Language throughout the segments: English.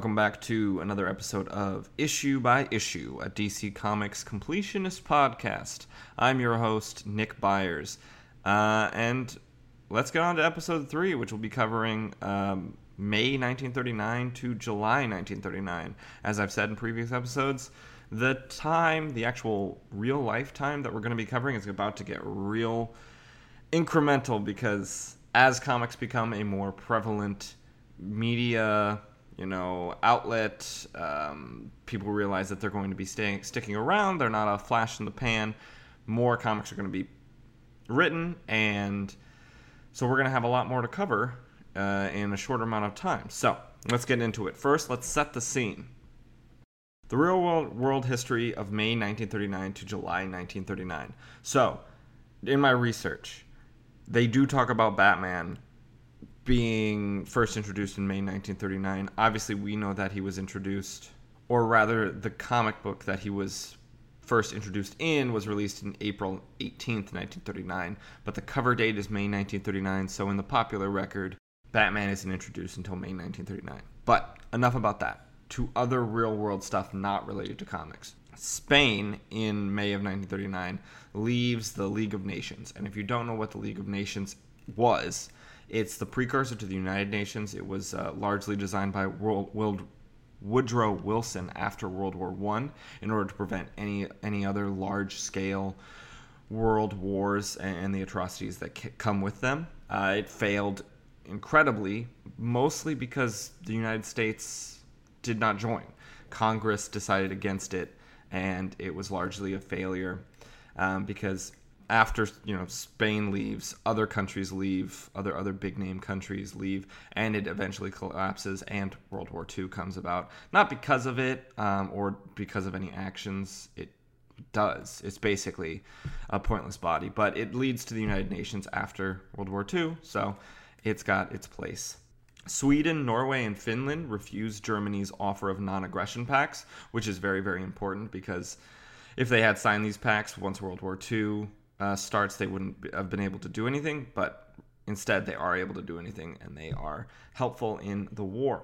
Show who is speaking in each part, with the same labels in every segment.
Speaker 1: welcome back to another episode of Issue by Issue, a DC Comics completionist podcast. I'm your host, Nick Byers. Uh, and let's get on to episode three, which will be covering um, May 1939 to July 1939. As I've said in previous episodes, the time, the actual real life time that we're going to be covering is about to get real incremental because as comics become a more prevalent media you know outlet um, people realize that they're going to be staying sticking around. They're not a flash in the pan. More comics are going to be written and so we're going to have a lot more to cover uh, in a shorter amount of time. So let's get into it. First let's set the scene. The real world, world history of may 1939 to july 1939 so in my research they do talk about batman being first introduced in May 1939. Obviously, we know that he was introduced, or rather, the comic book that he was first introduced in was released in April 18th, 1939, but the cover date is May 1939, so in the popular record, Batman isn't introduced until May 1939. But enough about that. To other real world stuff not related to comics. Spain in May of 1939 leaves the League of Nations. And if you don't know what the League of Nations was, it's the precursor to the United Nations. It was uh, largely designed by World, World, Woodrow Wilson after World War One in order to prevent any any other large scale world wars and the atrocities that come with them. Uh, it failed incredibly, mostly because the United States did not join. Congress decided against it, and it was largely a failure um, because after you know Spain leaves, other countries leave, other other big name countries leave, and it eventually collapses, and World War II comes about. Not because of it um, or because of any actions. It does. It's basically a pointless body, but it leads to the United Nations after World War II, so it's got its place. Sweden, Norway, and Finland refused Germany's offer of non aggression pacts, which is very, very important because if they had signed these pacts once World War II uh, starts, they wouldn't have been able to do anything, but instead they are able to do anything and they are helpful in the war.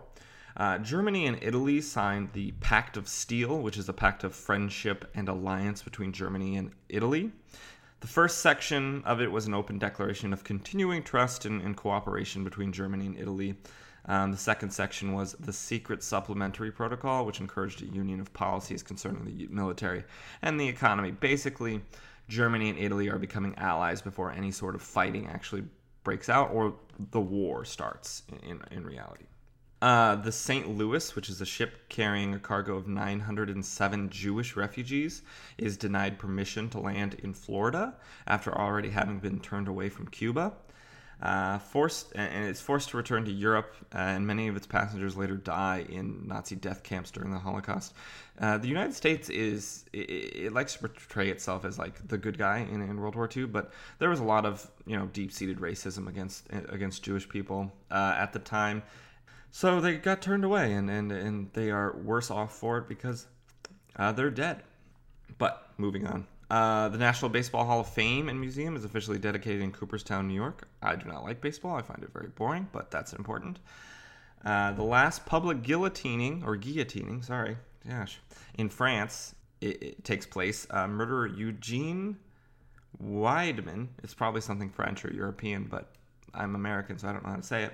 Speaker 1: Uh, Germany and Italy signed the Pact of Steel, which is a pact of friendship and alliance between Germany and Italy. The first section of it was an open declaration of continuing trust and, and cooperation between Germany and Italy. Um, the second section was the Secret Supplementary Protocol, which encouraged a union of policies concerning the military and the economy. Basically, Germany and Italy are becoming allies before any sort of fighting actually breaks out or the war starts in, in, reality. Uh, the St. Louis, which is a ship carrying a cargo of 907 Jewish refugees, is denied permission to land in Florida after already having been turned away from Cuba. Uh, forced and it's forced to return to Europe, uh, and many of its passengers later die in Nazi death camps during the Holocaust. Uh, the United States is it, it, likes to portray itself as like the good guy in, in, World War II, but there was a lot of you know deep-seated racism against against Jewish people uh, at the time, so they got turned away, and and and they are worse off for it because uh, they're dead. But moving on. Uh, the National Baseball Hall of Fame and Museum is officially dedicated in Cooperstown, New York. I do not like baseball. I find it very boring, but that's important. Uh, the last public guillotining, or guillotining, sorry, gosh, in France, it, it takes place. Uh, murderer Eugene Weidmann, it's probably something French or European, but I'm American, so I don't know how to say it.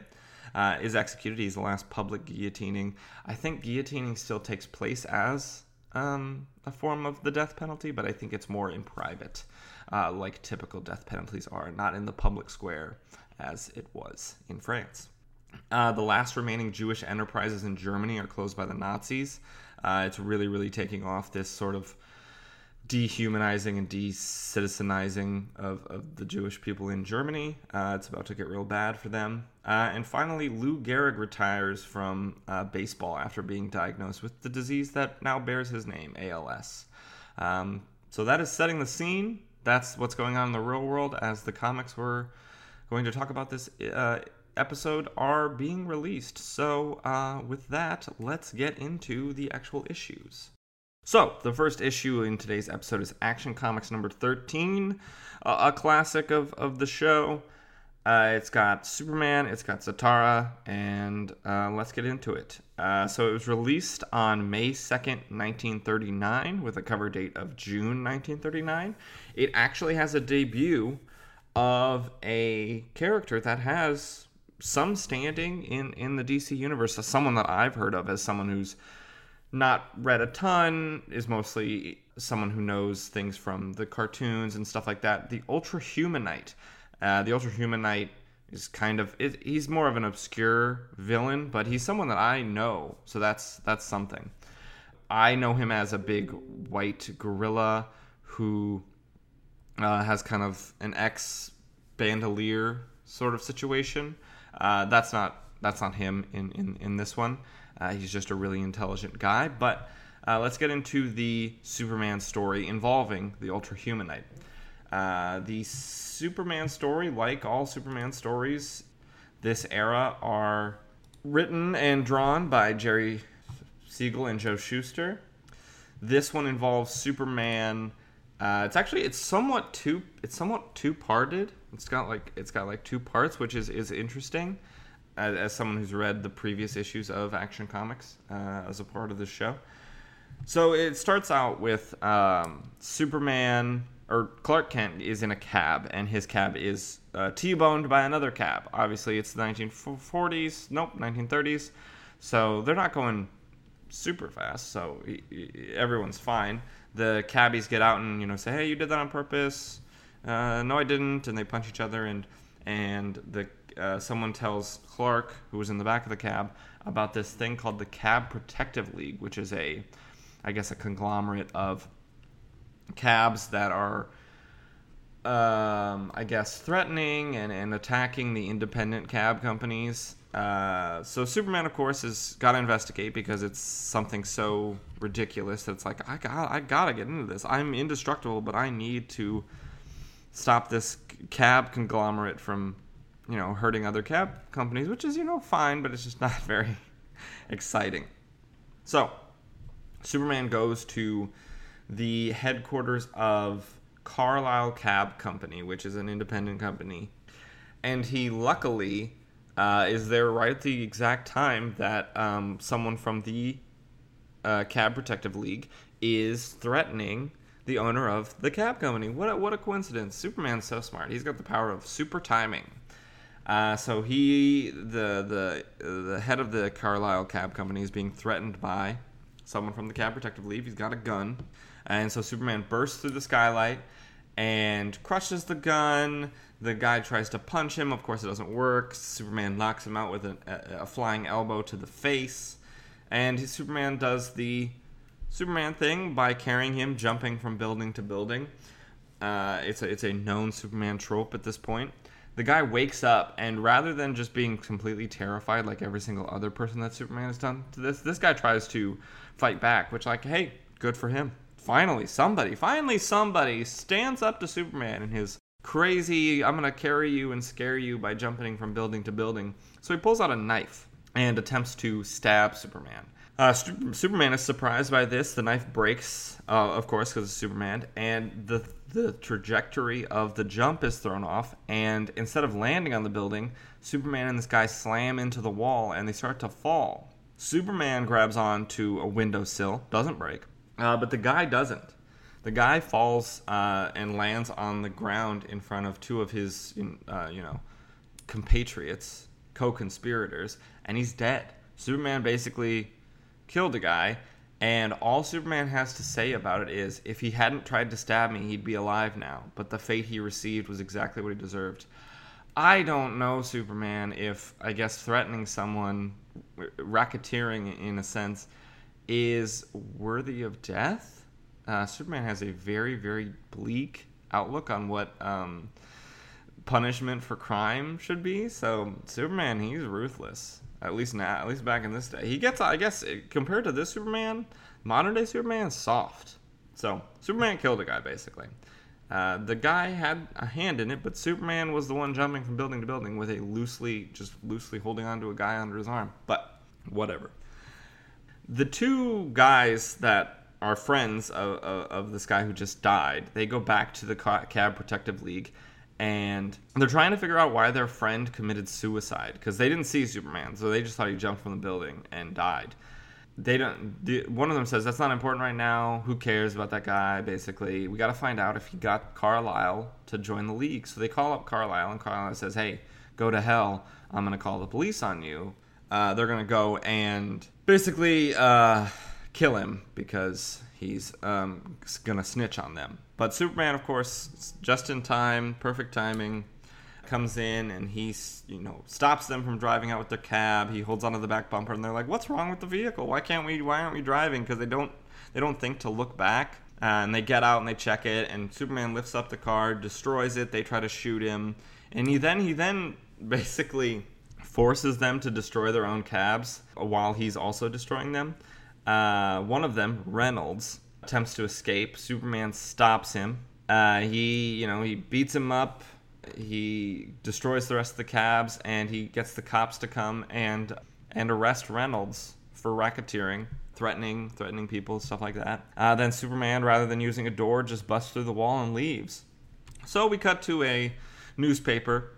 Speaker 1: Uh, is executed. He's the last public guillotining. I think guillotining still takes place as um, a form of the death penalty, but I think it's more in private, uh, like typical death penalties are, not in the public square as it was in France. Uh, the last remaining Jewish enterprises in Germany are closed by the Nazis. Uh, it's really, really taking off this sort of dehumanizing and decitizenizing of, of the Jewish people in Germany. Uh, it's about to get real bad for them. Uh, and finally, Lou Gehrig retires from uh, baseball after being diagnosed with the disease that now bears his name, ALS. Um, so that is setting the scene. That's what's going on in the real world as the comics we're going to talk about this uh, episode are being released. So, uh, with that, let's get into the actual issues. So, the first issue in today's episode is Action Comics number 13, uh, a classic of, of the show. Uh, it's got Superman, it's got Zatara, and uh, let's get into it. Uh, so it was released on May 2nd, 1939, with a cover date of June 1939. It actually has a debut of a character that has some standing in, in the DC universe, someone that I've heard of as someone who's not read a ton, is mostly someone who knows things from the cartoons and stuff like that. The Ultra Humanite. Uh, the Ultra Humanite is kind of it, he's more of an obscure villain, but he's someone that I know, so that's that's something. I know him as a big white gorilla who uh, has kind of an ex bandolier sort of situation. Uh, that's not that's not him in in, in this one. Uh, he's just a really intelligent guy. But uh, let's get into the Superman story involving the Ultra Humanite. Uh, the Superman story, like all Superman stories, this era are written and drawn by Jerry Siegel and Joe Shuster. This one involves Superman. Uh, it's actually it's somewhat two it's somewhat two parted. It's got like it's got like two parts, which is is interesting. As, as someone who's read the previous issues of Action Comics uh, as a part of this show, so it starts out with um, Superman or Clark Kent is in a cab, and his cab is uh, T-boned by another cab. Obviously, it's the 1940s. Nope, 1930s. So they're not going super fast. So everyone's fine. The cabbies get out and you know say, "Hey, you did that on purpose." Uh, no, I didn't. And they punch each other, and and the uh, someone tells Clark, who was in the back of the cab, about this thing called the Cab Protective League, which is a, I guess, a conglomerate of cabs that are um, I guess threatening and, and attacking the independent cab companies. Uh, so Superman, of course, has got to investigate because it's something so ridiculous that it's like I got I gotta get into this. I'm indestructible, but I need to stop this cab conglomerate from you know hurting other cab companies, which is you know fine, but it's just not very exciting. So Superman goes to the headquarters of Carlisle Cab Company, which is an independent company. And he luckily uh, is there right at the exact time that um, someone from the uh, Cab Protective League is threatening the owner of the cab company. What a, what a coincidence! Superman's so smart. He's got the power of super timing. Uh, so he, the the the head of the Carlisle Cab Company, is being threatened by someone from the Cab Protective League. He's got a gun, and so Superman bursts through the skylight and crushes the gun. The guy tries to punch him. Of course, it doesn't work. Superman knocks him out with a, a, a flying elbow to the face. And Superman does the Superman thing by carrying him, jumping from building to building. Uh, it's, a, it's a known Superman trope at this point. The guy wakes up, and rather than just being completely terrified like every single other person that Superman has done to this, this guy tries to fight back, which, like, hey, good for him finally somebody, finally somebody stands up to Superman and his crazy, I'm to carry you and scare you by jumping from building to building. So he pulls out a knife and attempts to stab Superman. Uh, Superman is surprised by this. The knife breaks, uh, of course, because it's Superman, and the the trajectory of the jump is thrown off. And instead of landing on the building, Superman and this guy slam into the wall, and they start to fall. Superman grabs onto a windowsill, doesn't break, uh, but the guy doesn't. The guy falls uh, and lands on the ground in front of two of his, uh, you know, compatriots, co-conspirators, and he's dead. Superman basically killed a guy, and all Superman has to say about it is, if he hadn't tried to stab me, he'd be alive now. But the fate he received was exactly what he deserved. I don't know, Superman, if I guess threatening someone, racketeering in a sense is worthy of death. Uh, Superman has a very, very bleak outlook on what um, punishment for crime should be. So Superman, he's ruthless. At least now, at least back in this day, he gets. I guess compared to this Superman, modern day Superman is soft. So Superman killed a guy basically. Uh, the guy had a hand in it, but Superman was the one jumping from building to building with a loosely, just loosely holding onto a guy under his arm. But whatever the two guys that are friends of, of, of, this guy who just died, they go back to the Cab Protective League and they're trying to figure out why their friend committed suicide because they didn't see Superman, so they just thought he jumped from the building and died. They don't. One of them says that's not important right now. Who cares about that guy? Basically, we got to find out if he got Carlisle to join the league. So they call up Carlisle, and Carlisle says, "Hey, go to hell. I'm gonna call the police on you." Uh, they're gonna go and basically uh, kill him because he's um, gonna snitch on them. But Superman, of course, just in time, perfect timing, comes in and he, you know, stops them from driving out with their cab. He holds onto the back bumper, and they're like, "What's wrong with the vehicle? Why can't we? Why aren't we driving?" Because they don't, they don't think to look back. Uh, and they get out and they check it, and Superman lifts up the car, destroys it. They try to shoot him, and he then he then basically forces them to destroy their own cabs while he's also destroying them. Uh, one of them, Reynolds, attempts to escape. Superman stops him. Uh, he, you know, he beats him up. He destroys the rest of the cabs, and he gets the cops to come and and arrest Reynolds for racketeering, threatening, threatening people, stuff like that. Uh, then Superman, rather than using a door, just busts through the wall and leaves. So we cut to a newspaper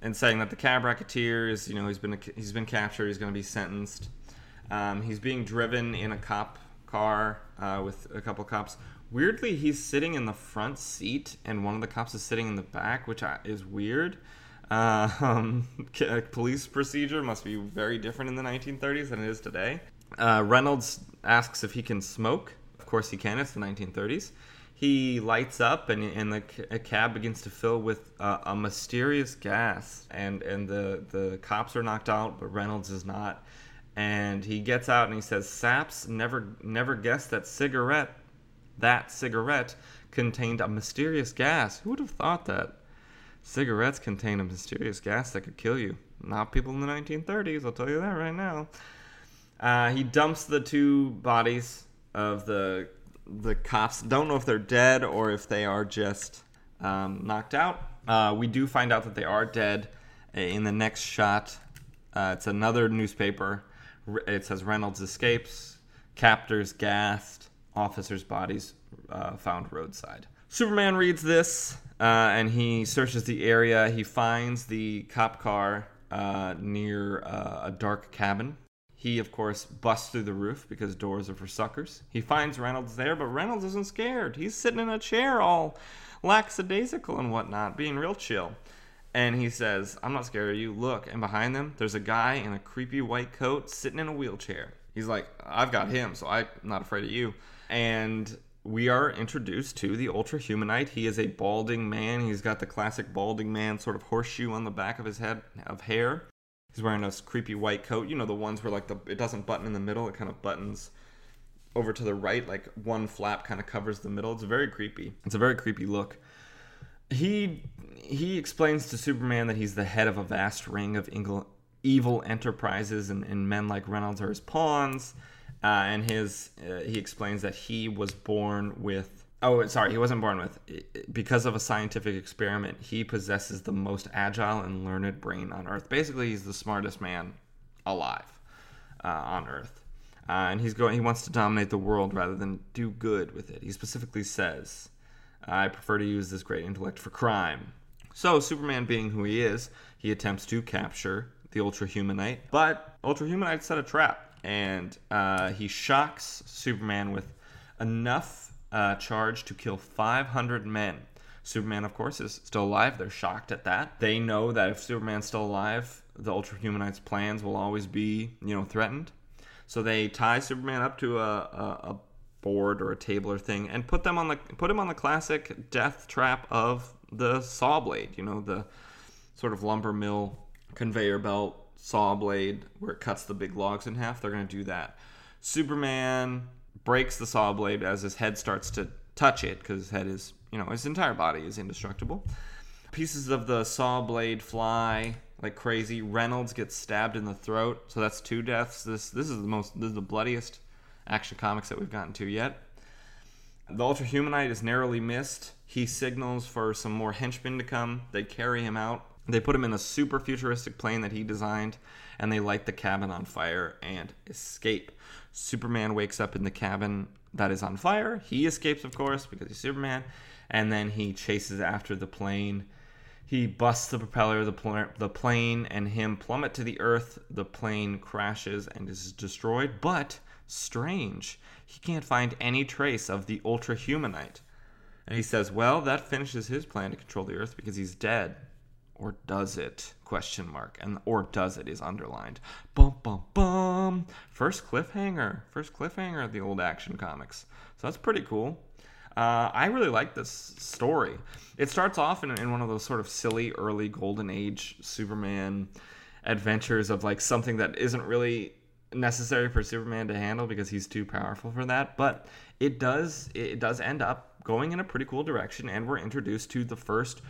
Speaker 1: and saying that the cab racketeer is, you know, he's been he's been captured. He's going to be sentenced. Um, he's being driven in a cop car uh, with a couple cops. Weirdly, he's sitting in the front seat, and one of the cops is sitting in the back, which is weird. Uh, um, police procedure must be very different in the 1930s than it is today. Uh, Reynolds asks if he can smoke. Of course, he can. It's the 1930s. He lights up, and, and the cab begins to fill with uh, a mysterious gas, and and the the cops are knocked out, but Reynolds is not and he gets out and he says, "Saps never never guessed that cigarette, that cigarette contained a mysterious gas. Who would have thought that? Cigarettes contain a mysterious gas that could kill you. Not people in the 1930s. I'll tell you that right now." Uh, he dumps the two bodies of the the cops. Don't know if they're dead or if they are just um, knocked out. Uh, we do find out that they are dead in the next shot. Uh, it's another newspaper it says Reynolds escapes, captors gassed, officers' bodies uh, found roadside. Superman reads this uh, and he searches the area. He finds the cop car uh, near uh, a dark cabin. He, of course, busts through the roof because doors are for suckers. He finds Reynolds there, but Reynolds isn't scared. He's sitting in a chair all lackadaisical and whatnot, being real chill and he says, I'm not scared of you. Look. And behind them, there's a guy in a creepy white coat sitting in a wheelchair. He's like, I've got him, so I'm not afraid of you. And we are introduced to the Ultra Humanite. He is a balding man. He's got the classic balding man sort of horseshoe on the back of his head of hair. He's wearing this creepy white coat. You know, the ones where like the it doesn't button in the middle, it kind of buttons over to the right, like one flap kind of covers the middle. It's very creepy. It's a very creepy look. He he explains to Superman that he's the head of a vast ring of evil enterprises, and, and, men like Reynolds are his pawns. Uh, and his uh, he explains that he was born with oh sorry he wasn't born with. Because of a scientific experiment he possesses the most agile and learned brain on earth. Basically he's the smartest man alive uh, on earth. Uh, and he's going he wants to dominate the world rather than do good with it. He specifically says i prefer to use this great intellect for crime so, Superman being who he is, he attempts to capture the Ultra Humanite, but Ultra Humanite set a trap, and uh, he shocks Superman with enough uh, charge to kill 500 men. Superman, of course, is still alive. They're shocked at that. They know that if Superman's still alive, the Ultra Humanite's plans will always be, you know, threatened. So they tie Superman up to a, a, a board or a table or thing and put them on the put him on the classic death trap of the saw blade, you know, the sort of lumber mill conveyor belt saw blade where it cuts the big logs in half. They're going to do that. Superman breaks the saw blade as his head starts to touch it because his head is, you know, his entire body is indestructible. Pieces of the saw blade fly like crazy. Reynolds gets stabbed in the throat, so that's two deaths. This this is the most this is the bloodiest action comics that we've gotten to yet. The Ultra Humanite is narrowly missed. He signals for some more henchmen to come. They carry him out. They put him in a super futuristic plane that he designed, and they light the cabin on fire and escape. Superman wakes up in the cabin that is on fire. He escapes, of course, because he's Superman, and then he chases after the plane. He busts the propeller, the, pl- the plane and him plummet to the earth. The plane crashes and is destroyed, but strange, he can't find any trace of the Ultra Humanite. And he says, well, that finishes his plan to control the earth because he's dead. Or does it? Question mark. And or does it is underlined. Bum bum bum. First cliffhanger. First cliffhanger of the old action comics. So that's pretty cool. Uh, I really like this story. It starts off in, in one of those sort of silly early golden age Superman adventures of like something that isn't really necessary for Superman to handle because he's too powerful for that. But it does it does end up going in a pretty cool direction, and we're introduced to the first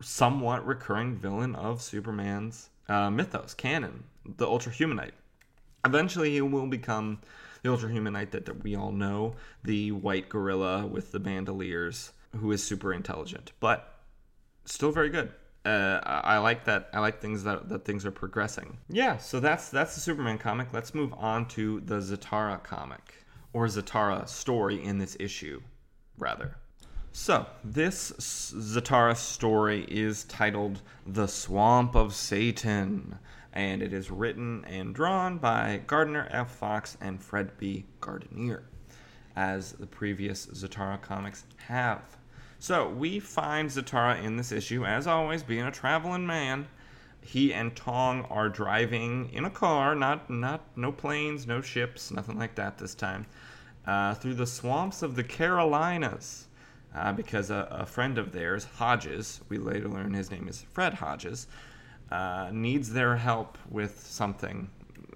Speaker 1: somewhat recurring villain of Superman's uh, mythos canon, the Ultra Humanite. Eventually, he will become the Ultra Humanite that, that we all know, the white gorilla with the bandoliers, who is super intelligent, but still very good. Uh, I like that. I like things that, that things are progressing. Yeah, so that's that's the Superman comic. Let's move on to the Zatara comic or Zatara story in this issue, rather. So, this Zatara story is titled The Swamp of Satan, and it is written and drawn by Gardner F. Fox and Fred B. Gardner, as the previous Zatara comics have. So, we find Zatara in this issue, as always, being a traveling man. He and Tong are driving in a car, not not no planes, no ships, nothing like that this time, uh, through the swamps of the Carolinas uh, because a, a, friend of theirs, Hodges, we later learn his name is Fred Hodges, uh, needs their help with something,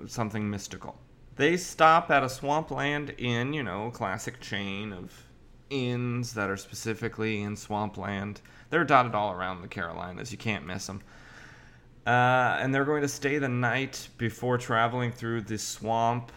Speaker 1: something mystical. They stop at a swampland inn, you know, classic chain of inns that are specifically in swampland. They're dotted all around the Carolinas. You can't miss them. Uh, and they're going to stay the night before traveling through the swamp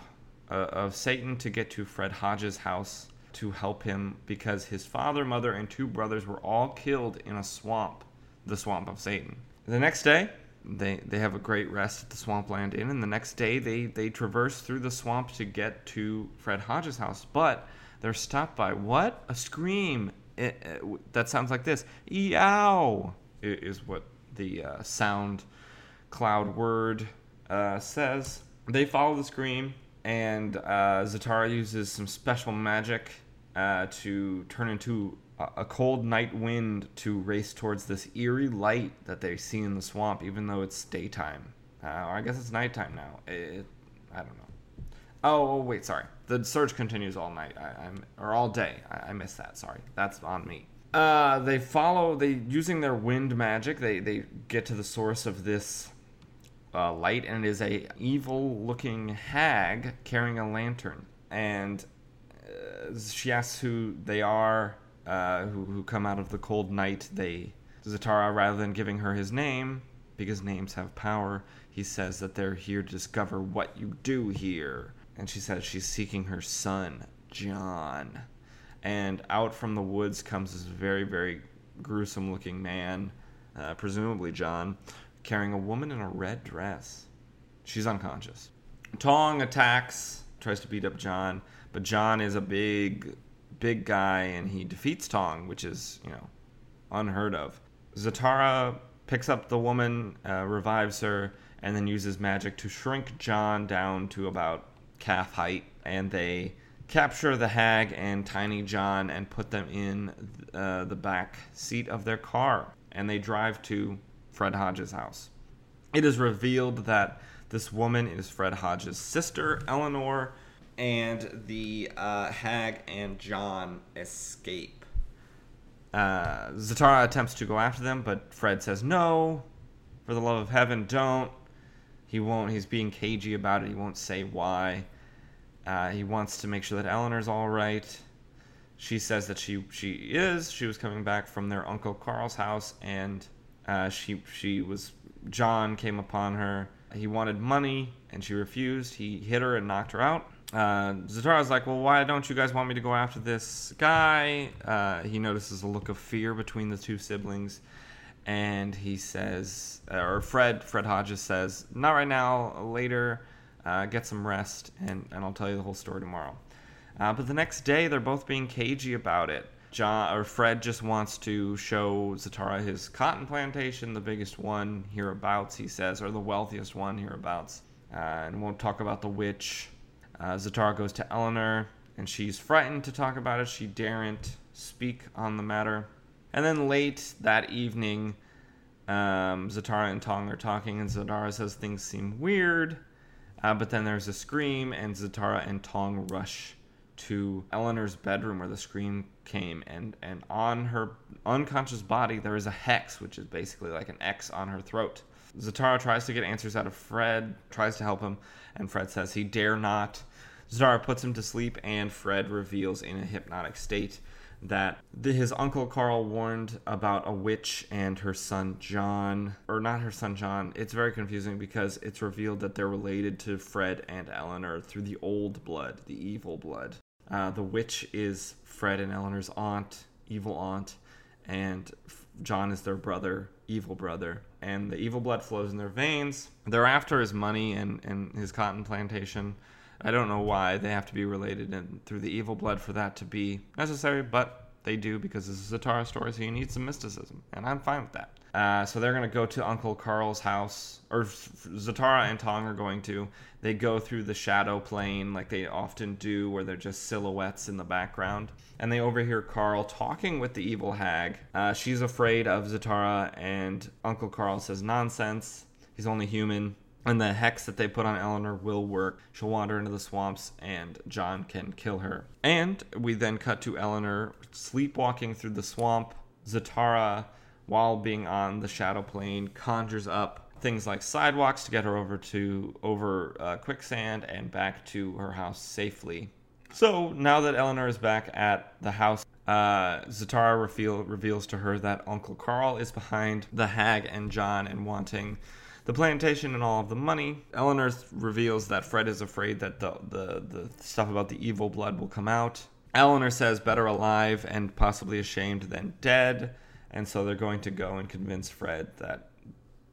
Speaker 1: uh, of Satan to get to Fred Hodges' house to help him because his father, mother, and two brothers were all killed in a swamp, the swamp of Satan. The next day, they, they have a great rest at the Swampland Inn, and the next day they, they traverse through the swamp to get to Fred Hodges' house. But they're stopped by what? A scream it, it, that sounds like this. Eow! Is what the uh, sound cloud word uh, says. They follow the scream and uh, Zatara uses some special magic uh, to turn into a, cold night wind to race towards this eerie light that they see in the swamp, even though it's daytime. Uh, or I guess it's nighttime now. It, I don't know. Oh, oh, wait, sorry. The search continues all night. I, am or all day. I, I that. Sorry, that's on me. Uh, they follow. They using their wind magic. They they get to the source of this uh, light, and it is a evil-looking hag carrying a lantern. And uh, she asks who they are, uh, who, who come out of the cold night. They Zatara, rather than giving her his name, because names have power, he says that they're here to discover what you do here. And she says she's seeking her son, John. And out from the woods comes this very, very gruesome looking man, uh, presumably John, carrying a woman in a red dress. She's unconscious. Tong attacks, tries to beat up John, but John is a big, big guy and he defeats Tong, which is, you know, unheard of. Zatara picks up the woman, uh, revives her, and then uses magic to shrink John down to about calf height. And they capture the hag and Tiny John and put them in uh, the back seat of their car. And they drive to Fred Hodges' house. It is revealed that this woman is Fred Hodges' sister, Eleanor, and the uh, hag and John escape. Uh, Zatara attempts to go after them, but Fred says, No, for the love of heaven, don't. He won't. He's being cagey about it. He won't say why. Uh, he wants to make sure that Eleanor's all right. She says that she she is. She was coming back from their uncle Carl's house, and uh, she she was John came upon her. He wanted money and she refused. He hit her and knocked her out. Uh, Zatara's like, well, why don't you guys want me to go after this guy? Uh, he notices a look of fear between the two siblings, and he says, or Fred, Fred Hodges says, not right now, later. Uh, get some rest, and, and I'll tell you the whole story tomorrow. Uh, but the next day, they're both being cagey about it. John or Fred just wants to show Zatara his cotton plantation, the biggest one hereabouts, he says, or the wealthiest one hereabouts, uh, and won't talk about the witch. Uh, Zatara goes to Eleanor, and she's frightened to talk about it. She daren't speak on the matter. And then late that evening, um, Zatara and Tong are talking, and Zatara says things seem weird. Uh, but then there's a scream, and Zatara and Tong rush to Eleanor's bedroom where the scream came, and and on her unconscious body there is a hex, which is basically like an X on her throat. Zatara tries to get answers out of Fred, tries to help him, and Fred says he dare not. Zatara puts him to sleep, and Fred reveals in a hypnotic state that the, his uncle Carl warned about a witch and her son John, or not her son John. It's very confusing because it's revealed that they're related to Fred and Eleanor through the old blood, the evil blood. Uh, the witch is Fred and Eleanor's aunt, evil aunt, and John is their brother, evil brother. And the evil blood flows in their veins. They're after his money and, and his cotton plantation. I don't know why they have to be related and through the evil blood for that to be necessary, but they do because this is Zatara story, so you need some mysticism, and I'm fine with that. Uh, so they're going to go to Uncle Carl's house, or Zatara and Tong are going to. They go through the shadow plane like they often do, where they're just silhouettes in the background. And they overhear Carl talking with the evil hag. Uh, she's afraid of Zatara, and Uncle Carl says, Nonsense. He's only human. And the hex that they put on Eleanor will work. She'll wander into the swamps, and John can kill her. And we then cut to Eleanor sleepwalking through the swamp. Zatara while being on the shadow plane, conjures up things like sidewalks to get her over to over uh, quicksand and back to her house safely. So now that Eleanor is back at the house, uh, Zatara reveal, reveals to her that Uncle Carl is behind the hag and John and wanting the plantation and all of the money. Eleanor reveals that Fred is afraid that the, the, the stuff about the evil blood will come out. Eleanor says better alive and possibly ashamed than dead. And so they're going to go and convince Fred that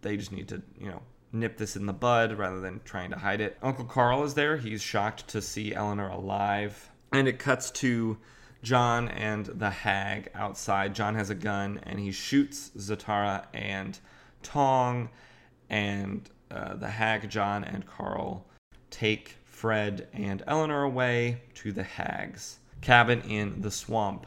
Speaker 1: they just need to, you know, nip this in the bud rather than trying to hide it. Uncle Carl is there. He's shocked to see Eleanor alive. And it cuts to John and the hag outside. John has a gun and he shoots Zatara and Tong. And uh, the hag, John, and Carl take Fred and Eleanor away to the hag's cabin in the swamp.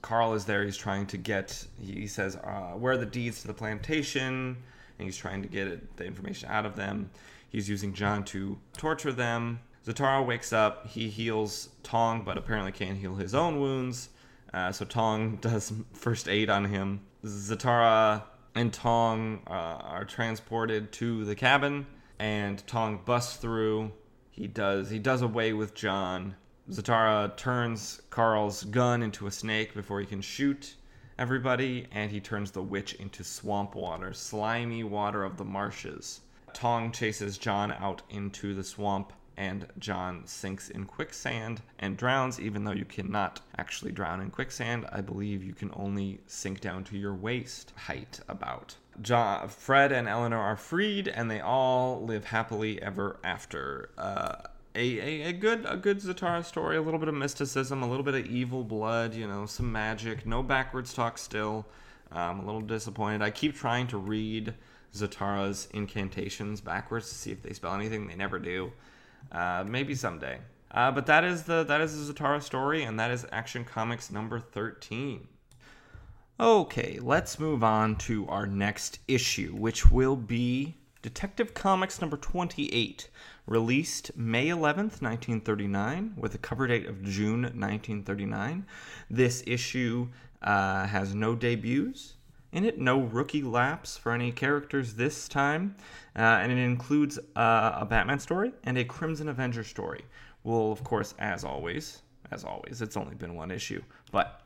Speaker 1: Carl is there. He's trying to get. He says, uh, "Where are the deeds to the plantation?" And he's trying to get it, the information out of them. He's using John to torture them. Zatara wakes up. He heals Tong, but apparently can't heal his own wounds. Uh, so Tong does first aid on him. Zatara and Tong uh, are transported to the cabin, and Tong busts through. He does. He does away with John Zatara turns Carl's gun into a snake before he can shoot everybody, and he turns the witch into swamp water, slimy water of the marshes. Tong chases John out into the swamp, and John sinks in quicksand and drowns, even though you cannot actually drown in quicksand. I believe you can only sink down to your waist height, about. John, Fred and Eleanor are freed, and they all live happily ever after. Uh, a, a, a, good a good Zatara story, a little bit of mysticism, a little bit of evil blood, you know, some magic, no backwards talk still. I'm a little disappointed. I keep trying to read Zatara's incantations backwards to see if they spell anything. They never do. Uh, maybe someday. Uh, but that is the that is the Zatara story, and that is Action Comics number thirteen. Okay, let's move on to our next issue, which will be Detective Comics number 28, released May 11th, 1939, with a cover date of June 1939. This issue uh, has no debuts in it, no rookie laps for any characters this time, uh, and it includes uh, a Batman story and a Crimson Avenger story. Well, of course, as always, as always, it's only been one issue, but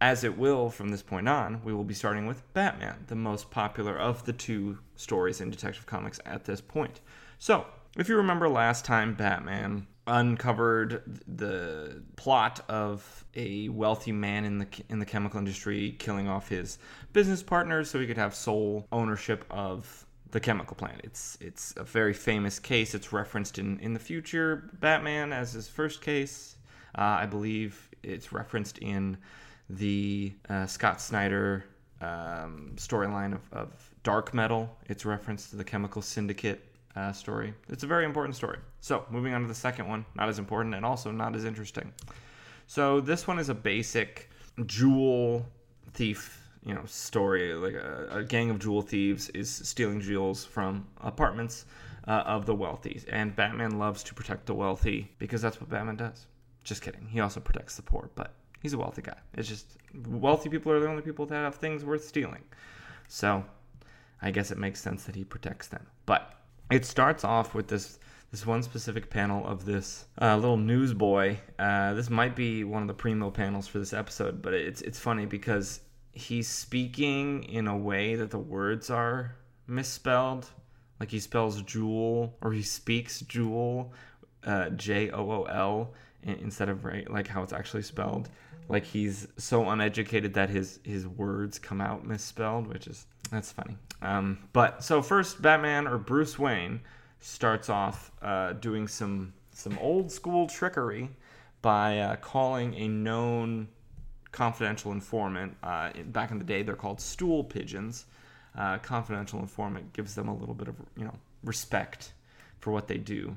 Speaker 1: as it will from this point on, we will be starting with Batman, the most popular of the two stories in Detective Comics at this point. So, if you remember last time, Batman uncovered the plot of a wealthy man in the in the chemical industry killing off his business partners so he could have sole ownership of the chemical plant. It's it's a very famous case. It's referenced in in the future Batman as his first case. Uh, I believe it's referenced in the uh, Scott Snyder um, storyline of, of dark metal. It's reference to the Chemical Syndicate uh, story. It's a very important story. So, moving on to the second one, not as important and also not as interesting. So, this one is a basic jewel thief, you know, story. Like a, a gang of jewel thieves is stealing jewels from apartments uh, of the wealthy, and Batman loves to protect the wealthy because that's what Batman does. Just kidding. He also protects the poor, but he's a wealthy guy. It's just wealthy people are the only people that have things worth stealing. So, I guess it makes sense that he protects them. But it starts off with this this one specific panel of this uh, little newsboy. Uh, this might be one of the primo panels for this episode, but it's it's funny because he's speaking in a way that the words are misspelled. Like he spells jewel, or he speaks jewel, uh, J O O L, instead of right like how it's actually spelled. Like he's so uneducated that his his words come out misspelled, which is that's funny. Um, but so first, Batman or Bruce Wayne starts off uh, doing some some old school trickery by uh, calling a known confidential informant. Uh, back in the day, they're called stool pigeons. Uh, confidential informant gives them a little bit of you know respect for what they do,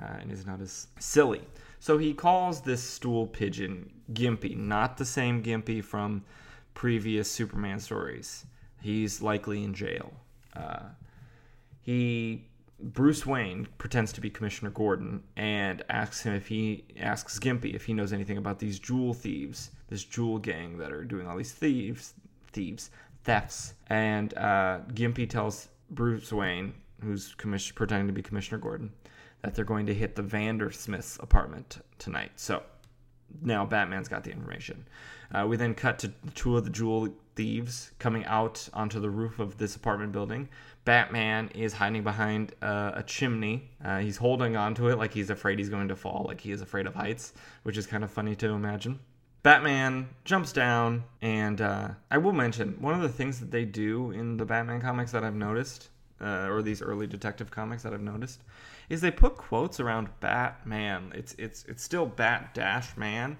Speaker 1: uh, and is not as silly. So he calls this stool pigeon Gimpy, not the same Gimpy from previous Superman stories. He's likely in jail. Uh, he Bruce Wayne pretends to be Commissioner Gordon and asks him if he asks Gimpy if he knows anything about these jewel thieves, this jewel gang that are doing all these thieves, thieves, thefts. And uh, Gimpy tells Bruce Wayne, who's commission- pretending to be Commissioner Gordon, that they're going to hit the Vandersmith's apartment tonight. So now Batman's got the information. Uh, we then cut to two of the jewel thieves coming out onto the roof of this apartment building. Batman is hiding behind uh, a chimney. Uh, he's holding onto it like he's afraid he's going to fall, like he is afraid of heights, which is kind of funny to imagine. Batman jumps down, and uh, I will mention one of the things that they do in the Batman comics that I've noticed, uh, or these early detective comics that I've noticed, is they put quotes around Batman. It's it's it's still Bat Dash Man,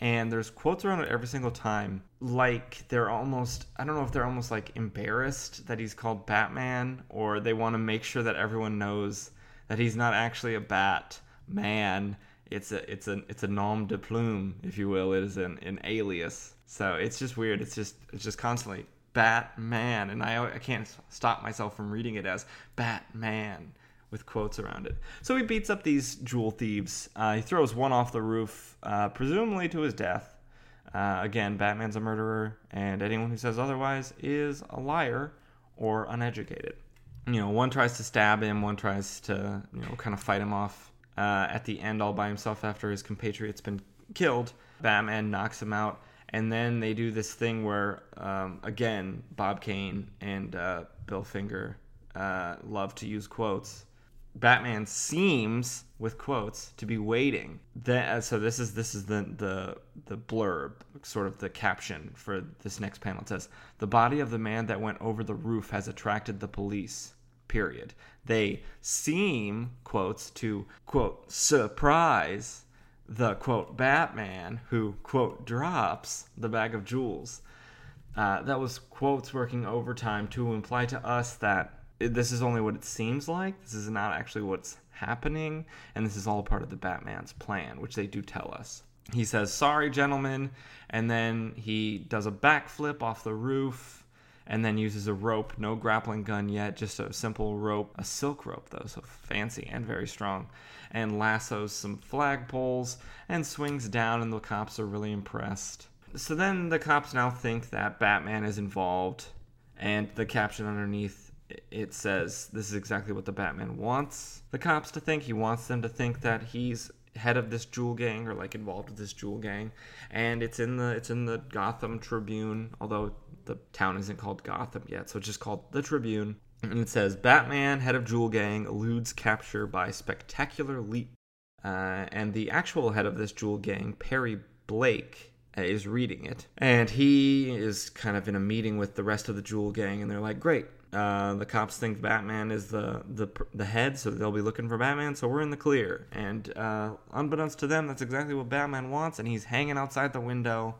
Speaker 1: and there's quotes around it every single time. Like they're almost i don't know if they're almost like embarrassed that he's called batman or they want to make sure that everyone knows that he's not actually a bat man. It's a it's a it's a nom de plume if you will. It is an, an alias. So it's just weird. It's just it's just constantly batman. And i i can't stop myself from reading it as batman with quotes around it. So he beats up these jewel thieves. Uh, he throws one off the roof, uh, presumably to his death. Uh, again, Batman's a murderer, and anyone who says otherwise is a liar or uneducated. You know, one tries to stab him, one tries to, you know, kind of fight him off uh, at the end all by himself after his compatriot's been killed. Batman knocks him out, and then they do this thing where, um, again, Bob Kane and uh, Bill Finger uh, love to use quotes Batman seems, with quotes, to be waiting. Then, uh, so this is this is the the the blurb, sort of the caption for this next panel. It says, "The body of the man that went over the roof has attracted the police." Period. They seem quotes to quote surprise the quote Batman who quote drops the bag of jewels. Uh, that was quotes working overtime to imply to us that this is only what it seems like. This is not actually what's happening, and this is all part of the Batman's plan, which they do tell us. He says, "Sorry, gentlemen," and then he does a backflip off the roof, and then uses a rope. No grappling gun yet, just a simple rope, a silk rope though, so fancy and very strong, and lassos some flagpoles and swings down, and the cops are really impressed. So then the cops now think that Batman is involved, and the caption underneath it says this is exactly what the Batman wants the cops to think. He wants them to think that he's head of this jewel gang or like involved with this jewel gang. And it's in the it's in the Gotham Tribune although the town isn't called Gotham yet so it's just called the Tribune. And it says Batman head of jewel gang eludes capture by spectacular leap uh, and the actual head of this jewel gang Perry Blake uh, is reading it. And he is kind of in a meeting with the rest of the jewel gang and they're like great uh, the cops think Batman is the, the the head, so they'll be looking for Batman. So we're in the clear. And uh, unbeknownst to them, that's exactly what Batman wants. And he's hanging outside the window,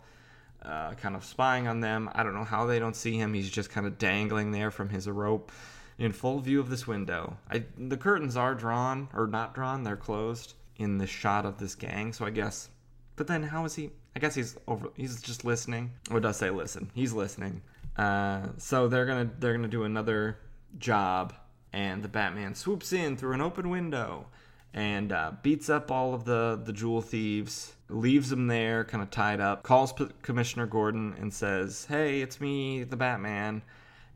Speaker 1: uh, kind of spying on them. I don't know how they don't see him. He's just kind of dangling there from his rope in full view of this window. I, the curtains are drawn, or not drawn, they're closed in the shot of this gang, so I guess. But then how is he? I guess he's over. He's just listening. Or does say listen? He's listening. Uh, so they're gonna they're gonna do another job, and the Batman swoops in through an open window and uh, beats up all of the the jewel thieves, leaves them there, kind of tied up. Calls P- Commissioner Gordon and says, "Hey, it's me, the Batman,"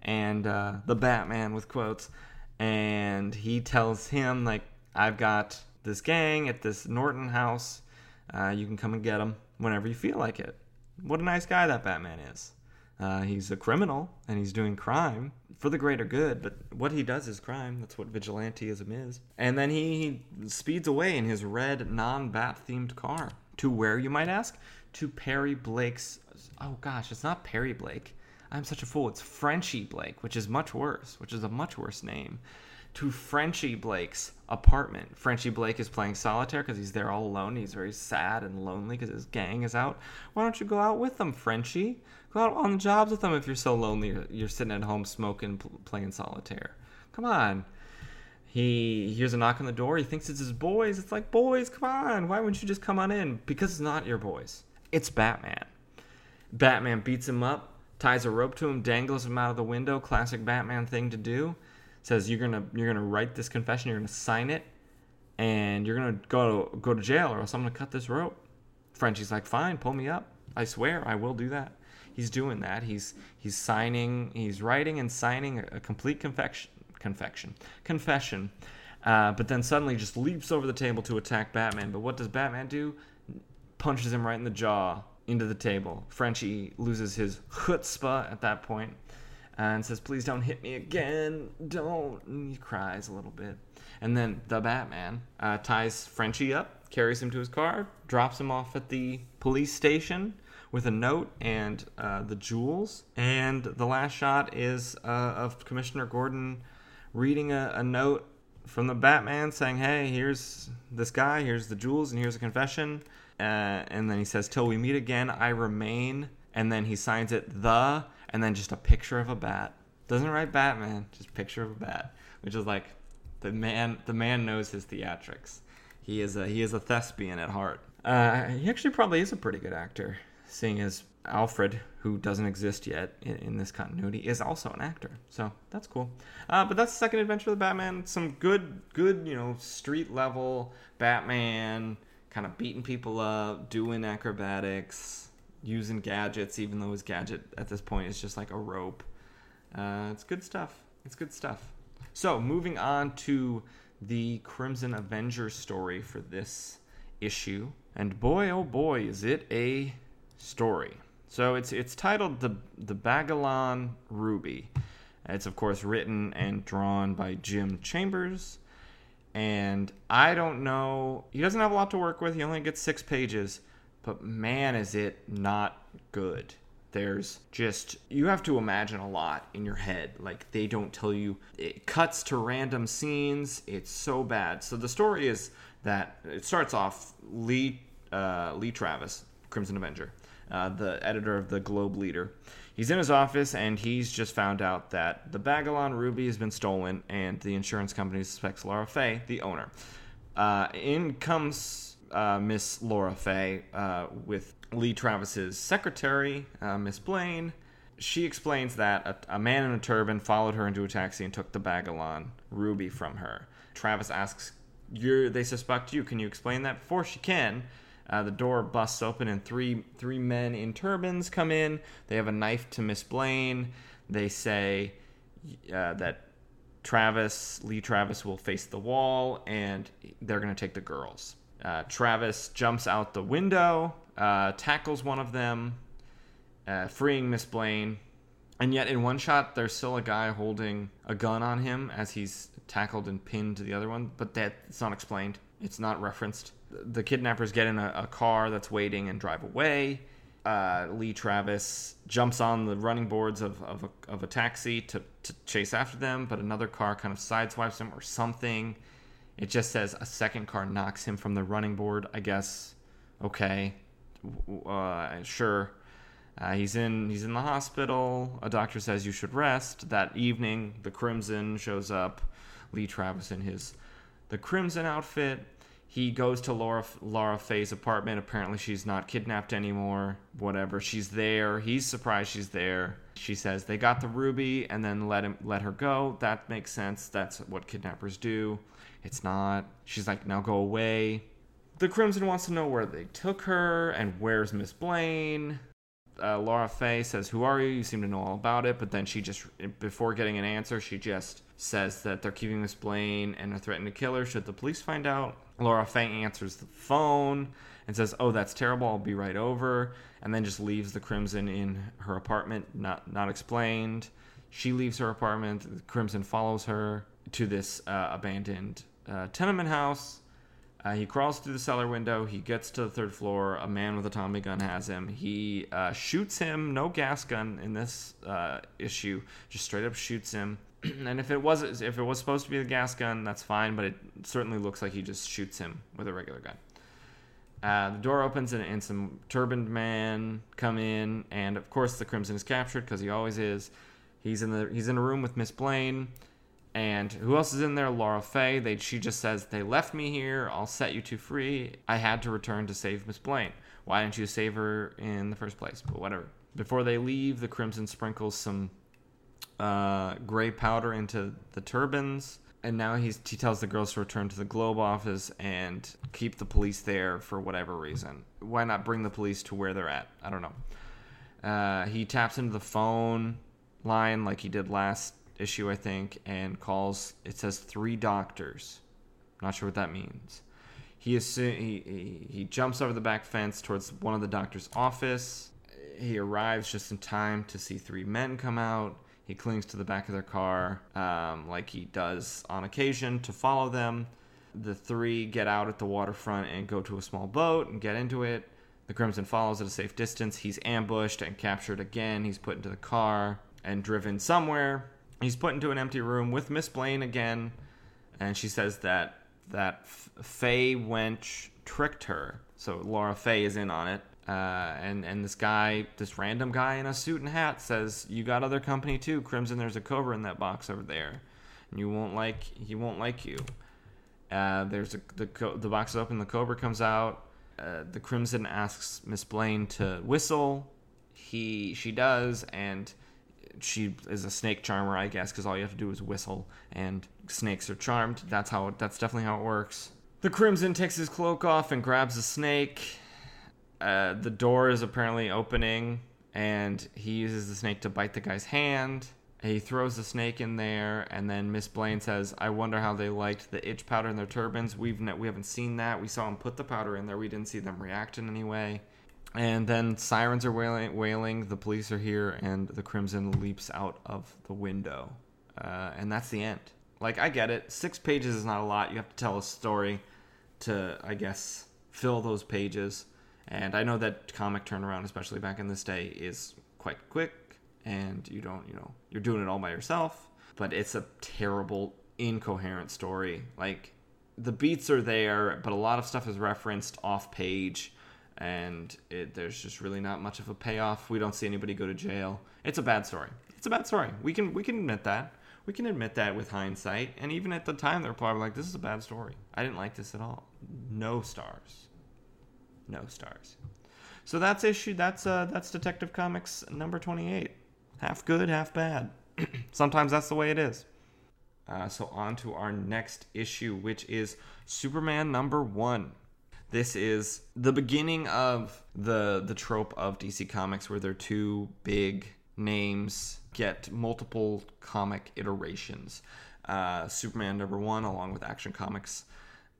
Speaker 1: and uh, the Batman with quotes, and he tells him like, "I've got this gang at this Norton house. Uh, you can come and get them whenever you feel like it." What a nice guy that Batman is. Uh, he's a criminal and he's doing crime for the greater good, but what he does is crime. That's what vigilanteism is. And then he, he speeds away in his red, non bat themed car. To where, you might ask? To Perry Blake's. Oh gosh, it's not Perry Blake. I'm such a fool. It's Frenchie Blake, which is much worse, which is a much worse name. To Frenchie Blake's apartment. Frenchie Blake is playing solitaire because he's there all alone. He's very sad and lonely because his gang is out. Why don't you go out with them, Frenchie? Go out on the jobs with them if you're so lonely. You're sitting at home smoking, playing solitaire. Come on. He hears a knock on the door. He thinks it's his boys. It's like, boys, come on. Why wouldn't you just come on in? Because it's not your boys. It's Batman. Batman beats him up, ties a rope to him, dangles him out of the window. Classic Batman thing to do. Says you're gonna you're gonna write this confession. You're gonna sign it, and you're gonna go to, go to jail, or else I'm gonna cut this rope. Frenchie's like, fine, pull me up. I swear I will do that he's doing that. He's he's signing, he's writing and signing a, a complete confection, confection, confession. Uh, but then suddenly just leaps over the table to attack Batman. But what does Batman do? Punches him right in the jaw into the table. Frenchie loses his chutzpah at that point and says, "Please don't hit me again. Don't." And he cries a little bit. And then the Batman uh, ties Frenchie up, carries him to his car, drops him off at the police station, with a note and uh, the jewels. And the last shot is uh, of Commissioner Gordon reading a, a, note from the Batman saying, "Hey, here's this guy. Here's the jewels, and here's a confession." Uh, and then he says, "Till we meet again, I remain." And then he signs it the, and then just a picture of a bat. Doesn't write Batman, just picture of a bat, which is like the man. The man knows his theatrics. He is a he is a thespian at heart. Uh, he actually probably is a pretty good actor seeing as Alfred, who doesn't exist yet in, in, this continuity, is also an actor. So that's cool. Uh, but that's the second adventure of the Batman. Some good, good, you know, street level Batman, kind of beating people up, doing acrobatics, using gadgets, even though his gadget at this point is just like a rope. Uh, it's good stuff. It's good stuff. So moving on to the Crimson Avenger story for this issue. And boy, oh boy, is it a story. So it's it's titled the the Bagalon Ruby. It's of course written and drawn by Jim Chambers, and I don't know. He doesn't have a lot to work with. He only gets six pages, but man, is it not good. There's just you have to imagine a lot in your head. Like they don't tell you. It cuts to random scenes. It's so bad. So the story is that it starts off Lee uh, Lee Travis, Crimson Avenger uh, the editor of the Globe Leader. He's in his office and he's just found out that the Bagalon Ruby has been stolen and the insurance company suspects Laura Fay, the owner. Uh, in comes uh, Miss Laura Fay uh, with Lee Travis's secretary, uh, Miss Blaine. She explains that a, a, man in a turban followed her into a taxi and took the Bagalon Ruby from her. Travis asks, you're They suspect you. Can you explain that? Before she can, uh, the door busts open and three three men in turbans come in. They have a knife to Miss Blaine. They say uh, that Travis Lee Travis will face the wall and they're going to take the girls. Uh, Travis jumps out the window, uh, tackles one of them, uh, freeing Miss Blaine. And yet, in one shot, there's still a guy holding a gun on him as he's tackled and pinned to the other one, but that's not explained. It's not referenced the kidnappers get in a, a car that's waiting and drive away. Uh, Lee Travis jumps on the running boards of, of, a, of a taxi to, to chase after them, but another car kind of sideswipes him or something. It just says a second car knocks him from the running board. I guess, okay, uh, sure. Uh, he's in he's in the hospital. A doctor says you should rest. That evening, the Crimson shows up. Lee Travis in his the Crimson outfit. He goes to Laura Laura Faye's apartment. Apparently, she's not kidnapped anymore. Whatever. She's there. He's surprised she's there. She says they got the ruby and then let him let her go. That makes sense. That's what kidnappers do. It's not. She's like, now go away. The Crimson wants to know where they took her and where's Miss Blaine uh, Laura Faye says, Who are you? You seem to know all about it. But then she just, before getting an answer, she just says that they're keeping Miss Blaine and are threatening to kill her should the police find out. Laura Faye answers the phone and says, Oh, that's terrible. I'll be right over. And then just leaves the Crimson in her apartment, not, not explained. She leaves her apartment. The Crimson follows her to this uh, abandoned uh, tenement house uh, he crawls through the cellar window. He gets to the third floor. A man with a Tommy gun has him. He uh, shoots him. No gas gun in this uh, issue. Just straight up shoots him. and if it was if it was supposed to be the gas gun, that's fine. But it certainly looks like he just shoots him with a regular gun. Uh, the door opens and, and some turbaned man come in, and of course the Crimson is captured because he always is. He's in the he's in a room with Miss Blaine. And who else is in there? Laura Faye. They, she just says, They left me here. I'll set you two free. I had to return to save Miss Blaine. Why didn't you save her in the first place? But whatever. Before they leave, the Crimson sprinkles some uh, gray powder into the turbans. And now he tells the girls to return to the Globe office and keep the police there for whatever reason. Why not bring the police to where they're at? I don't know. Uh, he taps into the phone line like he did last issue, I think, and calls. It says three doctors. Not sure what that means. He, assu- he, he he jumps over the back fence towards one of the doctor's office. He arrives just in time to see three men come out. He clings to the back of their car, um, like he does on occasion, to follow them. The three get out at the waterfront and go to a small boat and get into it. The Crimson follows at a safe distance. He's ambushed and captured again. He's put into the car and driven somewhere he's put into an empty room with Miss Blaine again, and she says that that Fay Wench tricked her. So Laura Fay is in on it. Uh, and and this guy, this random guy in a suit and hat, says, "You got other company too, Crimson. There's a cobra in that box over there, and you won't like he won't like you." Uh, there's a the the box is open. The cobra comes out. Uh, the Crimson asks Miss Blaine to whistle. He she does, and she is a snake charmer, I guess, because all you have to do is whistle, and snakes are charmed. That's how. That's definitely how it works. The Crimson takes his cloak off and grabs a snake. Uh, the door is apparently opening, and he uses the snake to bite the guy's hand. He throws the snake in there, and then Miss Blaine says, "I wonder how they liked the itch powder in their turbans. We've ne- we haven't seen that. We saw them put the powder in there. We didn't see them react in any way." And then sirens are wailing, wailing, the police are here, and the Crimson leaps out of the window. Uh, and that's the end. Like, I get it. Six pages is not a lot. You have to tell a story to, I guess, fill those pages. And I know that comic turnaround, especially back in this day, is quite quick, and you don't, you know, you're doing it all by yourself. But it's a terrible, incoherent story. Like, the beats are there, but a lot of stuff is referenced off page and it, there's just really not much of a payoff. We don't see anybody go to jail. It's a bad story. It's a bad story. We can we can admit that. We can admit that with hindsight. And even at the time, they're probably like, "This is a bad story. I didn't like this at all." No stars. No stars. So that's issue. That's uh that's Detective Comics number twenty eight. Half good, half bad. Sometimes that's the way it is. Uh, so on to our next issue, which is Superman number one. This is the beginning of the the trope of DC Comics where their two big names get multiple comic iterations. Uh, Superman number one, along with Action Comics,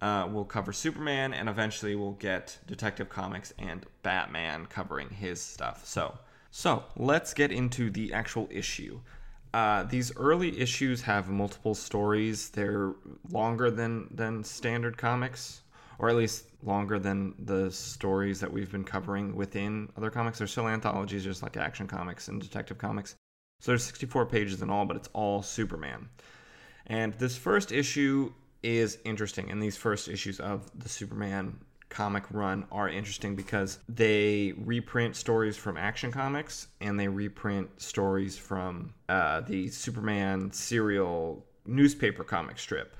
Speaker 1: uh, will cover Superman, and eventually we'll get Detective Comics and Batman covering his stuff. So, so let's get into the actual issue. Uh, these early issues have multiple stories. They're longer than than standard comics, or at least longer than the stories that we've been covering within other comics. They're still anthologies, just like Action Comics and Detective Comics. So there's 64 pages in all, but it's all Superman. And this first issue is interesting, and these first issues of the Superman comic run are interesting because they reprint stories from Action Comics and they reprint stories from uh, the Superman serial newspaper comic strip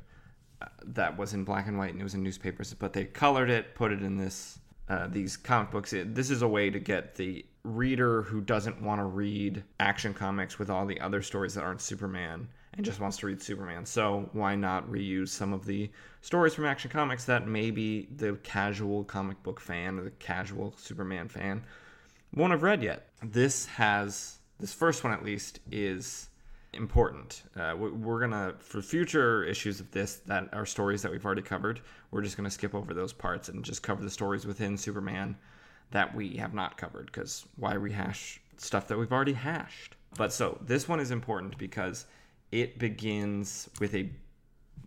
Speaker 1: that was in black and white and it was in newspapers, but they colored it, put it in this uh, these comic books. It, this is a way to get the reader who doesn't want to read Action Comics with all the other stories that aren't Superman and just wants to read Superman. So why not reuse some of the stories from Action Comics that maybe the casual comic book fan or the casual Superman fan won't have read yet? This has this first one at least is important. Uh, we're gonna for future issues of this that are stories that we've already covered. We're just gonna skip over those parts and just cover the stories within Superman that we have not covered because why rehash stuff that we've already hashed? But so this one is important because it begins with a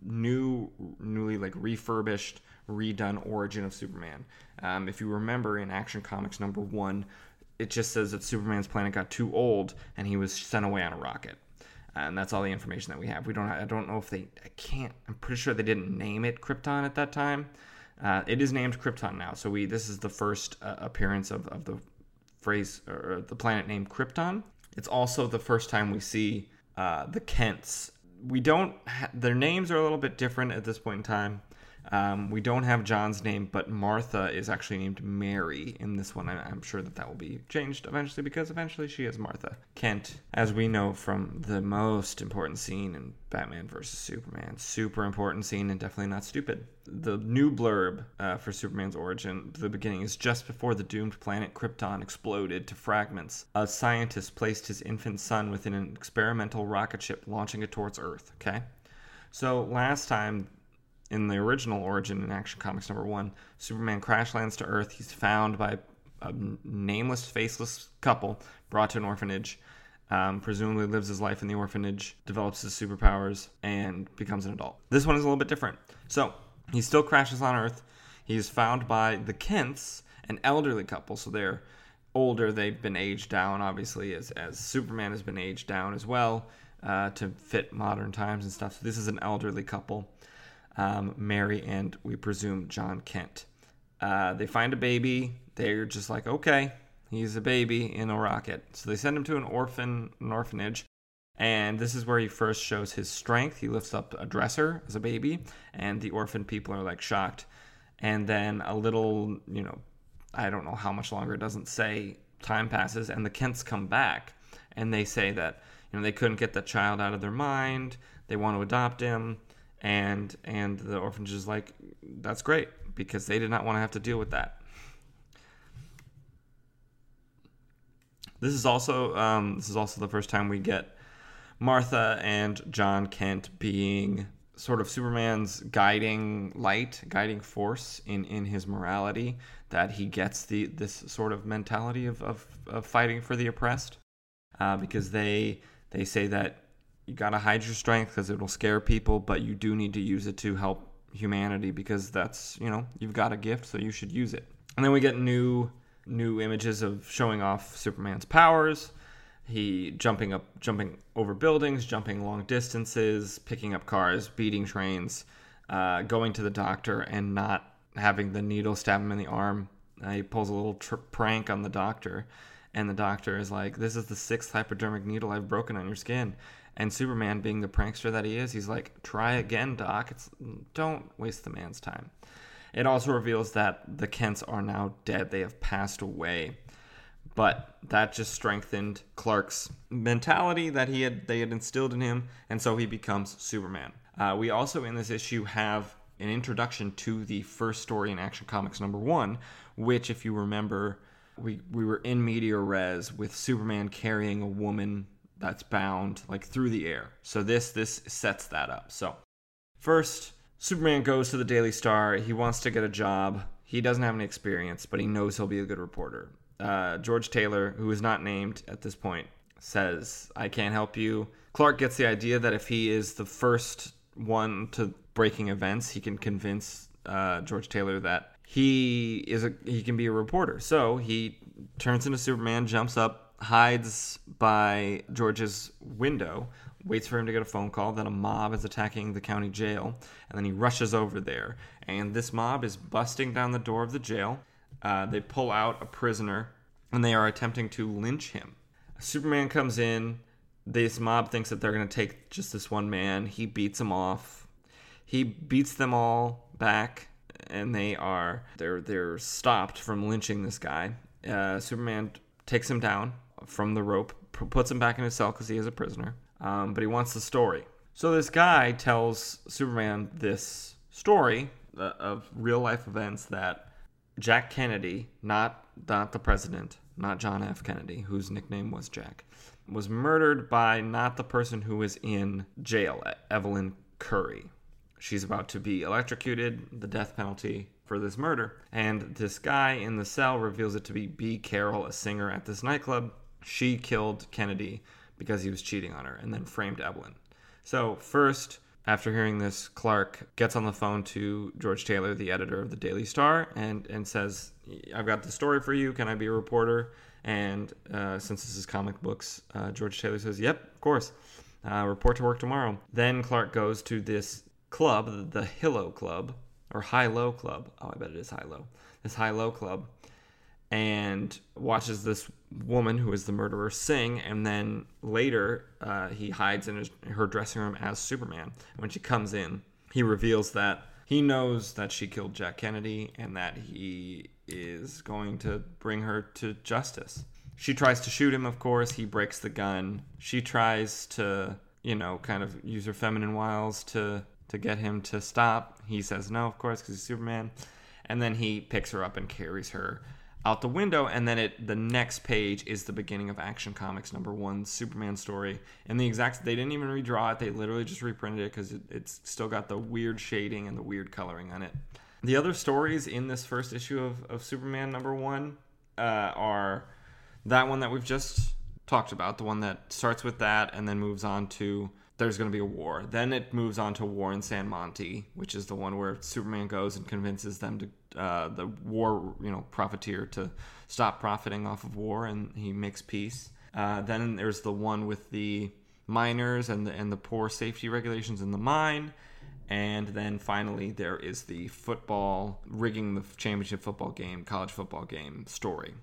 Speaker 1: new, newly like refurbished, redone origin of Superman. Um, if you remember in Action Comics number one, it just says that Superman's planet got too old and he was sent away on a rocket. And that's all the information that we have. We don't. I don't know if they. I can't. I'm pretty sure they didn't name it Krypton at that time. Uh, it is named Krypton now. So we. This is the first uh, appearance of, of the phrase or the planet named Krypton. It's also the first time we see uh, the Kents. We don't. Ha- their names are a little bit different at this point in time. Um, we don't have John's name, but Martha is actually named Mary in this one. I'm sure that that will be changed eventually because eventually she is Martha Kent, as we know from the most important scene in Batman vs Superman. Super important scene and definitely not stupid. The new blurb uh, for Superman's origin, the beginning, is just before the doomed planet Krypton exploded to fragments. A scientist placed his infant son within an experimental rocket ship, launching it towards Earth. Okay. So last time in the original origin in Action Comics number one, Superman crash lands to Earth. He's found by a nameless, faceless couple brought to an orphanage. Um, presumably lives his life in the orphanage, develops his superpowers, and becomes an adult. This one is a little bit different. So he still crashes on Earth. He's found by the Kents, an elderly couple. So they're older. They've been aged down, obviously, as as Superman has been aged down as well uh, to fit modern times and stuff. So this is an elderly couple um, Mary and we presume John Kent. Uh, they find a baby. They're just like, okay, he's a baby in a rocket. So they send him to an orphan, an orphanage, and this is where he first shows his strength. He lifts up a dresser as a baby, and the orphan people are like shocked. And then a little, you know, I don't know how much longer it doesn't say. Time passes, and the Kents come back, and they say that you know they couldn't get the child out of their mind. They want to adopt him and and the orphanage is like that's great because they did not want to have to deal with that. This is also um, this is also the first time we get martha and john kent being sort of superman's guiding light guiding force in in his morality that he gets the this sort of mentality of of, of fighting for the oppressed uh, because they they say that you got to hide your strength because it'll scare people, but you do need to use it to help humanity because that's, you know, you've got a gift, so you should use it. And then we get new new images of showing off Superman's powers. He jumping up, jumping over buildings, jumping long distances, picking up cars, beating trains, uh, going to the doctor and not having the needle stab him in the arm. Uh, he pulls a little tr- prank on the doctor, and the doctor is like, "This is the sixth hypodermic needle I've broken on your skin." And Superman, being the prankster that he is, he's like, "Try again, Doc. It's don't waste the man's time." It also reveals that the Kents are now dead; they have passed away. But that just strengthened Clark's mentality that he had they had instilled in him, and so he becomes Superman. Uh, we also in this issue have an introduction to the first story in Action Comics number one, which, if you remember, we we were in media res with Superman carrying a woman that's bound like through the air. So this this sets that up. So first, Superman goes to the Daily Star. He wants to get a job. He doesn't have any experience, but he knows he'll be a good reporter. Uh, George Taylor, who is not named at this point, says, "I can't help you." Clark gets the idea that if he is the first one to breaking events, he can convince uh, George Taylor that he is a he can be a reporter. So he turns into Superman, jumps up, hides by George's window waits for him to get a phone call that a mob is attacking the county jail, and then he rushes over there. And this mob is busting down the door of the jail. Uh, they pull out a prisoner, and they are attempting to lynch him. Superman comes in. This mob thinks that they're going to take just this one man. He beats them off. He beats them all back, and they are they're they're stopped from lynching this guy. Uh, Superman takes him down from the rope, puts him back in his cell because he is a prisoner. Um, but he wants the story. So this guy tells Superman this story uh, of real life events that Jack Kennedy, not not the president, not John F. Kennedy, whose nickname was Jack, was murdered by not the person who was in jail, Evelyn Curry. She's about to be electrocuted, the death penalty for this murder. And this guy in the cell reveals it to be B. Carroll, a singer at this nightclub. She killed Kennedy because he was cheating on her and then framed Evelyn. So, first, after hearing this, Clark gets on the phone to George Taylor, the editor of the Daily Star, and, and says, I've got the story for you. Can I be a reporter? And uh, since this is comic books, uh, George Taylor says, Yep, of course. Uh, report to work tomorrow. Then Clark goes to this club, the Hillo Club, or High Low Club. Oh, I bet it is High Low. This High Low Club, and watches this woman who is the murderer sing, and then later uh, he hides in his, her dressing room as Superman. When she comes in, he reveals that he knows that she killed Jack Kennedy and that he is going to bring her to justice. She tries to shoot him, of course. He breaks the gun. She tries to, you know, kind of use her feminine wiles to to get him to stop. He says no, of course, because he's Superman. And then he picks her up and carries her out the window. And then it the next page is the beginning of Action Comics number one Superman story. And the exact they didn't even redraw it; they literally just reprinted it because it, it's still got the weird shading and the weird coloring on it. The other stories in this first issue of, of Superman number one uh, are that one that we've just talked about, the one that starts with that and then moves on to there's going to be a war. Then it moves on to War in San Monte, which is the one where Superman goes and convinces them to uh, the war, you know, profiteer to stop profiting off of war, and he makes peace. Uh, then there's the one with the miners and the and the poor safety regulations in the mine. And then finally, there is the football rigging the championship football game, college football game story.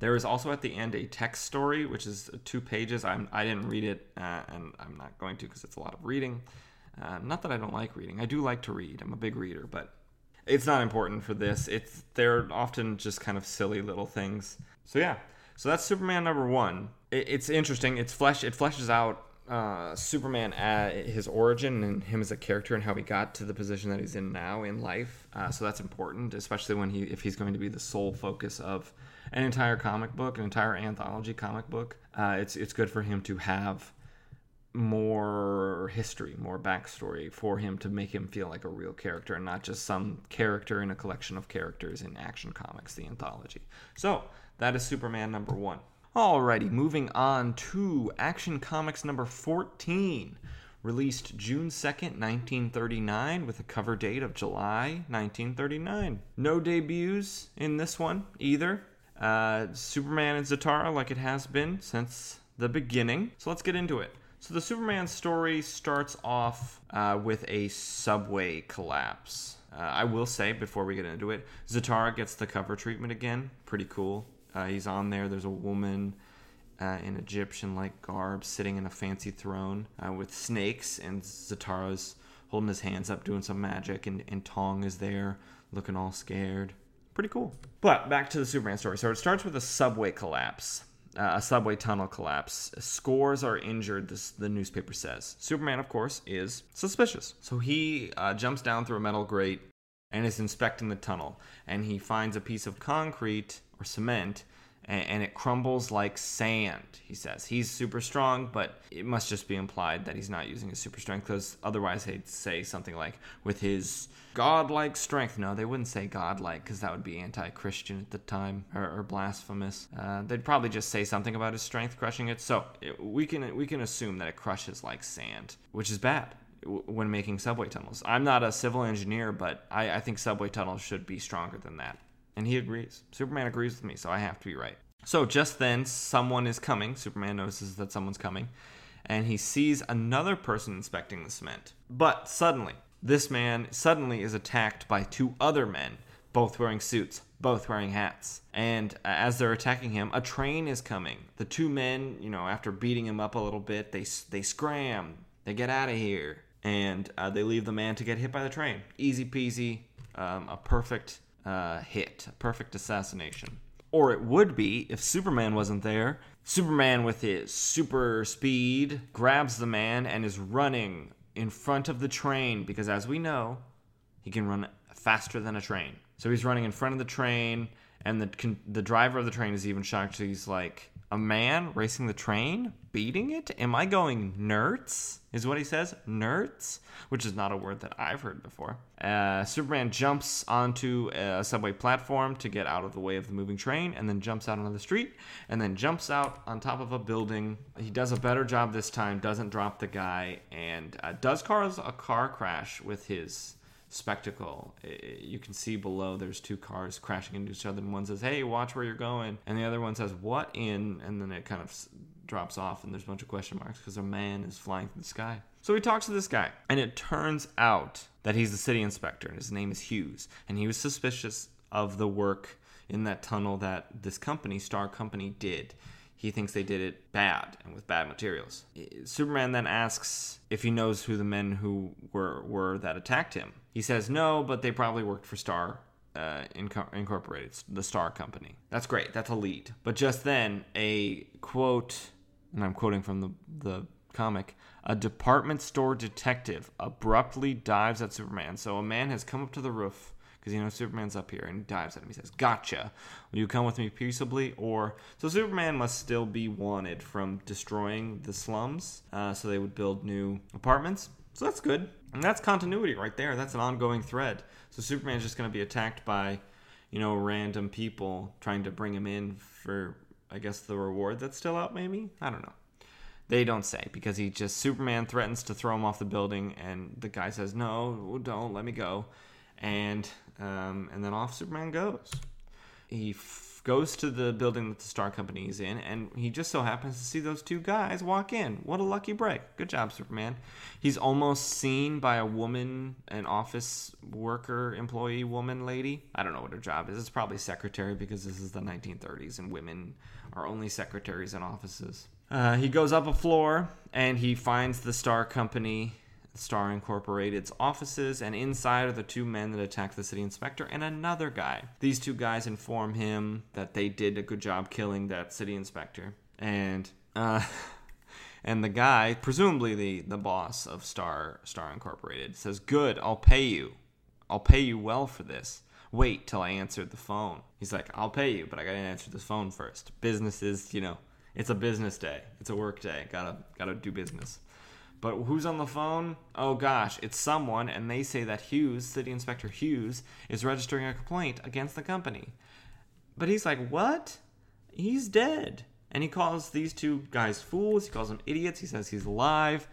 Speaker 1: There is also at the end a text story, which is two pages. I'm, I didn't read it, uh, and I'm not going to because it's a lot of reading. Uh, not that I don't like reading. I do like to read. I'm a big reader, but it's not important for this. It's they're often just kind of silly little things. So yeah, so that's Superman number one. It, it's interesting. It's flesh. It fleshes out uh, Superman at his origin and him as a character and how he got to the position that he's in now in life. Uh, so that's important, especially when he if he's going to be the sole focus of an entire comic book, an entire anthology comic book. Uh, it's it's good for him to have more history, more backstory for him to make him feel like a real character and not just some character in a collection of characters in Action Comics, the anthology. So that is Superman number one. Alrighty, moving on to Action Comics number 14, released June 2nd, 1939, with a cover date of July 1939. No debuts in this one either. Uh, Superman and Zatara, like it has been since the beginning. So let's get into it. So the Superman story starts off uh, with a subway collapse. Uh, I will say before we get into it, Zatara gets the cover treatment again. Pretty cool. Uh, he's on there. There's a woman uh, in Egyptian-like garb sitting in a fancy throne uh, with snakes, and Zatara's holding his hands up, doing some magic, and, and Tong is there, looking all scared pretty cool. But back to the Superman story. So it starts with a subway collapse, uh, a subway tunnel collapse. Scores are injured, this, the newspaper says. Superman, of course, is suspicious. So he uh, jumps down through a metal grate and is inspecting the tunnel. And he finds a piece of concrete or cement and, it crumbles like sand, he says. He's super strong, but it must just be implied that he's not using his super strength because otherwise they'd say something like, with his godlike strength. No, they wouldn't say godlike because that would be anti Christian at the time or, or blasphemous. Uh, they'd probably just say something about his strength crushing it. So it, we, can, we can assume that it crushes like sand, which is bad when making subway tunnels. I'm not a civil engineer, but I, I think subway tunnels should be stronger than that. And he agrees. Superman agrees with me, so I have to be right. So just then, someone is coming. Superman notices that someone's coming. and he sees another person inspecting the cement. But suddenly, this man suddenly is attacked by two other men, both wearing suits, both wearing hats. And as they're attacking him, a train is coming. The two men, you know, after beating him up a little bit, they they scram. They get out of here, and uh, they leave the man to get hit by the train. Easy peasy, um, a perfect uh, hit, a perfect assassination. Or it would be if Superman wasn't there. Superman, with his super speed, grabs the man and is running in front of the train because, as we know, he can run faster than a train. So he's running in front of the train, and the the driver of the train is even shocked. He's like, "A man racing the train, beating it? Am I going nerds?" Is what he says, nerds, which is not a word that I've heard before. Uh, Superman jumps onto a subway platform to get out of the way of the moving train, and then jumps out onto the street, and then jumps out on top of a building. He does a better job this time, doesn't drop the guy, and uh, does cause a car crash with his spectacle. You can see below there's two cars crashing into each other, and one says, "Hey, watch where you're going," and the other one says, "What in?" And then it kind of drops off, and there's a bunch of question marks because a man is flying through the sky. So he talks to this guy, and it turns out that he's the city inspector, and his name is Hughes, and he was suspicious of the work in that tunnel that this company, Star Company, did he thinks they did it bad and with bad materials. Superman then asks if he knows who the men who were were that attacked him. He says no, but they probably worked for Star uh, Incorporated, the Star Company. That's great. That's a lead. But just then, a quote, and I'm quoting from the the comic. A department store detective abruptly dives at Superman. So a man has come up to the roof because you know Superman's up here and he dives at him. He says, "Gotcha. Will you come with me peaceably?" Or so Superman must still be wanted from destroying the slums, uh, so they would build new apartments. So that's good, and that's continuity right there. That's an ongoing thread. So Superman's just going to be attacked by, you know, random people trying to bring him in for, I guess, the reward that's still out. Maybe I don't know. They don't say because he just Superman threatens to throw him off the building, and the guy says, "No, don't let me go." and um, and then off Superman goes. He f- goes to the building that the Star Company is in, and he just so happens to see those two guys walk in. What a lucky break! Good job, Superman. He's almost seen by a woman, an office worker, employee woman, lady. I don't know what her job is. It's probably secretary because this is the 1930s, and women are only secretaries in offices. Uh, he goes up a floor and he finds the Star Company Star Incorporated's offices, and inside are the two men that attacked the city inspector and another guy. These two guys inform him that they did a good job killing that city inspector, and uh, and the guy, presumably the the boss of Star Star Incorporated, says, "Good, I'll pay you. I'll pay you well for this." Wait till I answered the phone. He's like, I'll pay you, but I gotta answer this phone first. Business is, you know, it's a business day. It's a work day. Gotta gotta do business. But who's on the phone? Oh gosh, it's someone, and they say that Hughes, City Inspector Hughes, is registering a complaint against the company. But he's like, what? He's dead. And he calls these two guys fools. He calls them idiots. He says he's alive.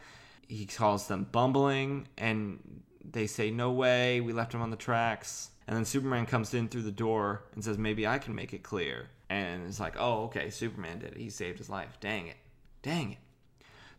Speaker 1: He calls them bumbling. And they say, no way. We left him on the tracks. And then Superman comes in through the door and says, maybe I can make it clear. And it's like, oh, okay, Superman did it. He saved his life. Dang it. Dang it.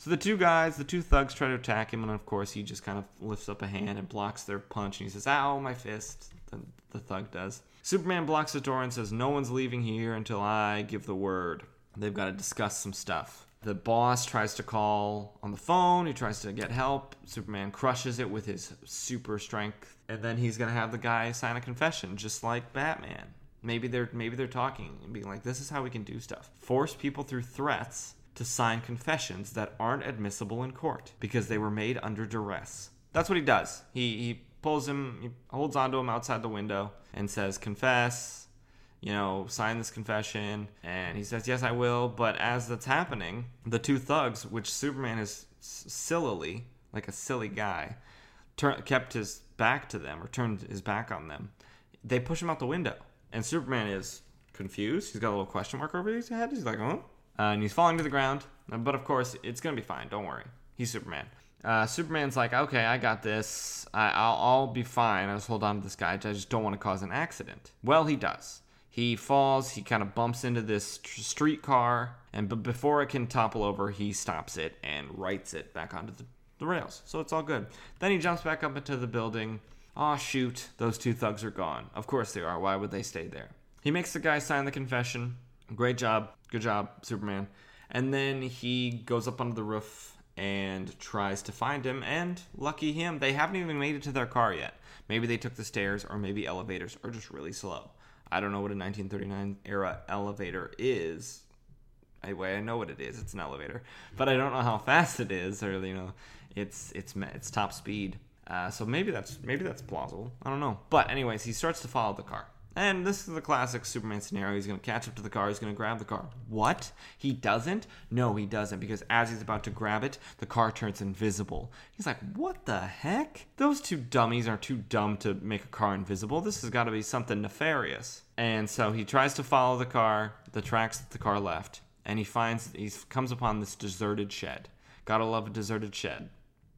Speaker 1: So the two guys, the two thugs, try to attack him, and of course he just kind of lifts up a hand and blocks their punch, and he says, "Ow, my fist." The, the thug does. Superman blocks the door and says, "No one's leaving here until I give the word." They've got to discuss some stuff. The boss tries to call on the phone. He tries to get help. Superman crushes it with his super strength, and then he's gonna have the guy sign a confession, just like Batman. Maybe they're maybe they're talking and being like, "This is how we can do stuff." Force people through threats to sign confessions that aren't admissible in court because they were made under duress. That's what he does. He, he pulls him, he holds onto him outside the window and says, Confess, you know, sign this confession. And he says, Yes, I will. But as that's happening, the two thugs, which Superman is sillily, like a silly guy, tur- kept his back to them or turned his back on them, they push him out the window. And Superman is confused. He's got a little question mark over his head. He's like, Oh, uh, and he's falling to the ground. Uh, but of course, it's gonna be fine. Don't worry. He's Superman. Uh, Superman's like, okay, I got this. I, will I'll be fine. I just hold on to this guy. I just don't want to cause an accident. Well, he does. He falls, he kind of bumps into this tr- streetcar, and b- before it can topple over, he stops it and rights it back onto the, the rails. So it's all good. Then he jumps back up into the building. Aw, shoot, those two thugs are gone. Of course they are. Why would they stay there? He makes the guy sign the confession. Great job. Good job, Superman. And then he goes up onto the roof and tries to find him. And lucky him, they haven't even made it to their car yet. Maybe they took the stairs, or maybe elevators are just really slow. I don't know what a 1939 era elevator is. Anyway, I know what it is. It's an elevator, but I don't know how fast it is, or you know, it's it's it's top speed. Uh, so maybe that's maybe that's plausible. I don't know. But anyways, he starts to follow the car. And this is the classic Superman scenario. He's going to catch up to the car. He's going to grab the car. What? He doesn't? No, he doesn't. Because as he's about to grab it, the car turns invisible. He's like, what the heck? Those two dummies are too dumb to make a car invisible. This has got to be something nefarious. And so he tries to follow the car, the tracks that the car left. And he finds, he comes upon this deserted shed. Gotta love a deserted shed.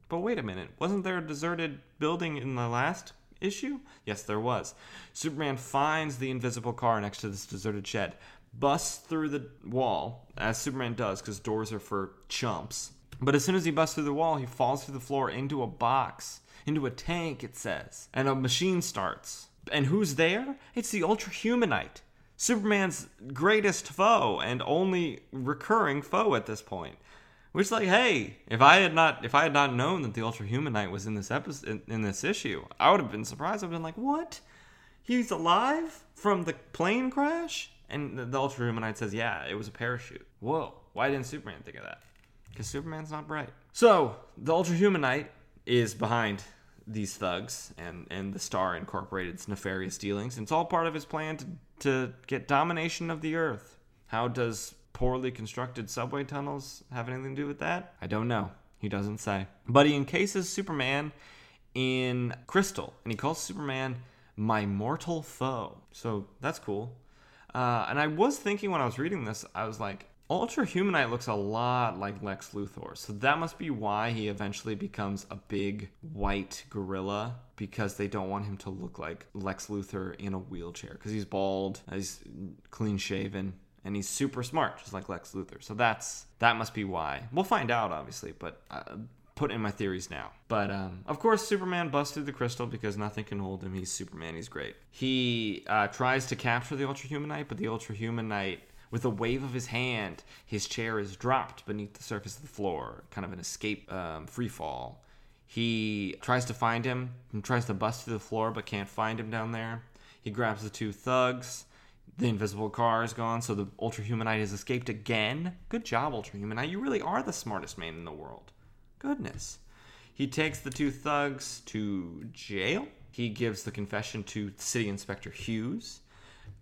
Speaker 1: But wait a minute. Wasn't there a deserted building in the last issue? Yes, there was. Superman finds the invisible car next to this deserted shed, busts through the wall, as Superman does, because doors are for chumps. But as soon as he busts through the wall, he falls through the floor into a box, into a tank, it says. And a machine starts. And who's there? It's the Ultra Humanite. Superman's greatest foe and only recurring foe at this point. Which, like, hey, if I had not, if I had not known that the Ultra Humanite was in this episode, in, in this issue, I would have been surprised. I've been like, what? He's alive from the plane crash? And the, the Ultra Humanite says, yeah, it was a parachute. Whoa, why didn't Superman think of that? Because Superman's not bright. So the Ultra Humanite is behind these thugs and and the Star Incorporated's nefarious dealings. And it's all part of his plan to to get domination of the Earth. How does poorly constructed subway tunnels have anything to do with that? I don't know. He doesn't say. But he encases Superman in crystal, and he calls Superman my mortal foe. So that's cool. Uh, and I was thinking when I was reading this, I was like, Ultra Humanite looks a lot like Lex Luthor. So that must be why he eventually becomes a big white gorilla because they don't want him to look like Lex Luthor in a wheelchair because he's bald, he's clean shaven, and he's super smart, just like Lex Luthor. So that's that must be why. We'll find out, obviously, but uh, put in my theories now. But um, of course, Superman busts through the crystal because nothing can hold him. He's Superman. He's great. He uh, tries to capture the Ultra Humanite, but the Ultra Humanite. With a wave of his hand, his chair is dropped beneath the surface of the floor, kind of an escape um, free fall. He tries to find him and tries to bust through the floor, but can't find him down there. He grabs the two thugs. The invisible car is gone, so the Ultra Humanite has escaped again. Good job, Ultra Humanite. You really are the smartest man in the world. Goodness. He takes the two thugs to jail. He gives the confession to City Inspector Hughes.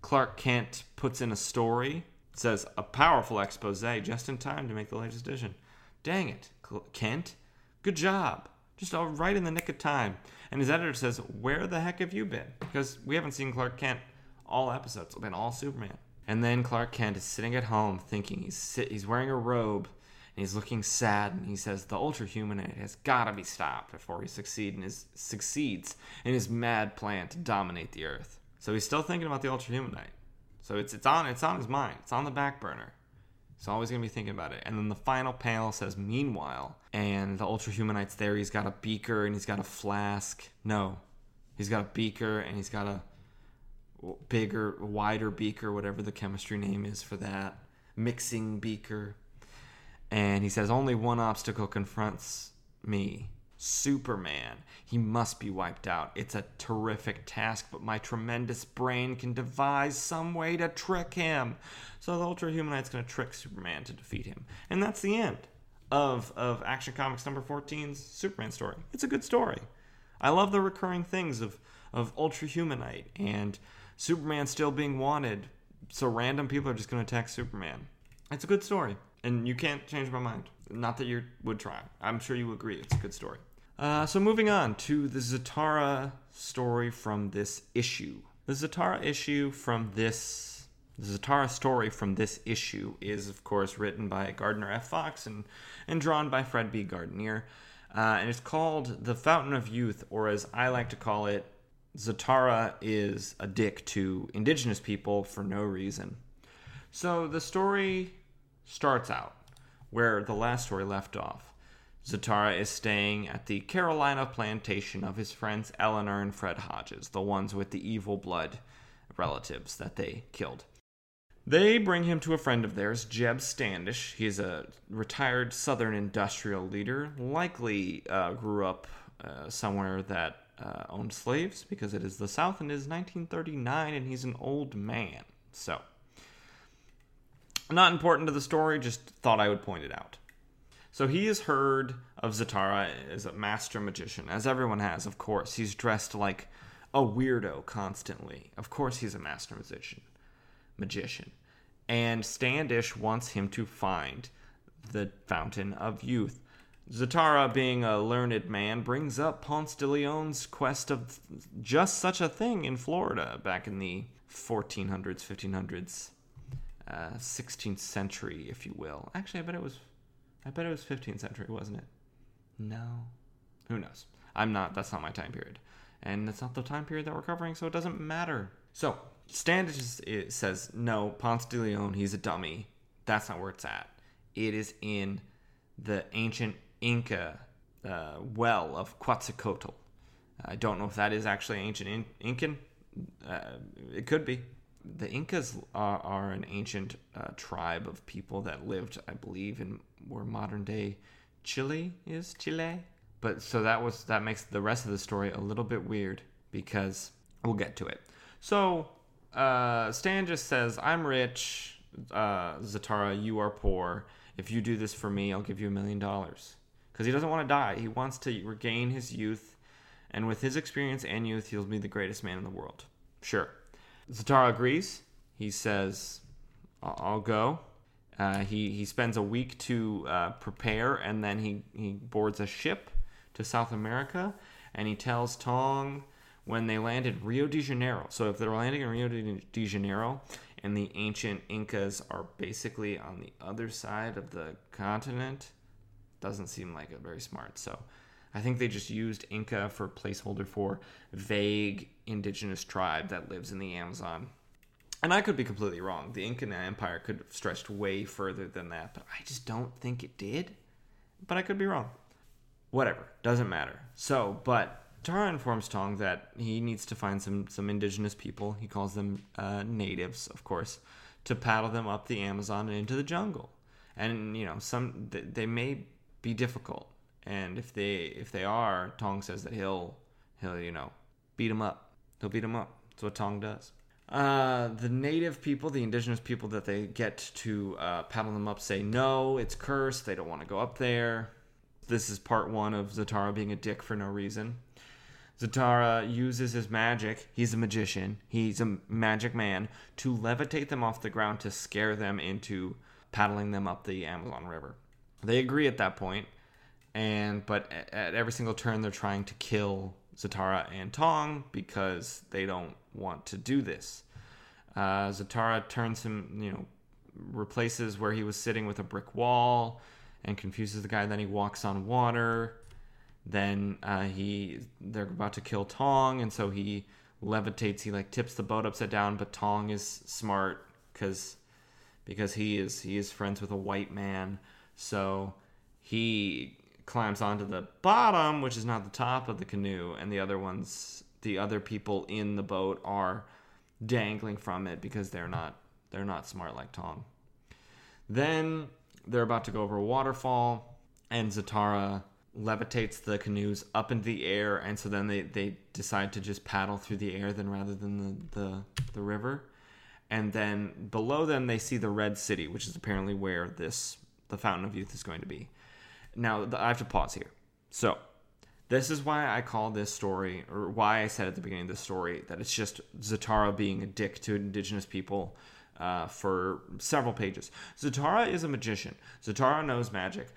Speaker 1: Clark Kent puts in a story, says a powerful expose just in time to make the latest edition. Dang it, Kent. Good job. Just all right in the nick of time. And his editor says, Where the heck have you been? Because we haven't seen Clark Kent all episodes. It's been all Superman. And then Clark Kent is sitting at home thinking he's sit, he's wearing a robe and he's looking sad and he says the ultra humanite has got to be stopped before he succeed in his succeeds in his mad plan to dominate the earth. So he's still thinking about the ultra humanite. So it's it's on it's on his mind. It's on the back burner. He's always gonna be thinking about it. And then the final panel says meanwhile, and the ultra humanite's there. He's got a beaker and he's got a flask. No, he's got a beaker and he's got a bigger, wider beaker, whatever the chemistry name is for that, mixing beaker. And he says, Only one obstacle confronts me Superman. He must be wiped out. It's a terrific task, but my tremendous brain can devise some way to trick him. So the Ultra Humanite's going to trick Superman to defeat him. And that's the end of, of Action Comics number 14's Superman story. It's a good story. I love the recurring things of, of Ultra Humanite and Superman still being wanted, so random people are just going to attack Superman. It's a good story, and you can't change my mind. Not that you would try. I'm sure you agree. It's a good story. Uh, so moving on to the Zatara story from this issue. The Zatara issue from this, the Zatara story from this issue is, of course, written by Gardner F. Fox and, and drawn by Fred Guardineer. Uh, and it's called The Fountain of Youth, or as I like to call it, Zatara is a dick to indigenous people for no reason. So the story starts out where the last story left off. Zatara is staying at the Carolina plantation of his friends Eleanor and Fred Hodges, the ones with the evil blood relatives that they killed. They bring him to a friend of theirs, Jeb Standish. He's a retired Southern industrial leader, likely uh, grew up uh, somewhere that uh, owned slaves because it is the South and it is 1939 and he's an old man. So, not important to the story, just thought I would point it out. So he has heard of Zatara as a master magician, as everyone has, of course. He's dressed like a weirdo constantly. Of course, he's a master magician. Magician, and Standish wants him to find the Fountain of Youth. Zatara, being a learned man, brings up Ponce de Leon's quest of just such a thing in Florida back in the 1400s, 1500s, uh, 16th century, if you will. Actually, I bet it was, I bet it was 15th century, wasn't it? No, who knows? I'm not. That's not my time period, and that's not the time period that we're covering, so it doesn't matter. So Standish says no. Ponce de Leon, he's a dummy. That's not where it's at. It is in the ancient Inca uh, well of Quetzalcoatl. I don't know if that is actually ancient In- Incan. Uh, it could be. The Incas are, are an ancient uh, tribe of people that lived, I believe, in where modern day Chile is. Chile. But so that was that makes the rest of the story a little bit weird because we'll get to it. So uh, Standish says, "I'm rich, uh, Zatara. You are poor. If you do this for me, I'll give you a million dollars." Because he doesn't want to die. He wants to regain his youth, and with his experience and youth, he'll be the greatest man in the world. Sure. Zatara agrees. He says, "I'll go." Uh, he he spends a week to uh, prepare, and then he he boards a ship to South America, and he tells Tong when they land in Rio de Janeiro. So if they're landing in Rio de Janeiro, and the ancient Incas are basically on the other side of the continent, doesn't seem like it very smart. So I think they just used Inca for placeholder for vague indigenous tribe that lives in the Amazon. And I could be completely wrong. The Incan Empire could have stretched way further than that, but I just don't think it did. But I could be wrong. Whatever, doesn't matter. So, but Tara informs Tong that he needs to find some some indigenous people. He calls them uh, natives, of course, to paddle them up the Amazon and into the jungle. And you know, some they may be difficult. And if they if they are, Tong says that he'll he'll you know beat them up. He'll beat them up. That's what Tong does. Uh, the native people, the indigenous people that they get to uh, paddle them up, say no, it's cursed. They don't want to go up there. This is part one of Zatara being a dick for no reason. Zatara uses his magic. He's a magician. He's a magic man to levitate them off the ground to scare them into paddling them up the Amazon River. They agree at that point, and but at every single turn they're trying to kill Zatara and Tong because they don't want to do this. Uh, Zatara turns him, you know, replaces where he was sitting with a brick wall and confuses the guy. Then he walks on water. Then uh, he they're about to kill Tong, and so he levitates. He like tips the boat upside down, but Tong is smart because because he is he is friends with a white man so he climbs onto the bottom, which is not the top of the canoe, and the other ones, the other people in the boat are dangling from it because they're not they're not smart like Tong. Then they're about to go over a waterfall, and Zatara levitates the canoes up into the air, and so then they, they decide to just paddle through the air then rather than the, the, the river. And then below them they see the Red City, which is apparently where this the Fountain of Youth is going to be. Now, I have to pause here. So, this is why I call this story, or why I said at the beginning of the story, that it's just Zatara being a dick to indigenous people uh, for several pages. Zatara is a magician. Zatara knows magic,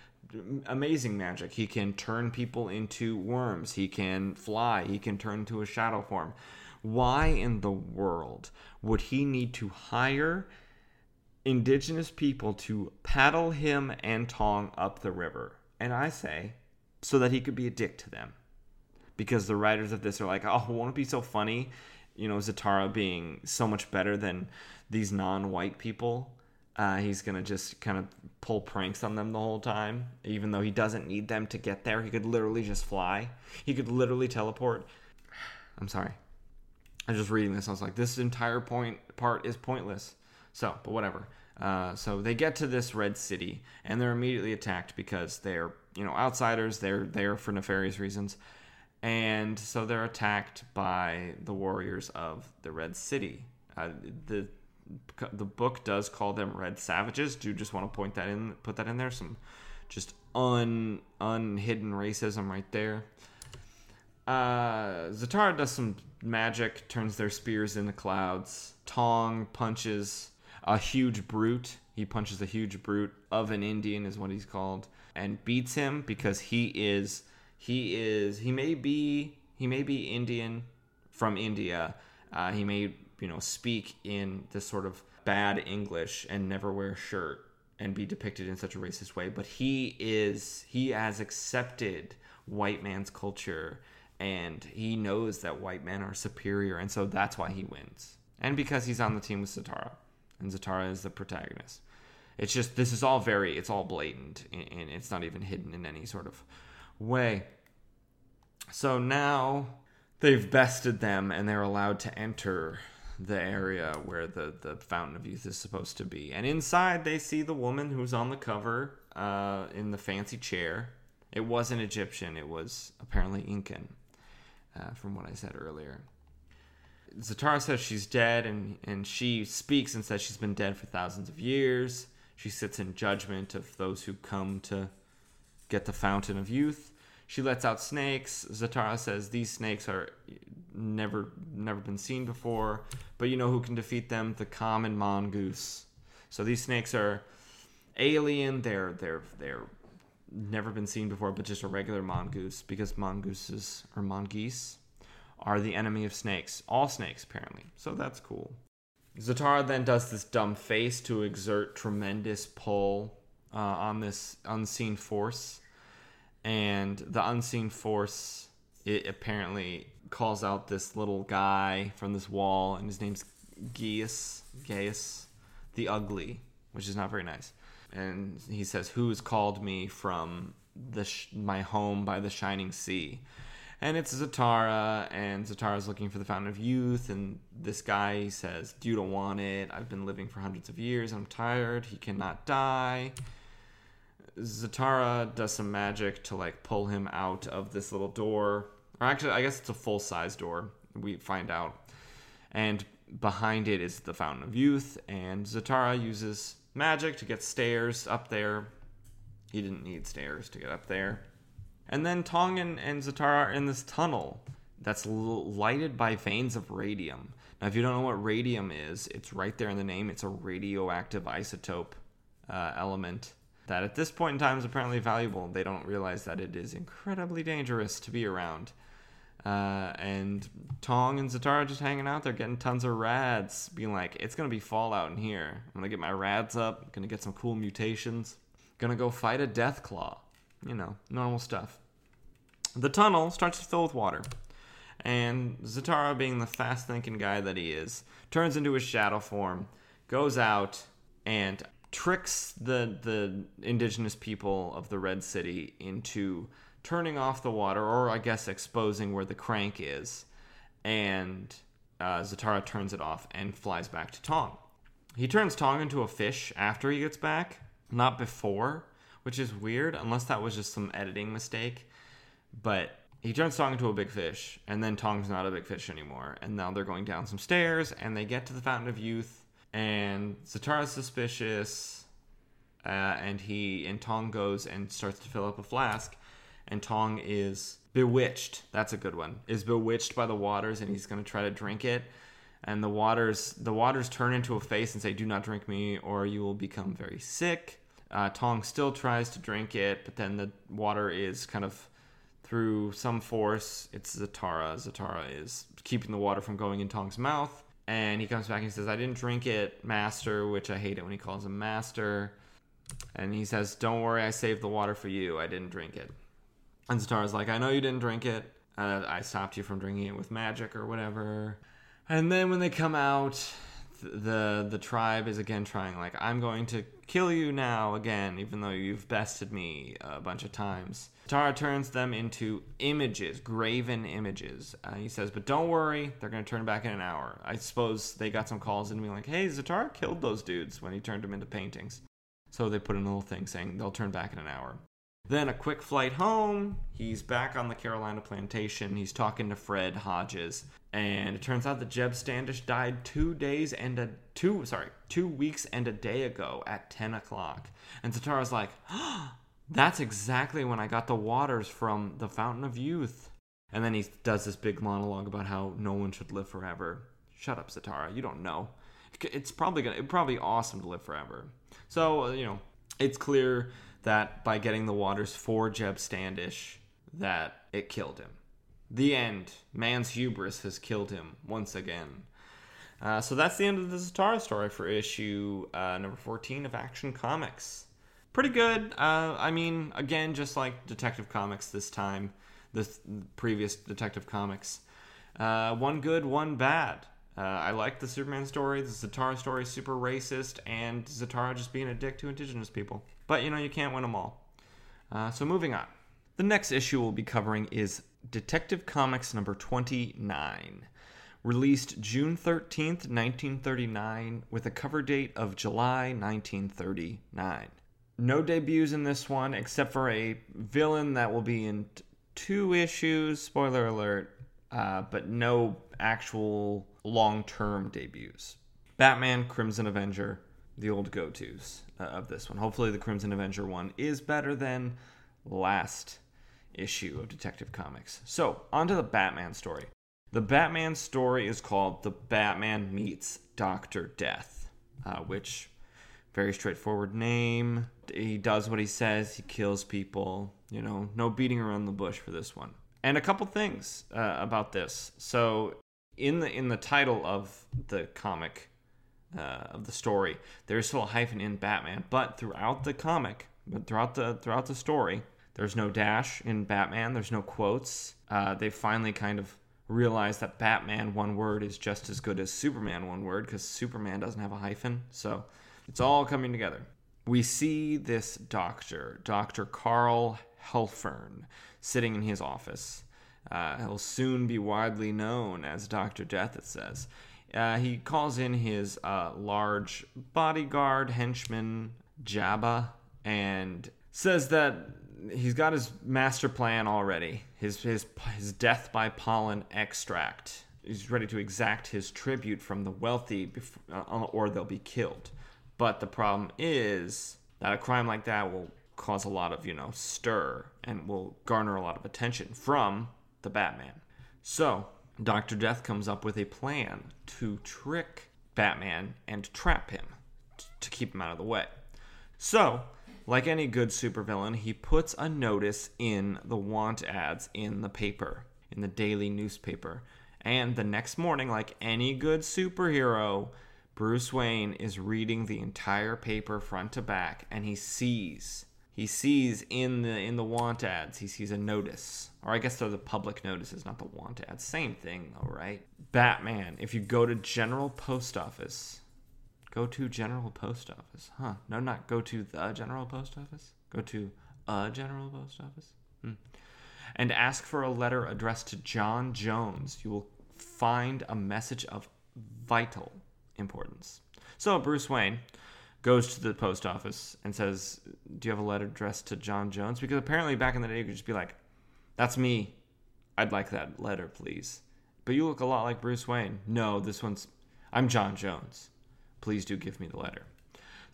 Speaker 1: amazing magic. He can turn people into worms, he can fly, he can turn into a shadow form. Why in the world would he need to hire indigenous people to paddle him and Tong up the river. And I say, so that he could be a dick to them. because the writers of this are like, oh, won't it be so funny? You know, Zatara being so much better than these non-white people. Uh, he's gonna just kind of pull pranks on them the whole time, even though he doesn't need them to get there. He could literally just fly. He could literally teleport. I'm sorry. I was just reading this. I was like, this entire point part is pointless. So, but whatever. Uh, so they get to this red city and they're immediately attacked because they're you know outsiders. They're there for nefarious reasons, and so they're attacked by the warriors of the red city. Uh, the the book does call them red savages. Do you just want to point that in, put that in there. Some just un unhidden racism right there. Uh, Zatara does some magic, turns their spears into clouds. Tong punches a huge brute. He punches a huge brute of an Indian is what he's called, and beats him because he is he is he may be he may be Indian from India. Uh, he may you know speak in this sort of bad English and never wear a shirt and be depicted in such a racist way, but he is he has accepted white man's culture and he knows that white men are superior and so that's why he wins. And because he's on the team with Zatara and Zatara is the protagonist. It's just this is all very it's all blatant and it's not even hidden in any sort of way. So now they've bested them and they're allowed to enter the area where the, the Fountain of Youth is supposed to be. And inside they see the woman who's on the cover uh, in the fancy chair. It wasn't Egyptian, it was apparently Incan, uh, from what I said earlier. Zatara says she's dead, and, and she speaks and says she's been dead for thousands of years. She sits in judgment of those who come to get the fountain of youth. She lets out snakes. Zatara says these snakes are never never been seen before, but you know who can defeat them? The common mongoose. So these snakes are alien. They're they're they're never been seen before, but just a regular mongoose because mongooses or mongoose are the enemy of snakes. All snakes, apparently. So that's cool. Zatara then does this dumb face to exert tremendous pull uh, on this unseen force. And the unseen force, it apparently calls out this little guy from this wall, and his name's Gaius, Gaius the Ugly, which is not very nice. And he says, "Who has called me from the sh- my home by the shining sea?" And it's Zatara, and Zatara's looking for the Fountain of Youth, and this guy says, "You don't want it. I've been living for hundreds of years. I'm tired. He cannot die." Zatara does some magic to like pull him out of this little door, or actually, I guess it's a full size door. We find out, and behind it is the Fountain of Youth, and Zatara uses magic to get stairs up there. He didn't need stairs to get up there and then Tong and, and Zatara are in this tunnel that's lighted by veins of radium. Now, if you don't know what radium is, it's right there in the name. It's a radioactive isotope uh, element that at this point in time is apparently valuable. They don't realize that it is incredibly dangerous to be around. Uh, and Tong and Zatara just hanging out there, getting tons of rads, being like, it's gonna be Fallout in here. I'm gonna get my rads up, gonna get some cool mutations, gonna go fight a Deathclaw you know, normal stuff. The tunnel starts to fill with water, and Zatara, being the fast thinking guy that he is, turns into his shadow form, goes out, and tricks the the indigenous people of the Red City into turning off the water, or I guess exposing where the crank is, and uh, Zatara turns it off and flies back to Tong. He turns Tong into a fish after he gets back, not before which is weird, unless that was just some editing mistake. But he turns Tong into a big fish, and then Tong's not a big fish anymore. And now they're going down some stairs, and they get to the Fountain of Youth, and Zatara's suspicious, uh, and he and Tong goes and starts to fill up a flask, and Tong is bewitched. That's a good one. Is bewitched by the waters, and he's going to try to drink it. And the waters, the waters turn into a face and say, "Do not drink me, or you will become very sick." Uh, Tong still tries to drink it, but then the water is kind of through some force. It's Zatara. Zatara is keeping the water from going in Tong's mouth. And he comes back and says, I didn't drink it, Master, which I hate it when he calls him Master. And he says, Don't worry, I saved the water for you. I didn't drink it. And Zatara's like, I know you didn't drink it. Uh, I stopped you from drinking it with magic or whatever. And then when they come out, the the tribe is again trying like I'm going to kill you now again, even though you've bested me a bunch of times. Zatara turns them into images, graven images. Uh, he says, but don't worry, they're going to turn back in an hour. I suppose they got some calls and being like, hey, Zatara killed those dudes when he turned them into paintings. So they put in a little thing saying they'll turn back in an hour. Then a quick flight home. He's back on the Carolina plantation. He's talking to Fred Hodges, and it turns out that Jeb Standish died two days and a two sorry two weeks and a day ago at ten o'clock. And Zatara's like, oh, "That's exactly when I got the waters from the Fountain of Youth." And then he does this big monologue about how no one should live forever. Shut up, Zatara. You don't know. It's probably gonna. It's probably awesome to live forever. So uh, you know, it's clear that by getting the waters for Jeb Standish, that it killed him. The end. Man's hubris has killed him once again. Uh, so that's the end of the Zatara story for issue uh, number 14 of Action Comics. Pretty good. Uh, I mean, again, just like Detective Comics this time, the previous Detective Comics. Uh, one good, one bad. Uh, I like the Superman story. The Zatara story is super racist, and Zatara just being a dick to indigenous people. But you know, you can't win them all. Uh, so moving on. The next issue we'll be covering is Detective Comics number 29. Released June 13th, 1939, with a cover date of July 1939. No debuts in this one, except for a villain that will be in t- two issues, spoiler alert, uh, but no actual long term debuts. Batman, Crimson Avenger, the old go tos uh, of this one. Hopefully, the Crimson Avenger one is better than last issue of Detective Comics. So, on to the Batman story. The Batman story is called The Batman Meets Dr. Death, uh, which, very straightforward name. He does what he says, he kills people. You know, no beating around the bush for this one. And a couple things uh, about this. So, in the in the title of the comic, uh, of the story. There's still a hyphen in Batman, but throughout the comic, but throughout the throughout the story, there's no dash in Batman. There's no quotes. Uh, they finally kind of realized that Batman one word is just as good as Superman one word because Superman doesn't have a hyphen. So it's all coming together. We see this doctor, Dr. Karl Hellfern, sitting in his office. Uh, he'll soon be widely known as Dr. Death, it says. Uh, he calls in his uh, large bodyguard henchman, Jabba, and says that he's got his master plan already. His, his, his death by pollen extract. He's ready to exact his tribute from the wealthy before, uh, or they'll be killed. But the problem is that a crime like that will cause a lot of, you know, stir and will garner a lot of attention from the Batman. So Dr. Death comes up with a plan to trick Batman and trap him to keep him out of the way. So, like any good supervillain, he puts a notice in the want ads in the paper, in the daily newspaper. And the next morning, like any good superhero, Bruce Wayne is reading the entire paper front to back and he sees he sees in the in the want ads he sees a notice. Or i guess they're the public notices not the want ads. Same thing though right? Batman if you go to general post office go to general post office huh no not go to the general post office go to a general post office hmm. and ask for a letter addressed to john jones you will find a message of vital importance so bruce wayne goes to the post office and says, "Do you have a letter addressed to John Jones?" Because apparently back in the day, you could just be like, "That's me. I'd like that letter, please." But you look a lot like Bruce Wayne. No, this one's I'm John Jones. Please do give me the letter.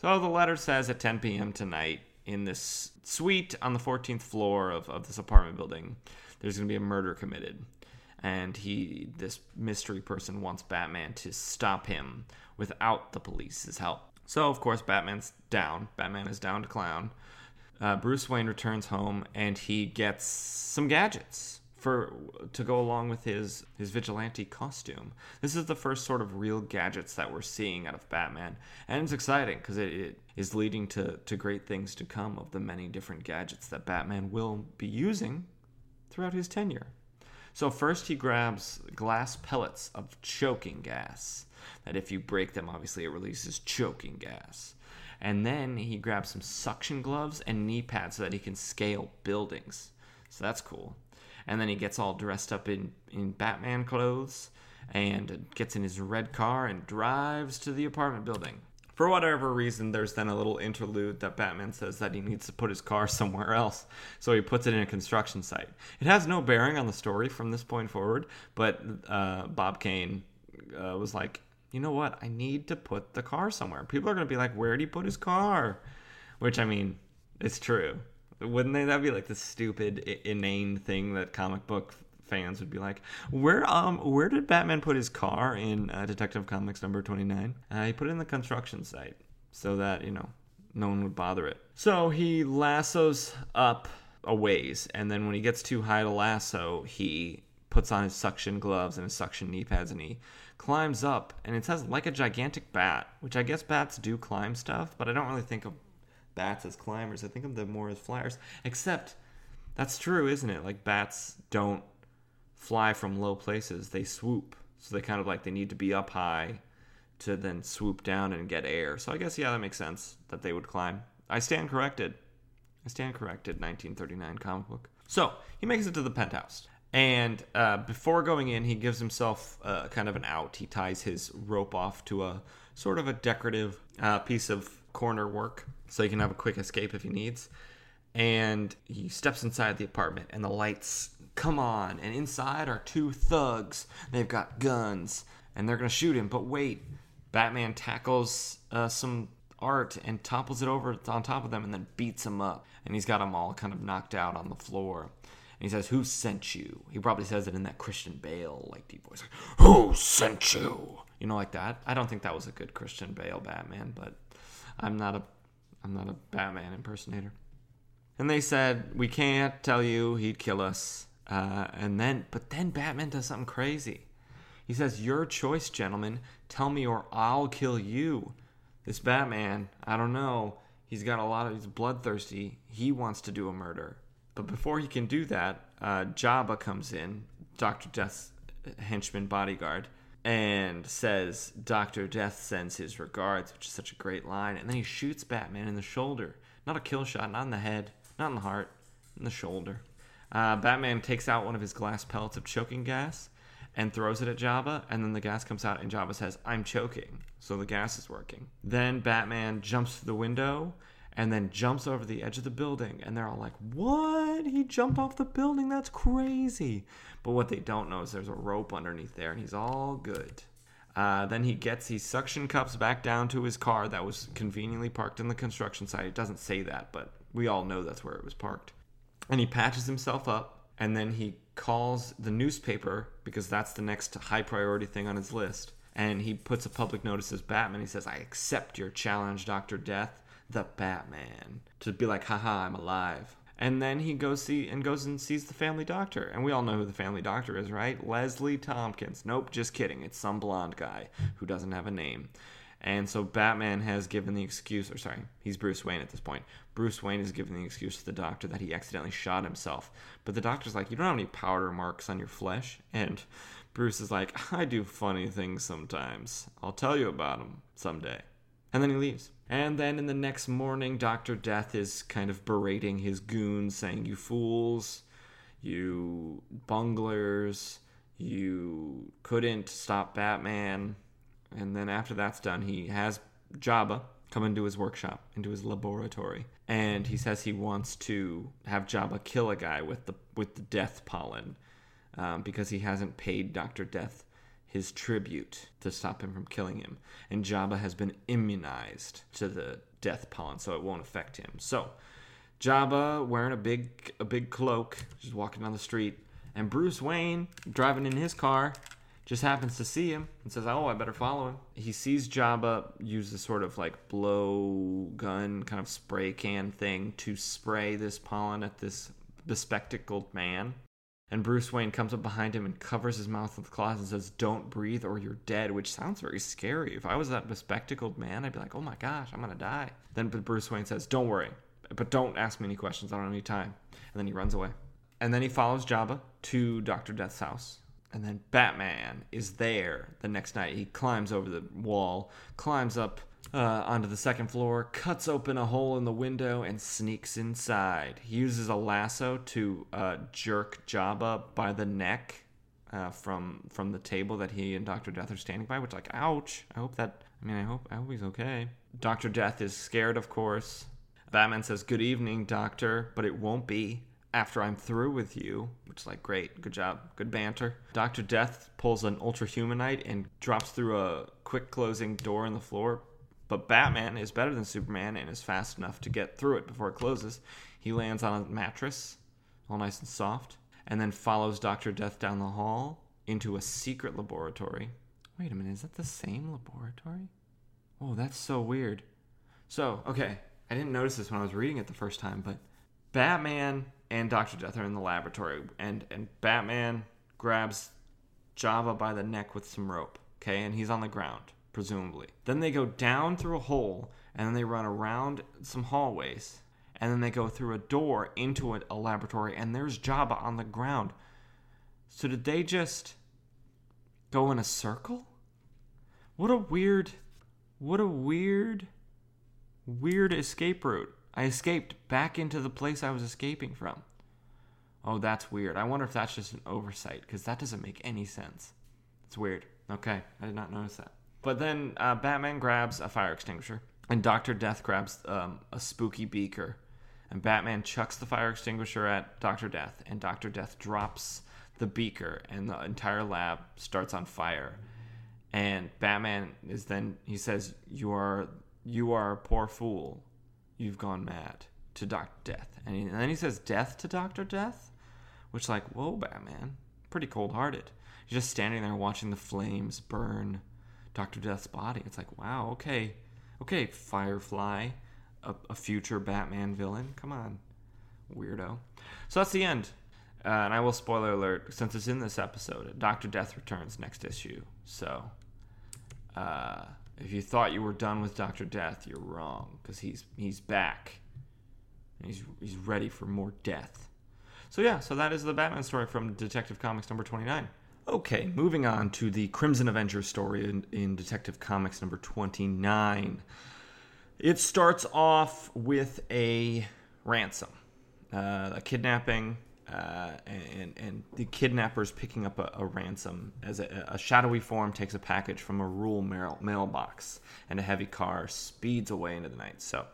Speaker 1: So the letter says at 10 p.m. tonight in this suite on the 14th floor of, of this apartment building, there's going to be a murder committed. And he, this mystery person, wants Batman to stop him without the police's help. So, of course, Batman's down. Batman is down to clown. Uh, Bruce Wayne returns home and he gets some gadgets for to go along with his his vigilante costume. This is the first sort of real gadgets that we're seeing out of Batman, and it's exciting because it, it is leading to to great things to come of the many different gadgets that Batman will be using throughout his tenure. So first he grabs glass pellets of choking gas. That if you break them, obviously it releases choking gas. And then he grabs some suction gloves and knee pads so that he can scale buildings. So that's cool. And then he gets all dressed up in, in Batman clothes and gets in his red car and drives to the apartment building. For whatever reason, there's then a little interlude that Batman says that he needs to put his car somewhere else. So he puts it in a construction site. It has no bearing on the story from this point forward, but uh, Bob Kane uh, was like, you know what? I need to put the car somewhere. People are going to be like, where did he put his car? Which, I mean, it's true. Wouldn't they? That'd be like the stupid, inane thing that comic book fans would be like, "Where um where did Batman put his car in uh, Detective Comics number 29?" Uh, he put it in the construction site so that, you know, no one would bother it. So he lassos up a ways, and then when he gets too high to lasso, he puts on his suction gloves and his suction knee pads and he climbs up and it says like a gigantic bat, which I guess bats do climb stuff, but I don't really think of bats as climbers. I think of them more as flyers. Except that's true, isn't it? Like bats don't fly from low places, they swoop. So they kind of like they need to be up high to then swoop down and get air. So I guess yeah, that makes sense that they would climb. I stand corrected. I stand corrected. 1939 comic book. So he makes it to the penthouse. And uh, before going in, he gives himself uh, kind of an out. He ties his rope off to a sort of a decorative uh, piece of corner work so he can have a quick escape if he needs. And he steps inside the apartment, and the lights come on. And inside are two thugs. They've got guns, and they're going to shoot him. But wait, Batman tackles uh, some art and topples it over on top of them and then beats them up. And he's got them all kind of knocked out on the floor. And he says, Who sent you? He probably says it in that Christian Bale like deep voice. Who sent you? You know, like that. I don't think that was a good Christian Bale Batman, but I'm not a I'm not a Batman impersonator. And they said, We can't tell you he'd kill us. Uh, and then, but then Batman does something crazy. He says, Your choice, gentlemen. Tell me or I'll kill you. This Batman, I don't know. He's got a lot of, he's bloodthirsty. He wants to do a murder. But before he can do that, uh, Jabba comes in, Dr. Death's henchman bodyguard, and says Dr. Death sends his regards, which is such a great line. And then he shoots Batman in the shoulder. Not a kill shot, not in the head, not in the heart, in the shoulder. Uh, Batman takes out one of his glass pellets of choking gas and throws it at Jabba, and then the gas comes out, and Jabba says, I'm choking. So the gas is working. Then Batman jumps through the window and then jumps over the edge of the building, and they're all like, What? He jumped off the building? That's crazy. But what they don't know is there's a rope underneath there, and he's all good. Uh, then he gets his suction cups back down to his car that was conveniently parked in the construction site. It doesn't say that, but we all know that's where it was parked. And he patches himself up, and then he calls the newspaper because that's the next high priority thing on his list. And he puts a public notice as Batman. He says, I accept your challenge, Dr. Death, the Batman. To be like, haha, I'm alive. And then he goes see and goes and sees the family doctor. And we all know who the family doctor is, right? Leslie Thompkins. Nope, just kidding. It's some blonde guy who doesn't have a name. And so Batman has given the excuse, or sorry, he's Bruce Wayne at this point. Bruce Wayne has given the excuse to the doctor that he accidentally shot himself. But the doctor's like, You don't have any powder marks on your flesh. And Bruce is like, I do funny things sometimes. I'll tell you about them someday. And then he leaves. And then in the next morning, Dr. Death is kind of berating his goons, saying, You fools, you bunglers, you couldn't stop Batman and then after that's done, he has Jabba come into his workshop, into his laboratory, and he says he wants to have Jabba kill a guy with the with the death pollen um, because he hasn't paid Doctor Death his tribute to stop him from killing him, and Jabba has been immunized to the death pollen, so it won't affect him. So. Jabba wearing a big a big cloak, just walking down the street, and Bruce Wayne driving in his car just happens to see him and says, "Oh, I better follow him." He sees Jabba use this sort of like blow gun kind of spray can thing to spray this pollen at this bespectacled man. And Bruce Wayne comes up behind him and covers his mouth with claws and says, "Don't breathe or you're dead," which sounds very scary. If I was that bespectacled man, I'd be like, "Oh my gosh, I'm gonna die." Then Bruce Wayne says, "Don't worry, but don't ask me any questions. I don't have any time." And then he runs away. And then he follows Jabba to Dr. Death's house. And then Batman is there the next night. He climbs over the wall, climbs up uh, onto the second floor, cuts open a hole in the window, and sneaks inside. He uses a lasso to uh, jerk Jabba by the neck uh, from from the table that he and Doctor Death are standing by. Which, like, ouch! I hope that. I mean, I hope I hope he's okay. Doctor Death is scared, of course. Batman says, "Good evening, Doctor," but it won't be after I'm through with you. Which is like, great, good job, good banter. Doctor Death pulls an Ultra Humanite and drops through a quick closing door in the floor. But Batman is better than Superman and is fast enough to get through it before it closes. He lands on a mattress, all nice and soft, and then follows Dr. Death down the hall into a secret laboratory. Wait a minute, is that the same laboratory? Oh, that's so weird. So, okay, I didn't notice this when I was reading it the first time, but Batman and Dr. Death are in the laboratory, and, and Batman grabs Jabba by the neck with some rope, okay, and he's on the ground, presumably. Then they go down through a hole, and then they run around some hallways, and then they go through a door into a, laboratory, and there's Jabba on the ground. So did they just go in a circle? What a weird, what a weird, weird escape route. I escaped back into the place I was escaping from. Oh, that's weird. I wonder if that's just an oversight because that doesn't make any sense. It's weird. Okay, I did not notice that. But then uh, Batman grabs a fire extinguisher, and Doctor Death grabs um, a spooky beaker, and Batman chucks the fire extinguisher at Doctor Death, and Doctor Death drops the beaker, and the entire lab starts on fire. And Batman is then he says, "You are you are a poor fool. You've gone mad." To Doctor Death, and, he, and then he says, "Death to Doctor Death." Which, like, whoa, Batman. Pretty cold hearted. He's just standing there watching the flames burn Dr. Death's body. It's like, wow, okay. Okay, Firefly, a, a future Batman villain. Come on, weirdo. So that's the end. Uh, and I will spoiler alert, since it's in this episode, Dr. Death returns next issue. So uh, if you thought you were done with Dr. Death, you're wrong, because he's, he's back. He's, he's ready for more death. So yeah, so that is the Batman story from Detective Comics number 29. Okay, moving on to the Crimson Avenger story in, in Detective Comics number 29. It starts off with a ransom, uh, a kidnapping, uh, and, and the kidnappers picking up a, a ransom as a, a, shadowy form takes a package from a rural mail, mailbox, and a heavy car speeds away into the night. So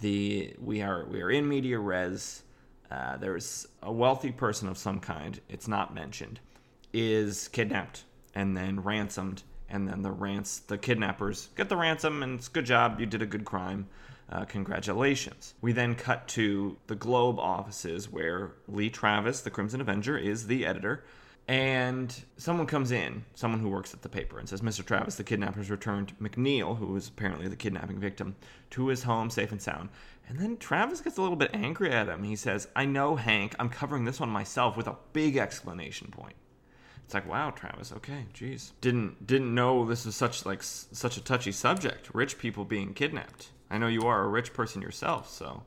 Speaker 1: the we are we are in media res. Uh, there's a wealthy person of some kind, it's not mentioned, is kidnapped and then ransomed, and then the rants the kidnappers get the ransom, and it's good job, you did a good crime. Uh, congratulations. We then cut to the Globe offices where Lee Travis, the Crimson Avenger, is the editor. And someone comes in, someone who works at the paper, and says, Mr. Travis, the kidnappers returned McNeil, who was apparently the kidnapping victim, to his home safe and sound. And then Travis gets a little bit angry at him. He says, I know, Hank, I'm covering this one myself with a big exclamation point. It's like, wow, Travis, okay, jeez. Didn't didn't know this was such like such a touchy subject. Rich people being kidnapped. I know you are a rich person yourself, so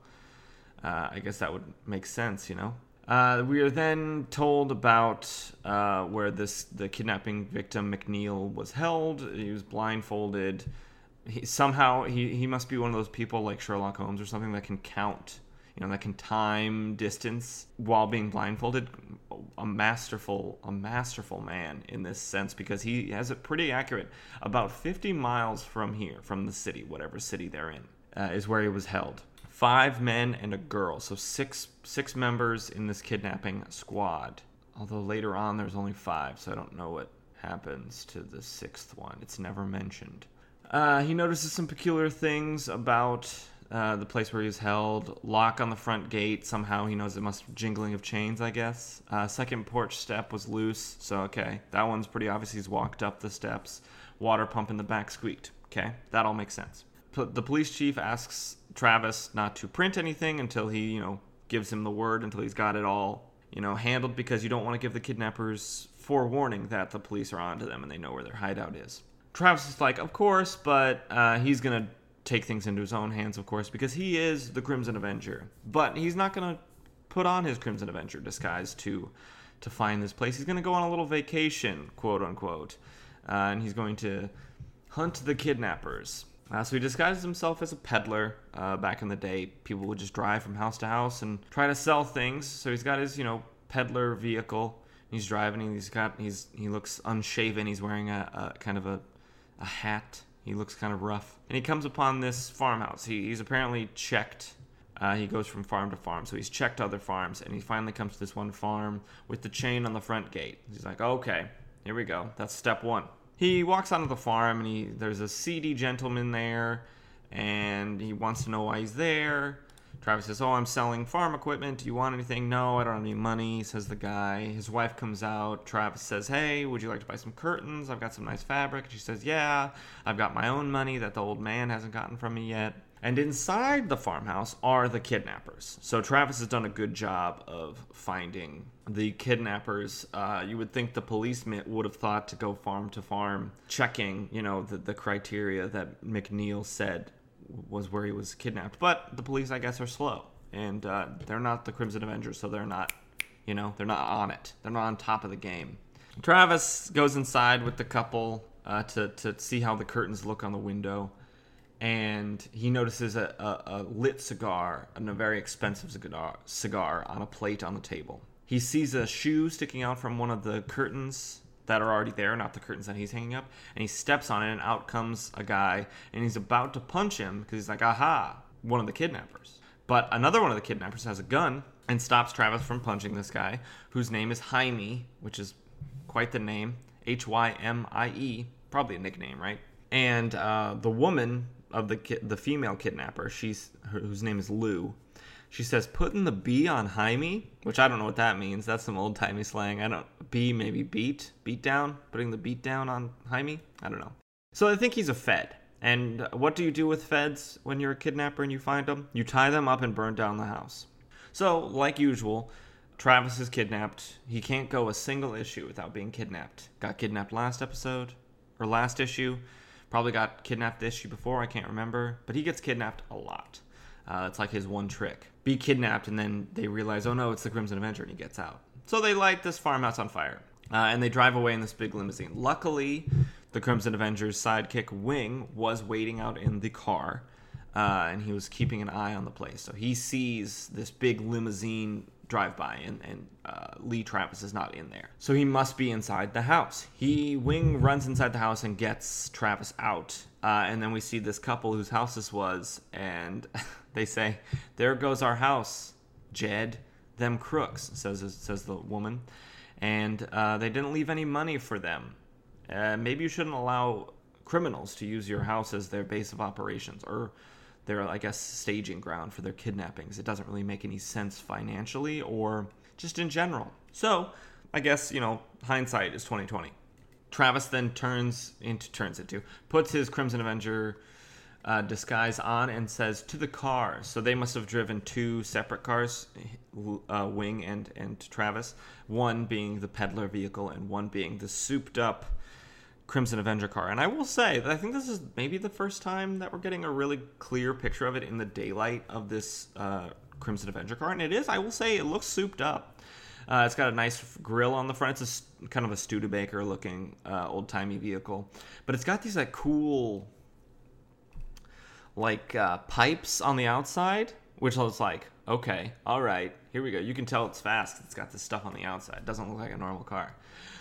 Speaker 1: uh, I guess that would make sense, you know. Uh, we are then told about uh, where this the kidnapping victim McNeil was held. He was blindfolded he, somehow he, he must be one of those people like Sherlock Holmes or something that can count, you know, that can time distance while being blindfolded. A masterful, a masterful man in this sense because he has it pretty accurate. About 50 miles from here, from the city, whatever city they're in, uh, is where he was held. Five men and a girl, so six six members in this kidnapping squad. Although later on there's only five, so I don't know what happens to the sixth one. It's never mentioned. Uh, he notices some peculiar things about uh, the place where he's held. Lock on the front gate. Somehow he knows it must be jingling of chains, I guess. Uh, second porch step was loose, so okay. That one's pretty obvious. He's walked up the steps. Water pump in the back squeaked. Okay, that all makes sense. P- the police chief asks Travis not to print anything until he, you know, gives him the word, until he's got it all, you know, handled because you don't want to give the kidnappers forewarning that the police are onto them and they know where their hideout is. Travis is like, of course, but uh, he's gonna take things into his own hands, of course, because he is the Crimson Avenger. But he's not gonna put on his Crimson Avenger disguise to to find this place. He's going to go on a little vacation, quote unquote, uh, and he's going to hunt the kidnappers. Uh, so he disguises himself as a peddler. Uh, back in the day, people would just drive from house to house and try to sell things. So he's got his, you know, peddler vehicle. He's driving. He's got he's he looks unshaven. He's wearing a, a kind of a a hat. He looks kind of rough. And he comes upon this farmhouse. He, he's apparently checked. Uh, he goes from farm to farm. So he's checked other farms. And he finally comes to this one farm with the chain on the front gate. He's like, okay, here we go. That's step one. He walks onto the farm and he there's a seedy gentleman there. And he wants to know why he's there. Travis says, Oh, I'm selling farm equipment. Do you want anything? No, I don't have any money, says the guy. His wife comes out. Travis says, Hey, would you like to buy some curtains? I've got some nice fabric. She says, Yeah, I've got my own money that the old man hasn't gotten from me yet. And inside the farmhouse are the kidnappers. So Travis has done a good job of finding the kidnappers. Uh, you would think the policeman would have thought to go farm to farm, checking, you know, the, the criteria that McNeil said was where he was kidnapped. But the police, I guess, are slow, and uh, they're not the Crimson Avengers, so they're not, you know, they're not on it. They're not on top of the game. Travis goes inside with the couple uh, to to see how the curtains look on the window, and he notices a, a, a lit cigar and a very expensive cigar cigar on a plate on the table. He sees a shoe sticking out from one of the curtains that are already there, not the curtains that he's hanging up. And he steps on it, and out comes a guy, and he's about to punch him because he's like, aha, one of the kidnappers. But another one of the kidnappers has a gun and stops Travis from punching this guy, whose name is Hymie, which is quite the name H Y M I E, probably a nickname, right? And uh, the woman of the ki- the female kidnapper, she's her, whose name is Lou. She says, putting the B on Hymie, which I don't know what that means. That's some old timey slang. I don't. B maybe beat, beat down, putting the beat down on Hymie. I don't know. So I think he's a Fed. And what do you do with Feds when you're a kidnapper and you find them? You tie them up and burn down the house. So, like usual, Travis is kidnapped. He can't go a single issue without being kidnapped. Got kidnapped last episode, or last issue. Probably got kidnapped the issue before, I can't remember. But he gets kidnapped a lot. Uh, it's like his one trick. Be kidnapped, and then they realize, oh no, it's the Crimson Avenger, and he gets out. So they light this farmhouse on fire, uh, and they drive away in this big limousine. Luckily, the Crimson Avenger's sidekick Wing was waiting out in the car, uh, and he was keeping an eye on the place. So he sees this big limousine drive by, and, and uh, Lee Travis is not in there. So he must be inside the house. He Wing runs inside the house and gets Travis out, uh, and then we see this couple whose house this was, and they say, "There goes our house, Jed." Them crooks, says says the woman, and uh, they didn't leave any money for them. Uh, maybe you shouldn't allow criminals to use your house as their base of operations or their, I guess, staging ground for their kidnappings. It doesn't really make any sense financially or just in general. So, I guess you know, hindsight is twenty twenty. Travis then turns into turns into puts his Crimson Avenger uh, disguise on and says to the car. So they must have driven two separate cars, uh, Wing and and Travis. One being the peddler vehicle, and one being the souped up Crimson Avenger car. And I will say that I think this is maybe the first time that we're getting a really clear picture of it in the daylight of this uh, Crimson Avenger car, and it is. I will say it looks souped up. Uh, it's got a nice grill on the front. It's a, kind of a Studebaker looking uh, old timey vehicle, but it's got these like cool like uh, pipes on the outside, which I was like, okay, all right, here we go. You can tell it's fast. It's got this stuff on the outside. It doesn't look like a normal car.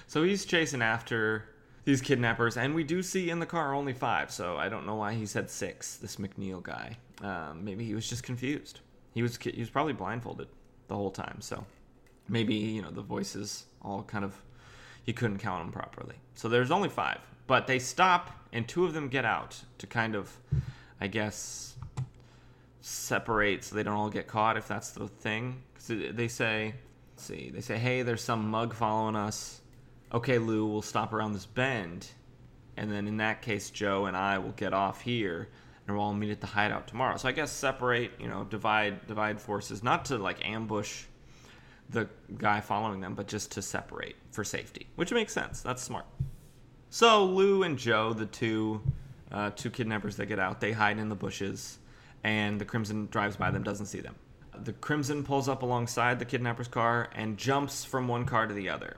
Speaker 1: So he's chasing after these kidnappers, and we do see in the car only five. So I don't know why he said six. This McNeil guy, um, maybe he was just confused. He was he was probably blindfolded the whole time. So maybe you know the voices all kind of he couldn't count them properly. So there's only five, but they stop, and two of them get out to kind of I guess, separate so they don't all get caught if that's the thing. Because they say, see, they say, hey, there's some mug following us. Okay, Lou, we'll stop around this bend. And then in that case, Joe and I will get off here and we'll all meet at the hideout tomorrow. So I guess separate, you know, divide divide forces, not to like ambush the guy following them, but just to separate for safety, which makes sense. That's smart. So Lou and Joe, the two uh, two kidnappers that get out. They hide in the bushes, and the Crimson drives by them, doesn't see them. the Crimson pulls up alongside the kidnapper's car and jumps from one car to the other.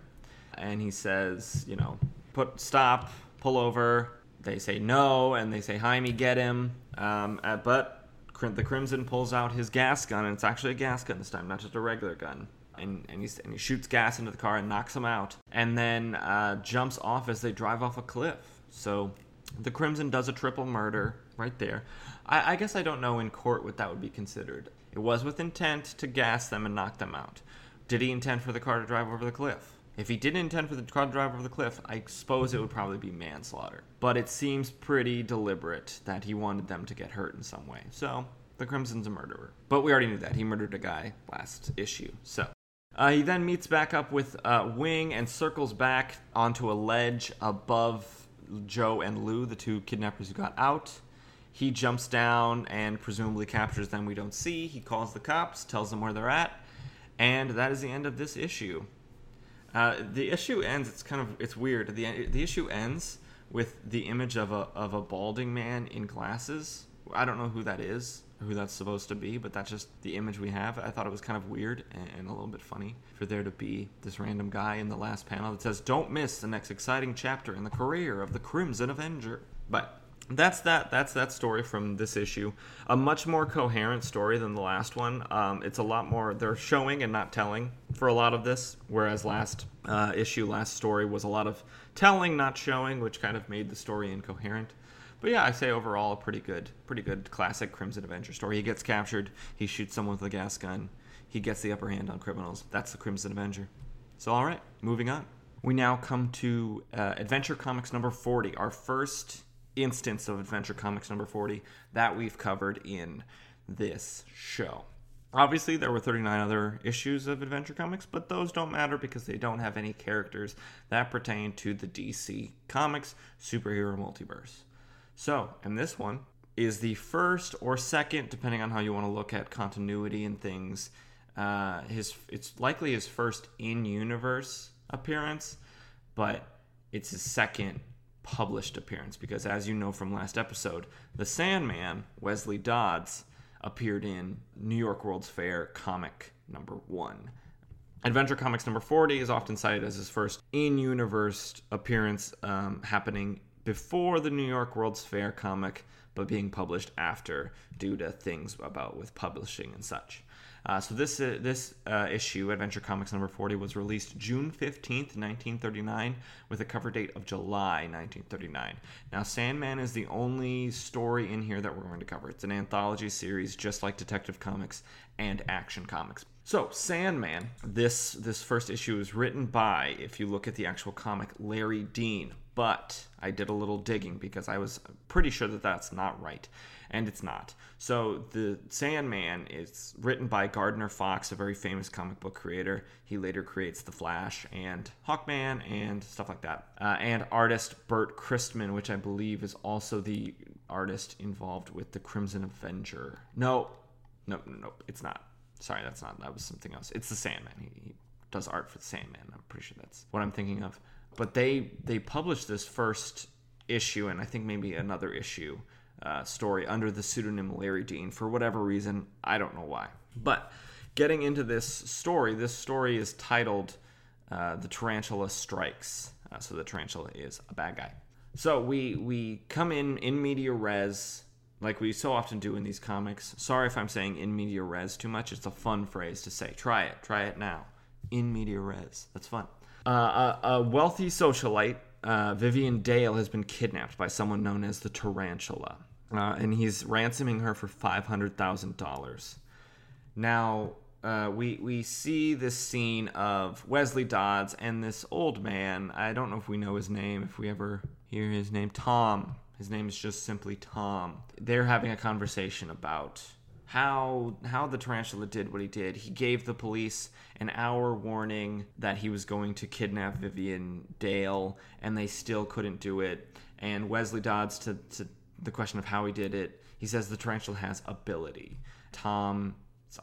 Speaker 1: And he says, you know, put stop, pull over. They say no, and they say, Hymie, get him. Um, uh, but the Crimson pulls out his gas gun, and it's actually a gas gun this time, not just a regular gun. And, and, and he shoots gas into the car and knocks him out, and then uh, jumps off as they drive off a cliff. So the Crimson does a triple murder right there. I, I guess I don't know in court what that would be considered. It was with intent to gas them and knock them out. Did he intend for the car to drive over the cliff? If he didn't intend for the car to drive over the cliff, I suppose it would probably be manslaughter. But it seems pretty deliberate that he wanted them to get hurt in some way. So, the Crimson's a murderer. But we already knew that. He murdered a guy last issue. So, uh, he then meets back up with uh, Wing and circles back onto a ledge above Joe and Lou, the two kidnappers who got out. He jumps down and presumably captures them we don't see. He calls the cops, tells them where they're at, and that is the end of this issue. Uh, the issue ends. It's kind of it's weird. the The issue ends with the image of a of a balding man in glasses. I don't know who that is, who that's supposed to be, but that's just the image we have. I thought it was kind of weird and, a little bit funny for there to be this random guy in the last panel that says, "Don't miss the next exciting chapter in the career of the Crimson Avenger." But that's that that's that story from this issue a much more coherent story than the last one um, it's a lot more they're showing and not telling for a lot of this whereas last uh, issue last story was a lot of telling not showing which kind of made the story incoherent but yeah i say overall a pretty good pretty good classic crimson avenger story. He gets captured he shoots someone with a gas gun he gets the upper hand on criminals. That's the crimson avenger. So all right. Moving on. We now come to uh, adventure comics number 40 our first instance of Adventure Comics number 40 that we've covered in this show. Obviously, there were 39 other issues of Adventure Comics, but those don't matter because they don't have any characters that pertain to the DC Comics superhero multiverse. So, and this one is the first or second, depending on how you want to look at continuity and things. Uh, his it's likely his first in-universe appearance, but it's his second published appearance because, as you know from last episode, the Sandman, Wesley Dodds, appeared in New York World's Fair comic number one. Adventure Comics number 40 is often cited as his first in universe appearance, um, happening before the New York World's Fair comic, but being published after due to things about with publishing and such. Uh, so this uh, this uh, issue, Adventure Comics number 40, was released June 15th, 1939, with a cover date of July 1939. Now, Sandman is the only story in here that we're going to cover. It's an anthology series, just like Detective Comics and Action Comics. So, Sandman, this this first issue is written by, if you look at the actual comic, Larry Dean. But I did a little digging because I was pretty sure that that's not right and it's not. So the Sandman is written by Gardner Fox, a very famous comic book creator. He later creates The Flash and Hawkman and stuff like that. Uh, and artist Bert Christman, which I believe is also the artist involved with the Crimson Avenger. No, no, no, no, it's not. Sorry, that's not. That was something else. It's the Sandman. He, he does art for the Sandman. I'm pretty sure that's what I'm thinking of. But they they published this first issue and I think maybe another issue uh, story under the pseudonym Larry Dean for whatever reason. I don't know why. But getting into this story, this story is titled uh, "The Tarantula Strikes." Uh, so the tarantula is a bad guy. So we we come in in media res like we so often do in these comics. Sorry if I'm saying in media res too much. It's a fun phrase to say. Try it. Try it now. In media res. That's fun. Uh, a, a, wealthy socialite, uh, Vivian Dale, has been kidnapped by someone known as the Tarantula uh, and he's ransoming her for five hundred thousand dollars. Now uh, we we see this scene of Wesley Dodds and this old man. I don't know if we know his name. If we ever hear his name, Tom. His name is just simply Tom. They're having a conversation about how how the tarantula did what he did. He gave the police an hour warning that he was going to kidnap Vivian Dale, and they still couldn't do it. And Wesley Dodds to to the question of how he did it, he says the tarantula has ability. Tom's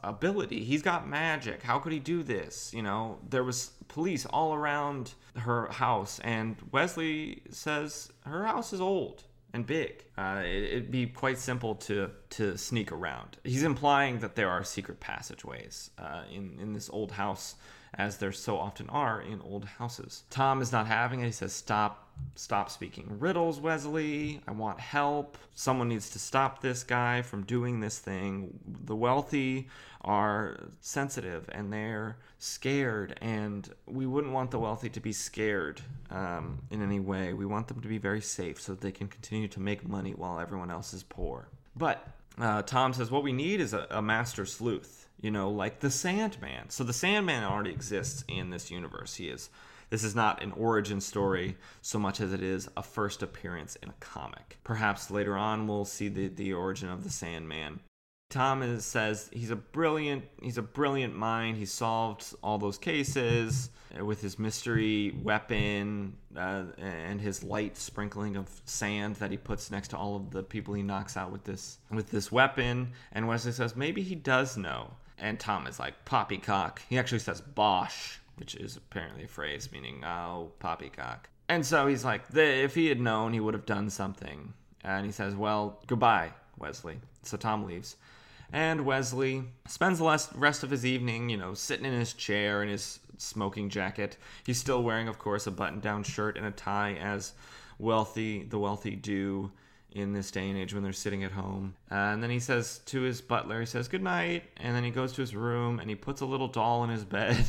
Speaker 1: ability. He's got magic. How could he do this? You know, there was police all around her house, and Wesley says her house is old and big. Uh, it, would be quite simple to to sneak around. He's implying that there are secret passageways uh, in in this old house, as there so often are in old houses. Tom is not having it. He says, "Stop." Stop speaking riddles, Wesley. I want help. Someone needs to stop this guy from doing this thing. The wealthy are sensitive and they're scared, and we wouldn't want the wealthy to be scared um, in any way. We want them to be very safe so that they can continue to make money while everyone else is poor. But uh, Tom says, What we need is a, a master sleuth, you know, like the Sandman. So the Sandman already exists in this universe. He is this is not an origin story so much as it is a first appearance in a comic. Perhaps later on we'll see the, the origin of the Sandman. Thomas says he's a brilliant he's a brilliant mind. He solved all those cases with his mystery weapon uh, and his light sprinkling of sand that he puts next to all of the people he knocks out with this with this weapon. And Wesley says maybe he does know. And Tom is like poppycock. He actually says bosh, which is apparently a phrase meaning "oh poppycock." And so he's like, if he had known, he would have done something. And he says, "Well, goodbye, Wesley." So Tom leaves. And Wesley spends the rest of his evening, you know, sitting in his chair in his smoking jacket. He's still wearing, of course, a button-down shirt and a tie, as wealthy the wealthy do in this day and age when they're sitting at home. Uh, and then he says to his butler, he says good night, and then he goes to his room and he puts a little doll in his bed.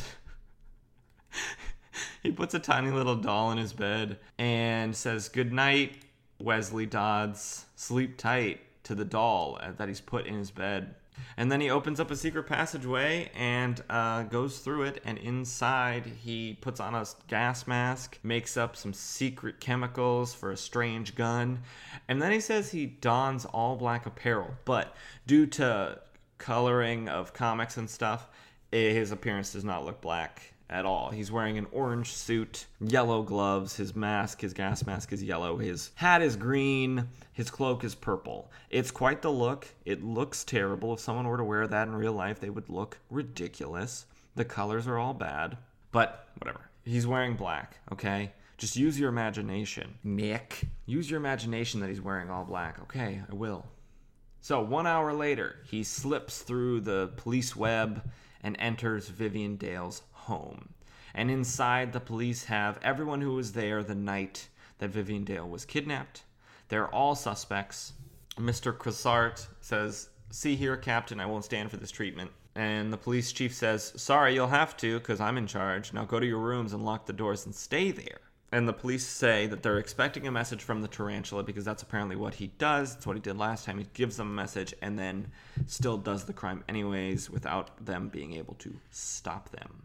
Speaker 1: he puts a tiny little doll in his bed and says, Good night, Wesley Dodds. Sleep tight to the doll that he's put in his bed. And then he opens up a secret passageway and uh, goes through it. And inside, he puts on a gas mask, makes up some secret chemicals for a strange gun. And then he says he dons all black apparel. But due to coloring of comics and stuff, his appearance does not look black at all. He's wearing an orange suit, yellow gloves, his mask, his gas mask is yellow, his hat is green, his cloak is purple. It's quite the look. It looks terrible. If someone were to wear that in real life, they would look ridiculous. The colors are all bad, but whatever. He's wearing black, okay? Just use your imagination. Nick, use your imagination that he's wearing all black. Okay, I will. So, one hour later, he slips through the police web and enters Vivian Dale's home. And inside, the police have everyone who was there the night that Vivian Dale was kidnapped. They're all suspects. Mr. Cressart says, See here, Captain, I won't stand for this treatment. And the police chief says, Sorry, you'll have to, because I'm in charge. Now go to your rooms and lock the doors and stay there. And the police say that they're expecting a message from the tarantula because that's apparently what he does. It's what he did last time. He gives them a message and then still does the crime anyways without them being able to stop them.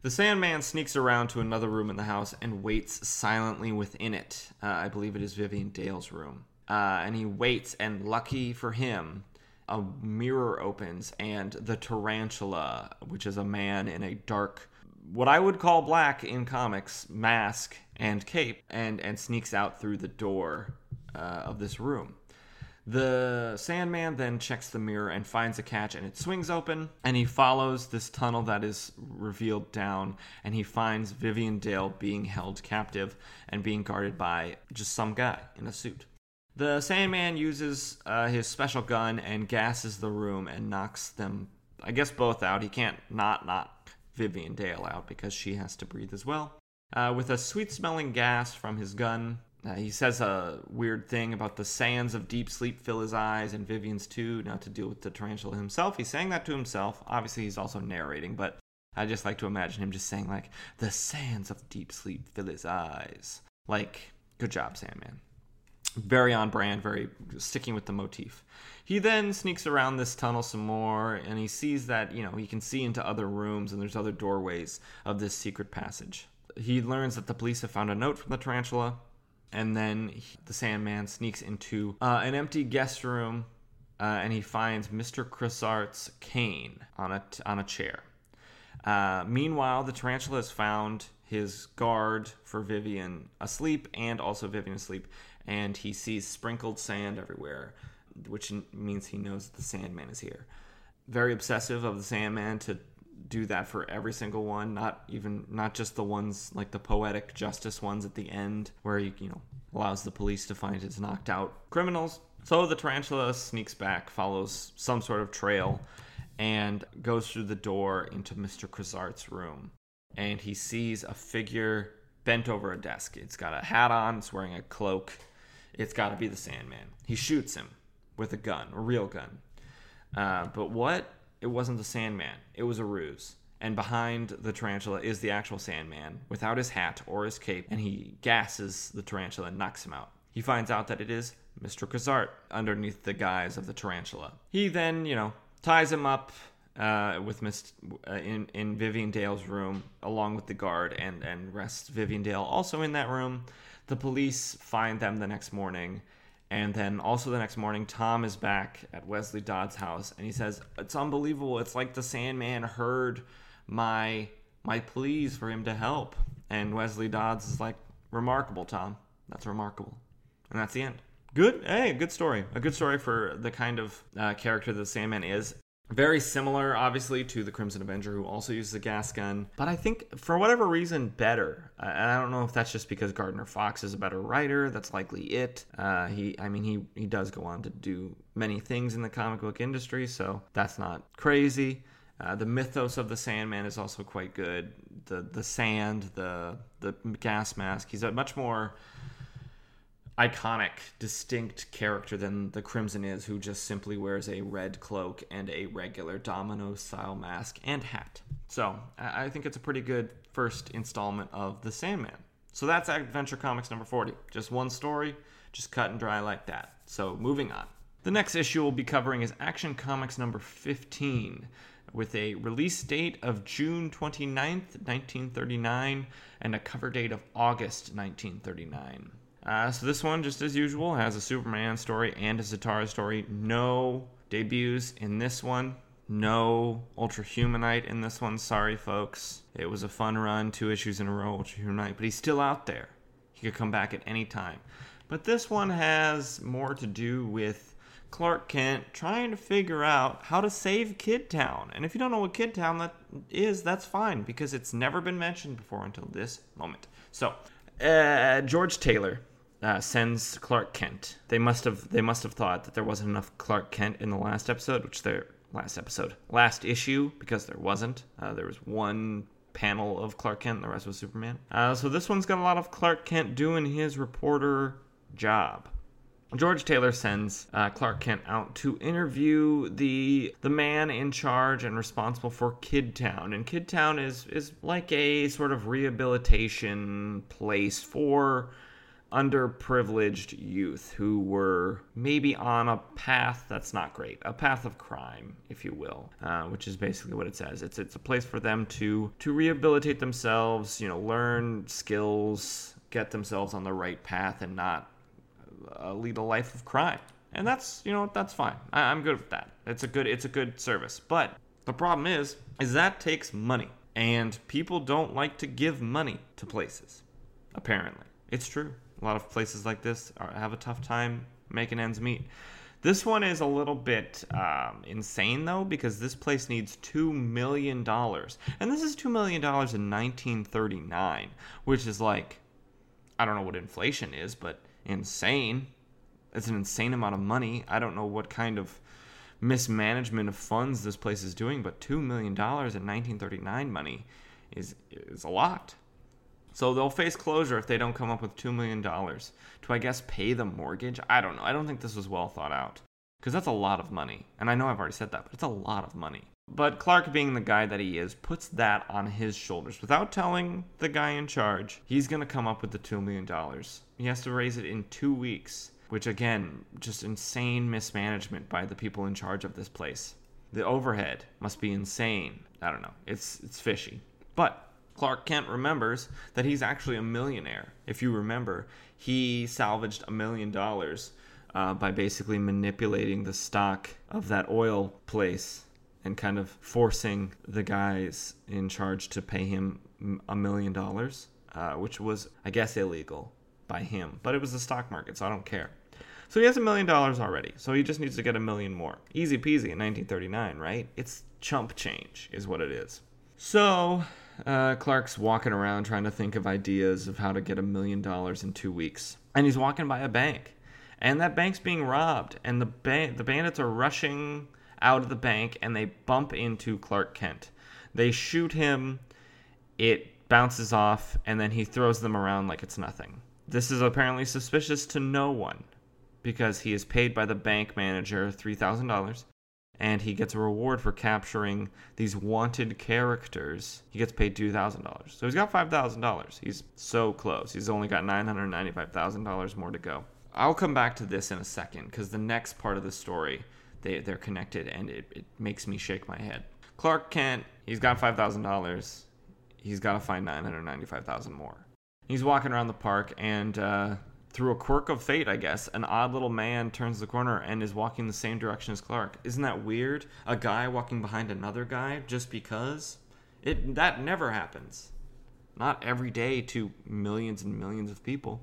Speaker 1: The Sandman sneaks around to another room in the house and waits silently within it. Uh, I believe it is Vivian Dale's room. Uh, and he waits, and lucky for him, a mirror opens, and the tarantula, which is a man in a dark, what I would call black in comics, mask and cape, and, and sneaks out through the door uh, of this room. The Sandman then checks the mirror and finds a catch, and it swings open. And he follows this tunnel that is revealed down, and he finds Vivian Dale being held captive and being guarded by just some guy in a suit. The Sandman uses uh, his special gun and gasses the room and knocks them, I guess, both out. He can't not knock Vivian Dale out because she has to breathe as well. Uh, with a sweet smelling gas from his gun, uh, he says a weird thing about the sands of deep sleep fill his eyes, and Vivian's too, not to deal with the tarantula himself. He's saying that to himself. Obviously, he's also narrating, but I just like to imagine him just saying, like, the sands of deep sleep fill his eyes. Like, good job, Sandman. Very on brand, very sticking with the motif. He then sneaks around this tunnel some more, and he sees that, you know, he can see into other rooms, and there's other doorways of this secret passage. He learns that the police have found a note from the tarantula and then he, the Sandman sneaks into uh, an empty guest room, uh, and he finds Mr. Cressart's cane on a t- on a chair. Uh, meanwhile, the tarantula has found his guard for Vivian asleep, and also Vivian asleep, and he sees sprinkled sand everywhere, which means he knows that the Sandman is here. Very obsessive of the Sandman to do that for every single one, not even not just the ones like the poetic justice ones at the end where he, you know, allows the police to find his knocked out criminals. So the tarantula sneaks back, follows some sort of trail, and goes through the door into Mr. Crozart's room. And he sees a figure bent over a desk. It's got a hat on, it's wearing a cloak. It's got to be the Sandman. He shoots him with a gun, a real gun. Uh, but what? It wasn't the Sandman, it was a ruse. And behind the tarantula is the actual Sandman without his hat or his cape, and he gasses the tarantula and knocks him out. He finds out that it is Mr. Crozart underneath the guise of the tarantula. He then, you know, ties him up uh, with Miss uh, in in Vivian Dale's room along with the guard and and rests Vivian Dale also in that room. The police find them the next morning. And then also the next morning, Tom is back at Wesley Dodd's house, and he says, "It's unbelievable. It's like the Sandman heard my my pleas for him to help." And Wesley Dodds is like, "Remarkable, Tom. That's remarkable." And that's the end. Good. Hey, good story. A good story for the kind of uh, character that the Sandman is. Very similar, obviously, to the Crimson Avenger, who also uses a gas gun, but I think for whatever reason, better. Uh, and I don't know if that's just because Gardner Fox is a better writer. That's likely it. Uh, he, I mean, he he does go on to do many things in the comic book industry, so that's not crazy. Uh, the mythos of the Sandman is also quite good. The the sand, the the gas mask. He's a much more iconic, distinct character than the Crimson is, who just simply wears a red cloak and a regular domino style mask and hat. So I think it's a pretty good first installment of The Sandman. So that's Adventure Comics number 40. Just one story, just cut and dry like that. So moving on. The next issue we'll be covering is Action Comics number 15 with a release date of June 29th, 1939, and a cover date of August 1939. Uh, so this one, just as usual, has a Superman story and a Zatara story. No debuts in this one. No Ultra Humanite in this one. Sorry, folks. It was a fun run, two issues in a row, Ultra Humanite, but he's still out there. He could come back at any time. But this one has more to do with Clark Kent trying to figure out how to save Kid Town. And if you don't know what Kid Town that is, that's fine because it's never been mentioned before until this moment. So, uh, George Taylor uh, sends Clark Kent. They must have they must have thought that there wasn't enough Clark Kent in the last episode, which their last episode, last issue, because there wasn't. Uh, there was one panel of Clark Kent, the rest was Superman. Uh, so this one's got a lot of Clark Kent doing his reporter job. George Taylor sends uh, Clark Kent out to interview the the man in charge and responsible for Kidtown. And Kidtown is is like a sort of rehabilitation place for underprivileged youth who were maybe on a path that's not great, a path of crime, if you will, uh, which is basically what it says. It's it's a place for them to to rehabilitate themselves, you know, learn skills, get themselves on the right path, and not uh, lead a life of crime. And that's you know that's fine. I, I'm good with that. It's a good it's a good service, but the problem is is that takes money, and people don't like to give money to places. Apparently, it's true. A lot of places like this are, have a tough time making ends meet. This one is a little bit um, insane though, because this place needs two million dollars, and this is two million dollars in 1939, which is like, I don't know what inflation is, but insane. It's an insane amount of money. I don't know what kind of mismanagement of funds this place is doing, but two million dollars in 1939 money is is a lot. So they'll face closure if they don't come up with $2 million to, I guess, pay the mortgage. I don't know. I don't think this was well thought out. Because that's a lot of money. And I know I've already said that, but it's a lot of money. But Clark, being the guy that he is, puts that on his shoulders. Without telling the guy in charge, he's going to come up with the $2 million. He has to raise it in two weeks, which, again, just insane mismanagement by the people in charge of this place. The overhead must be insane. I don't know. It's, it's fishy. But Clark Kent remembers that he's actually a millionaire. If you remember, he salvaged a million dollars uh, by basically manipulating the stock of that oil place and kind of forcing the guys in charge to pay him a million dollars, uh, which was, I guess, illegal by him. But it was the stock market, so I don't care. So he has a million dollars already. So he just needs to get a million more. Easy peasy in 1939, right? It's chump change, is what it is. So uh, Clark's walking around trying to think of ideas of how to get a million dollars in two weeks. And he's walking by a bank. and that bank's being robbed, and the ba- the bandits are rushing out of the bank, and they bump into Clark Kent. They shoot him. It bounces off, and then he throws them around like it's nothing. This is apparently suspicious to no one because he is paid by the bank manager $3,000 and he gets a reward for capturing these wanted characters. He gets paid $2,000. So he's got $5,000. He's so close. He's only got $995,000 more to go. I'll come back to this in a second because the next part of the story, they, they're connected and it, it makes me shake my head. Clark Kent, he's got $5,000. He's got to find 995000 more. He's walking around the park and uh, through a quirk of fate, I guess, an odd little man turns the corner and is walking the same direction as Clark. Isn't that weird? A guy walking behind another guy just because? It that never happens. Not every day to millions and millions of people.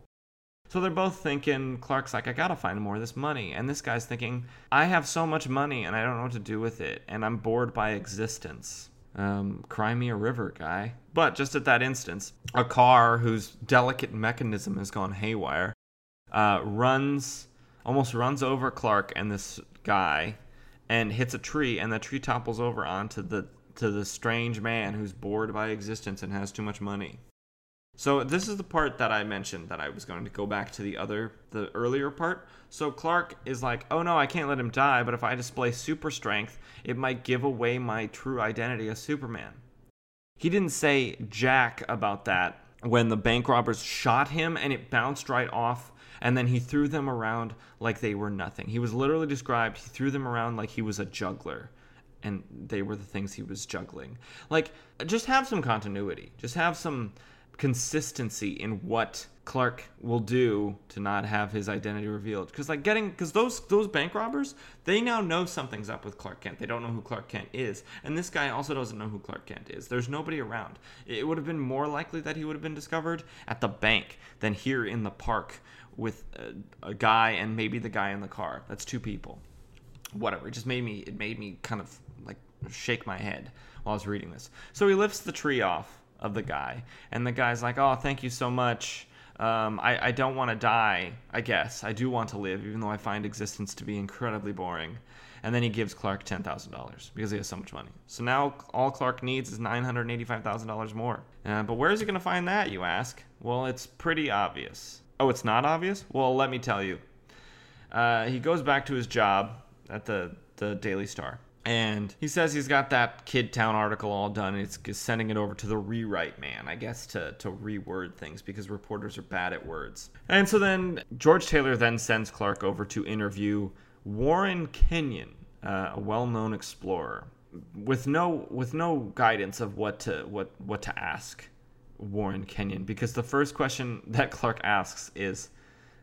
Speaker 1: So they're both thinking, Clark's like, I gotta find more of this money. And this guy's thinking, I have so much money and I don't know what to do with it. And I'm bored by existence. Um, cry me a river, guy. But just at that instance, a car whose delicate mechanism has gone haywire uh, runs, almost runs over Clark and this guy, and hits a tree, and the tree topples over onto the to the strange man who's bored by existence and has too much money. So this is the part that I mentioned that I was going to go back to the other the earlier part. So Clark is like, "Oh no, I can't let him die, but if I display super strength, it might give away my true identity as Superman." He didn't say jack about that when the bank robbers shot him and it bounced right off and then he threw them around like they were nothing. He was literally described, he threw them around like he was a juggler and they were the things he was juggling. Like just have some continuity. Just have some consistency in what Clark will do to not have his identity revealed. Because like getting because those those bank robbers, they now know something's up with Clark Kent. They don't know who Clark Kent is, and this guy also doesn't know who Clark Kent is. There's nobody around. It would have been more likely that he would have been discovered at the bank than here in the park with a, a guy and maybe the guy in the car. That's two people. Whatever. It just made me. It made me kind of like shake my head while I was reading this. So he lifts the tree off of the guy, and the guy's like, "Oh, thank you so much." Um, I, I don't want to die, I guess. I do want to live, even though I find existence to be incredibly boring. And then he gives Clark $10,000 because he has so much money. So now all Clark needs is $985,000 more. Uh, but where is he going to find that, you ask? Well, it's pretty obvious. Oh, it's not obvious? Well, let me tell you. Uh, he goes back to his job at the, the Daily Star and he says he's got that Kid Town article all done. And he's sending it over to the rewrite man, I guess, to to reword things because reporters are bad at words. And so then George Taylor then sends Clark over to interview Warren Kenyon, uh, a well-known explorer, with no with no guidance of what to what what to ask Warren Kenyon because the first question that Clark asks is.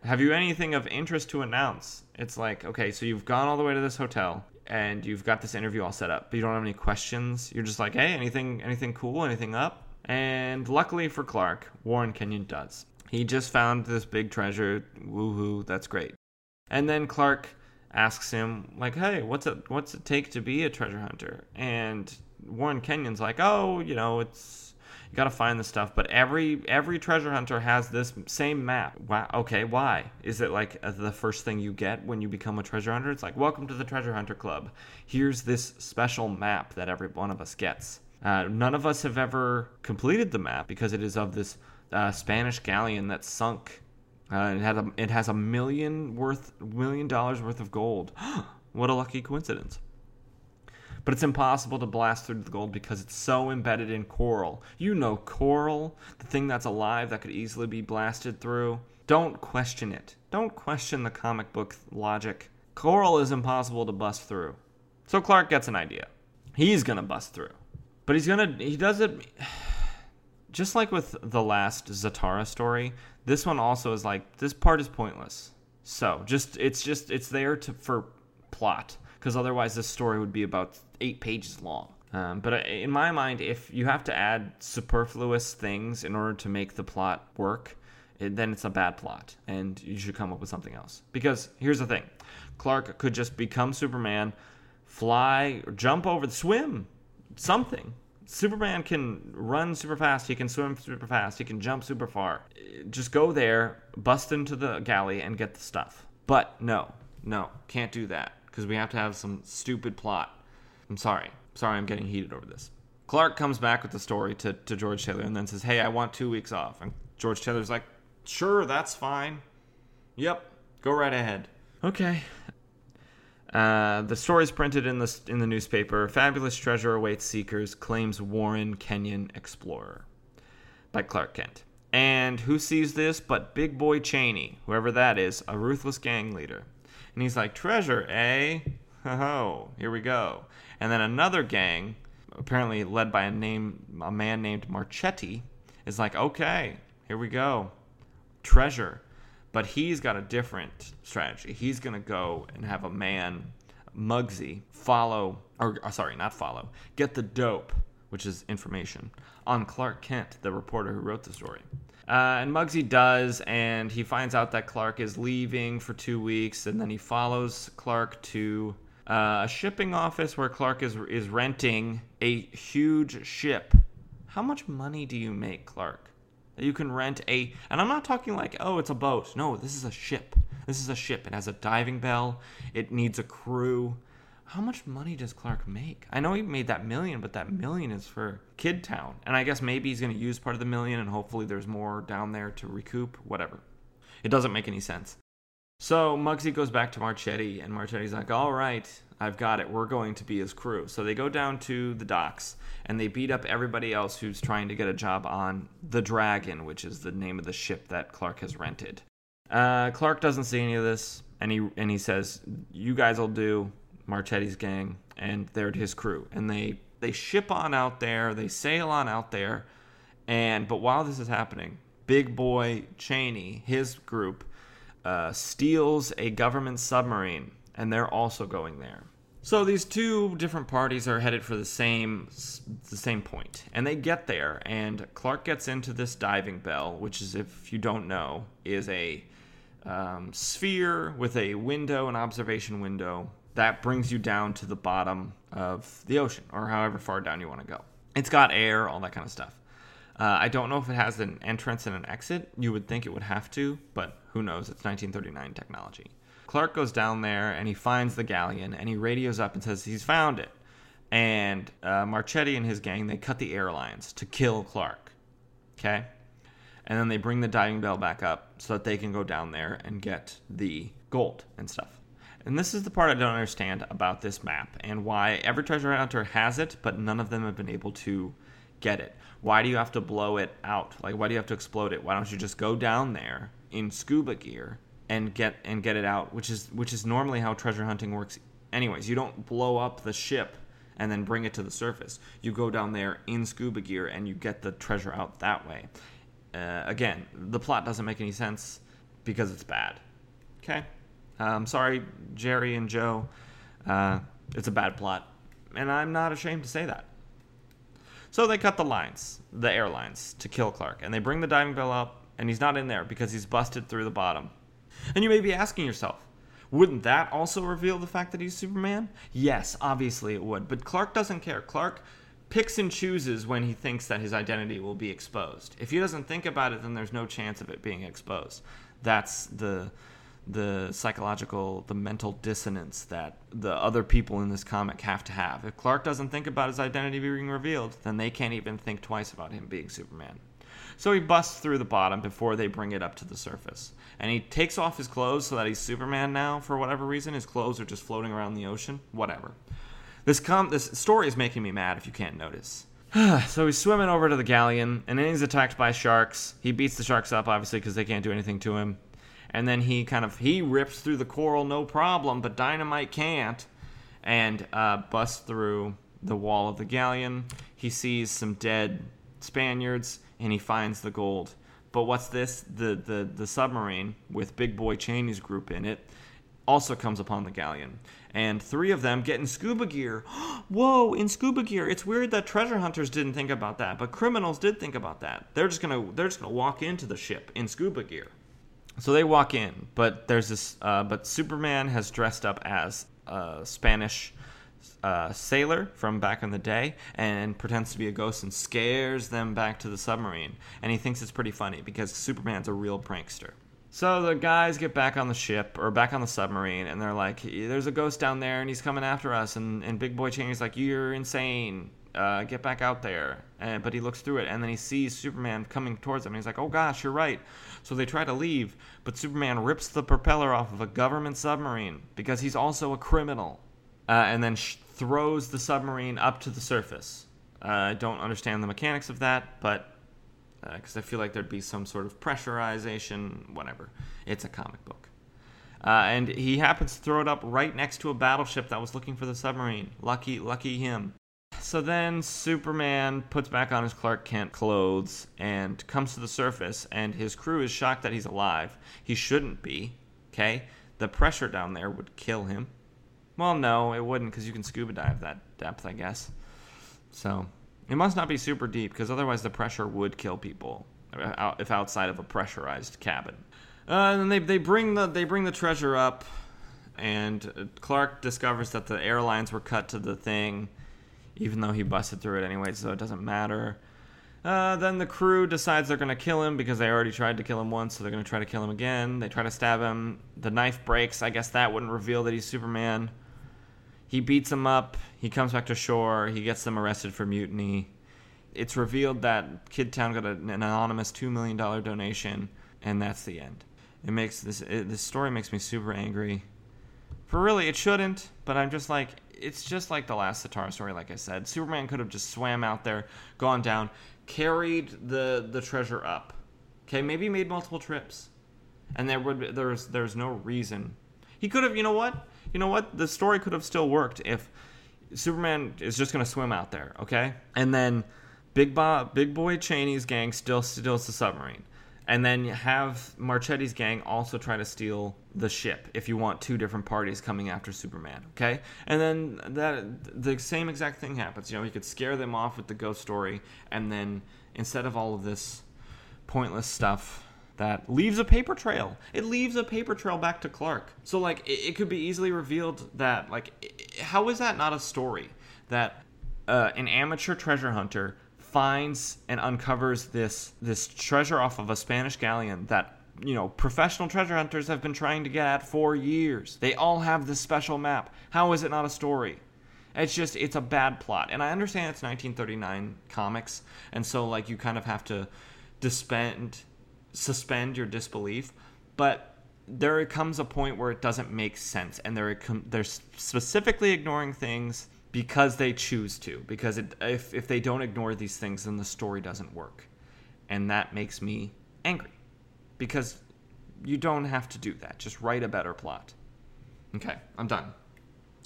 Speaker 1: Have you anything of interest to announce? It's like, okay, so you've gone all the way to this hotel and you've got this interview all set up, but you don't have any questions. You're just like, hey, anything, anything cool, anything up? And luckily for Clark, Warren Kenyon does. He just found this big treasure. Woohoo, that's great. And then Clark asks him, like, hey, what's it, what's it take to be a treasure hunter? And Warren Kenyon's like, oh, you know, it's you got to find the stuff. But every every treasure hunter has this same map. Wow. Okay. Why? Is it like uh, the first thing you get when you become a treasure hunter? It's like, welcome to the treasure hunter club. Here's this special map that every one of us gets. Uh, none of us have ever completed the map because it is of this uh, Spanish galleon that sunk. Uh, it had a, it has a million worth million dollars worth of gold. what a lucky coincidence but it's impossible to blast through the gold because it's so embedded in coral. You know coral, the thing that's alive that could easily be blasted through. Don't question it. Don't question the comic book logic. Coral is impossible to bust through. So Clark gets an idea. He's gonna bust through. But he's gonna he does it just like with the last Zatara story, this one also is like this part is pointless. So just it's just it's there to for plot because otherwise this story would be about eight pages long. Um, but uh, in my mind, if you have to add superfluous things in order to make the plot work, it, then it's a bad plot, and you should come up with something else. Because here's the thing Clark could just become Superman, fly, or jump over, swim, something. Superman can run super fast, he can swim super fast, he can jump super far. Just go there, bust into the galley, and get the stuff. But no, no, can't do that because we have to have some stupid plot. I'm sorry. Sorry, I'm getting heated over this. Clark comes back with the story to, to George Taylor and then says, Hey, I want two weeks off. And George Taylor's like, Sure, that's fine. Yep, go right ahead. Okay. Uh, the story is printed in the in the newspaper. Fabulous treasure awaits seekers. Claims Warren Kenyon explorer by Clark Kent. And who sees this but Big Boy Cheney, whoever that is, a ruthless gang leader. And he's like, Treasure, eh? Ho ho, here we go. And then another gang, apparently led by a name a man named Marchetti, is like, Okay, here we go. Treasure. But he's got a different strategy. He's to go and have a man, Muggsy, follow, or uh, sorry, not follow, get the dope, which is information, on Clark Kent, the reporter who wrote the story. Uh, and Muggsy does, and he finds out that Clark is leaving for two weeks, and then he follows Clark to uh, a shipping office where Clark is is renting a huge ship. How much money do you make, Clark? You can rent a, and I'm not talking like, oh, it's a boat. No, this is a ship. This is a ship. It has a diving bell. It needs a crew. How much money does Clark make? I know he made that million, but that million is for Kid Town. And I guess maybe he's going to use part of the million and hopefully there's more down there to recoup, whatever. It doesn't make any sense. So Muggsy goes back to Marchetti, and Marchetti's like, all right, I've got it. We're going to be his crew. So they go down to the docks and they beat up everybody else who's trying to get a job on the Dragon, which is the name of the ship that Clark has rented. Uh, Clark doesn't see any of this, and he and he says, "You guys will do." Marchetti's gang, and they're his crew, and they they ship on out there. They sail on out there, and but while this is happening, Big Boy Cheney, his group, uh, steals a government submarine, and they're also going there. So these two different parties are headed for the same the same point, and they get there, and Clark gets into this diving bell, which is, if you don't know, is a um, sphere with a window, an observation window that brings you down to the bottom of the ocean, or however far down you want to go. It's got air, all that kind of stuff. Uh, I don't know if it has an entrance and an exit. You would think it would have to, but who knows? It's 1939 technology. Clark goes down there and he finds the galleon and he radios up and says he's found it. And uh, Marchetti and his gang they cut the airlines to kill Clark. Okay, and then they bring the diving bell back up so that they can go down there and get the gold and stuff. And this is the part I don't understand about this map and why every treasure hunter has it, but none of them have been able to get it. Why do you have to blow it out? Like, why do you have to explode it? Why don't you just go down there in scuba gear and get and get it out, which is which is normally how treasure hunting works. Anyways, you don't blow up the ship and then bring it to the surface. You go down there in scuba gear and you get the treasure out that way. Uh, again, the plot doesn't make any sense because it's bad. Okay, um, sorry, Jerry and Joe. Uh, it's a bad plot, and I'm not ashamed to say that. So they cut the lines, the airlines, to kill Clark, and they bring the diving bell up, and he's not in there because he's busted through the bottom. And you may be asking yourself, wouldn't that also reveal the fact that he's Superman? Yes, obviously it would. But Clark doesn't care. Clark picks and chooses when he thinks that his identity will be exposed. If he doesn't think about it, then there's no chance of it being exposed. That's the the psychological, the mental dissonance that the other people in this comic have to have. If Clark doesn't think about his identity being revealed, then they can't even think twice about him being Superman. So he busts through the bottom before they bring it up to the surface. And he takes off his clothes so that he's Superman now for whatever reason. His clothes are just floating around the ocean. Whatever. This com- this story is making me mad if you can't notice. so he's swimming over to the galleon, and then he's attacked by sharks. He beats the sharks up, obviously, because they can't do anything to him. And then he kind of he rips through the coral, no problem, but Dynamite can't, and uh, busts through the wall of the galleon. He sees some dead Spaniards and he finds the gold. But what's this? The the the submarine with Big Boy Cheney's group in it also comes upon the galleon. And three of them get in scuba gear. Whoa, in scuba gear. It's weird that treasure hunters didn't think about that, but criminals did think about that. They're just gonna they're just gonna walk into the ship in scuba gear. So they walk in, but there's this uh, but Superman has dressed up as a Spanish uh, sailor from back in the day and pretends to be a ghost and scares them back to the submarine. And he thinks it's pretty funny because Superman's a real prankster. So the guys get back on the ship or back on the submarine, and they're like, "There's a ghost down there, and he's coming after us." And, and Big Boy Cheney's like, "You're insane. Uh, get back out there." And, but he looks through it, and then he sees Superman coming towards him. And he's like, "Oh gosh, you're right." So they try to leave, but Superman rips the propeller off of a government submarine because he's also a criminal, uh, and then sh- throws the submarine up to the surface. Uh, I don't understand the mechanics of that, but because uh, I feel like there'd be some sort of pressurization, whatever. It's a comic book. Uh, and he happens to throw it up right next to a battleship that was looking for the submarine. Lucky, lucky him. So then Superman puts back on his Clark Kent clothes and comes to the surface, and his crew is shocked that he's alive. He shouldn't be, okay? The pressure down there would kill him. Well, no, it wouldn't, because you can scuba dive that depth, I guess. So it must not be super deep because otherwise the pressure would kill people if outside of a pressurized cabin. Uh, and then they, they bring the they bring the treasure up, and Clark discovers that the airlines were cut to the thing, even though he busted through it anyway, so it doesn't matter. Uh, then the crew decides they're going to kill him because they already tried to kill him once, so they're going to try to kill him again. They try to stab him. The knife breaks. I guess that wouldn't reveal that he's Superman. He beats them up. He comes back to shore. He gets them arrested for mutiny. It's revealed that Kid Town got an anonymous two million dollar donation, and that's the end. It makes this it, this story makes me super angry. For really, it shouldn't, but I'm just like it's just like the last Zatara story. Like I said, Superman could have just swam out there, gone down, carried the the treasure up. Okay, maybe made multiple trips, and there would there's there's no reason he could have. You know what? you know what? The story could have still worked if Superman is just to swim out there, okay? And then Big Bob, Big Boy Cheney's gang still steals the submarine. And then have Marchetti's gang also try to steal the ship if you want two different parties coming after Superman, okay? And then that the same exact thing happens. You know, you could scare them off with the ghost story and then instead of all of this pointless stuff that leaves a paper trail. It leaves a paper trail back to Clark. So like it, it could be easily revealed that like how is that not a story that uh, an amateur treasure hunter finds and uncovers this this treasure off of a Spanish galleon that you know professional treasure hunters have been trying to get at for years. They all have this special map. How is it not a story? It's just it's a bad plot. And I understand it's 1939 comics and so like you kind of have to dispense suspend your disbelief, but there comes a point where it doesn't make sense, and they're they're specifically ignoring things because they choose to. Because it, if if they don't ignore these things, then the story doesn't work, and that makes me angry. Because you don't have to do that. Just write a better plot. Okay, I'm done.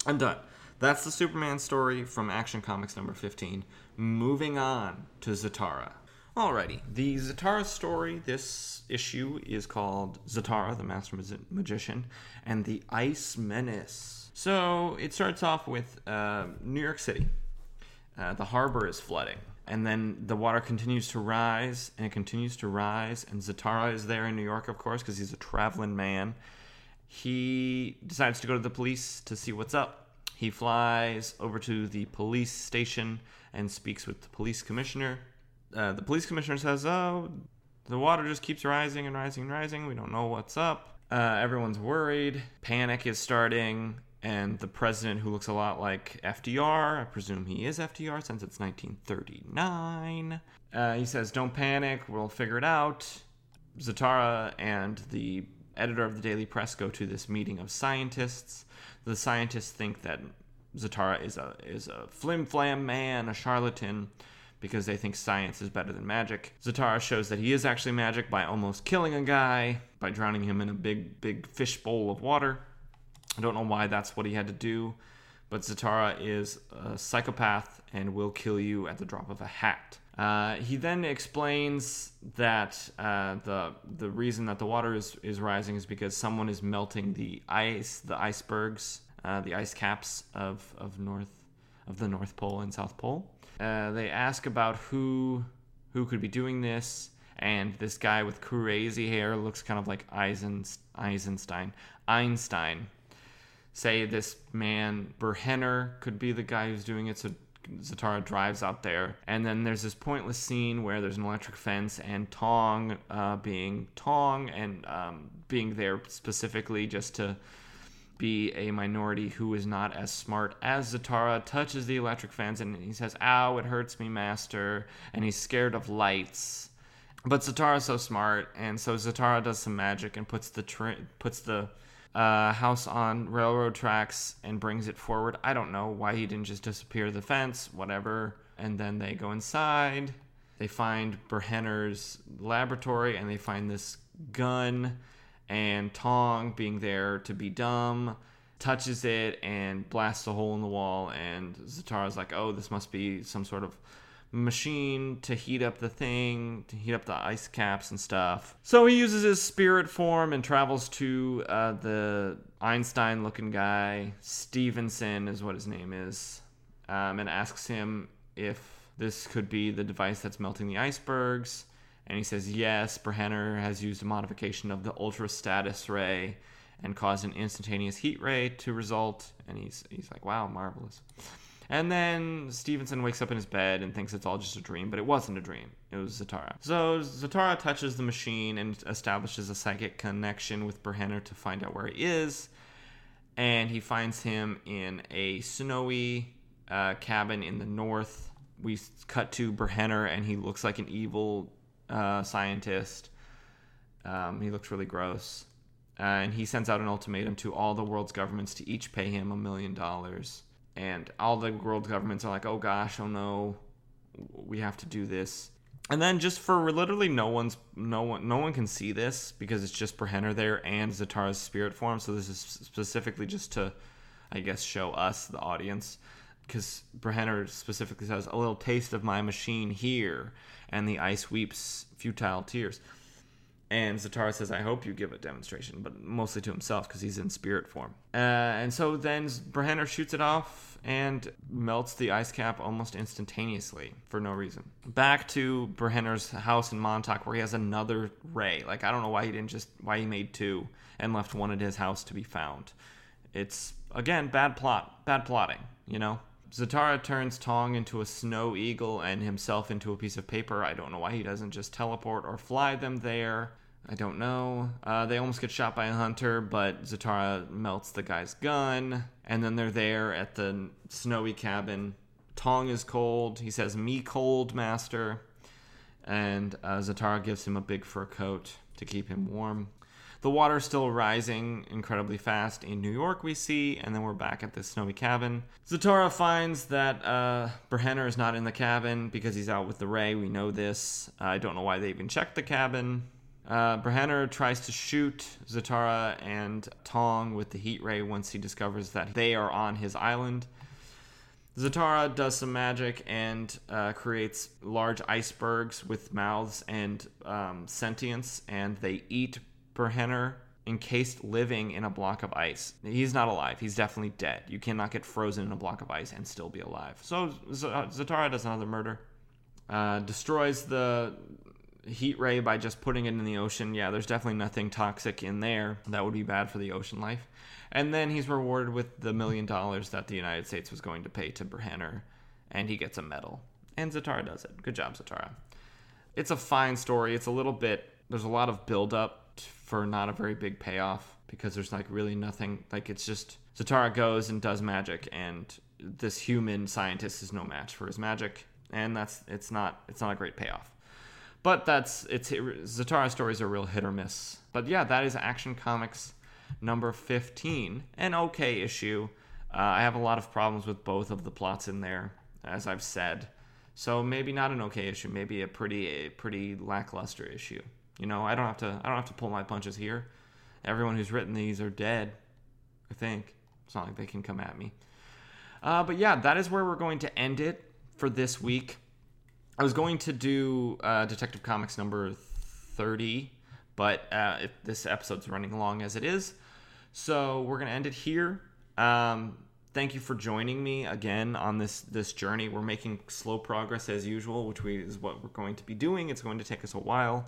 Speaker 1: I'm done. That's the Superman story from Action Comics number 15. Moving on to Zatara. Alrighty, the Zatara story, this issue is called Zatara, the Master Magician, and the Ice Menace. So it starts off with uh, New York City. Uh, the harbor is flooding, and then the water continues to rise, and it continues to rise, and Zatara is there in New York, of course, because he's a traveling man. He decides to go to the police to see what's up. He flies over to the police station and speaks with the police commissioner uh, the police commissioner says, "Oh, the water just keeps rising and rising and rising. We don't know what's up. Uh, everyone's worried. Panic is starting." And the president, who looks a lot like FDR, I presume he is FDR since it's 1939, uh, he says, Don't panic, we'll figure it out. Zatara and the editor of the Daily Press go to this meeting of scientists. The scientists think that Zatara is a is a flim flam man, a charlatan, because they think science is better than magic. Zatara shows that he is actually magic by almost killing a guy, by drowning him in a big, big fish bowl of water. I don't know why that's what he had to do, but Zatara is a psychopath and will kill you at the drop of a hat. Uh, he then explains that uh, the the reason that the water is, is rising is because someone is melting the ice, the icebergs, uh, the ice caps of, of north of the North Pole and South Pole. Uh, they ask about who who could be doing this, and this guy with crazy hair looks kind of like Eisenstein. Einstein. Say this man Berhenner could be the guy who's doing it. So Zatara drives out there, and then there's this pointless scene where there's an electric fence, and Tong, uh, being Tong, and um, being there specifically just to be a minority who is not as smart as Zatara, touches the electric fence, and he says, "Ow, it hurts me, master," and he's scared of lights. But Zatara's so smart, and so Zatara does some magic and puts the puts the house on railroad tracks and brings it forward. I don't know why he didn't just disappear the fence, whatever. And then they go inside. They find Berhenner's laboratory and they find this gun. And Tong, being there to be dumb, touches it and blasts a hole in the wall. And Zatara's like, oh, this must be some sort of machine to heat up the thing, to heat up the ice caps and stuff. So he uses his spirit form and travels to uh, the Einstein looking guy, Stevenson is what his name is, um, and asks him if this could be the device that's melting the icebergs. And he says, yes, Berhenner has used a modification of the ultra status ray and caused an instantaneous heat ray to result. And he's, he's like, wow, marvelous. And then Stevenson wakes up in his bed and thinks it's all just a dream, but it wasn't a dream. It was Zatara. So Zatara touches the machine and establishes a psychic connection with Berhenner to find out where he is. And he finds him in a snowy uh, cabin in the north. We cut to Berhenner, and he looks like an evil uh, scientist. Um, he looks really gross. Uh, and he sends out an ultimatum to all the world's governments to each pay him a million dollars and all the world governments are like, "Oh gosh, oh no, we have to do this." And then just for literally no one's no one no one can see this because it's just Berhenner there and Zatara's spirit form. So this is specifically just to, I guess, show us the audience because Berhenner specifically says a little taste of my machine here, and the ice weeps futile tears. And Zatara says, I hope you give a demonstration, but mostly to himself because he's in spirit form. Uh, and so then Berhenner shoots it off and melts the ice cap almost instantaneously for no reason. Back to Berhenner's house in Montauk where he has another ray. Like, I don't know why he didn't just, why he made two and left one at his house to be found. It's, again, bad plot, bad plotting, you know? Zatara turns Tong into a snow eagle and himself into a piece of paper. I don't know why he doesn't just teleport or fly them there. I don't know. Uh, they almost get shot by a hunter, but Zatara melts the guy's gun. And then they're there at the snowy cabin. Tong is cold. He says, Me cold, master. And uh, Zatara gives him a big fur coat to keep him warm. The water's still rising incredibly fast in New York, we see, and then we're back at the snowy cabin. Zatara finds that uh, is not in the cabin because he's out with the Ray. We know this. Uh, I don't know why they even checked the cabin. Uh, tries to shoot Zatara and Tong with the heat ray once he discovers that they are on his island. Zatara does some magic and uh, creates large icebergs with mouths and um, sentience, and they eat Berhenner encased living in a block of ice. He's not alive. He's definitely dead. You cannot get frozen in a block of ice and still be alive. So Z- Zatara does another murder. Uh, destroys the heat ray by just putting it in the ocean. Yeah, there's definitely nothing toxic in there that would be bad for the ocean life. And then he's rewarded with the million dollars that the United States was going to pay to Berhenner, and he gets a medal. And Zatara does it. Good job, Zatara. It's a fine story. It's a little bit. There's a lot of build up for not a very big payoff because there's like really nothing like it's just Zatara goes and does magic and this human scientist is no match for his magic and that's it's not it's not a great payoff. But that's it's Zatara stories are real hit or miss. But yeah, that is Action Comics number 15, an okay issue. Uh, I have a lot of problems with both of the plots in there, as I've said. So maybe not an okay issue, maybe a pretty a pretty lackluster issue. You know, I don't have to I don't have to pull my punches here. Everyone who's written these are dead. I think it's not like they can come at me. Uh, but yeah, that is where we're going to end it for this week. I was going to do uh, Detective Comics number thirty, but uh, if this episode's running long as it is, so we're gonna end it here. Um, thank you for joining me again on this this journey. We're making slow progress as usual, which we, is what we're going to be doing. It's going to take us a while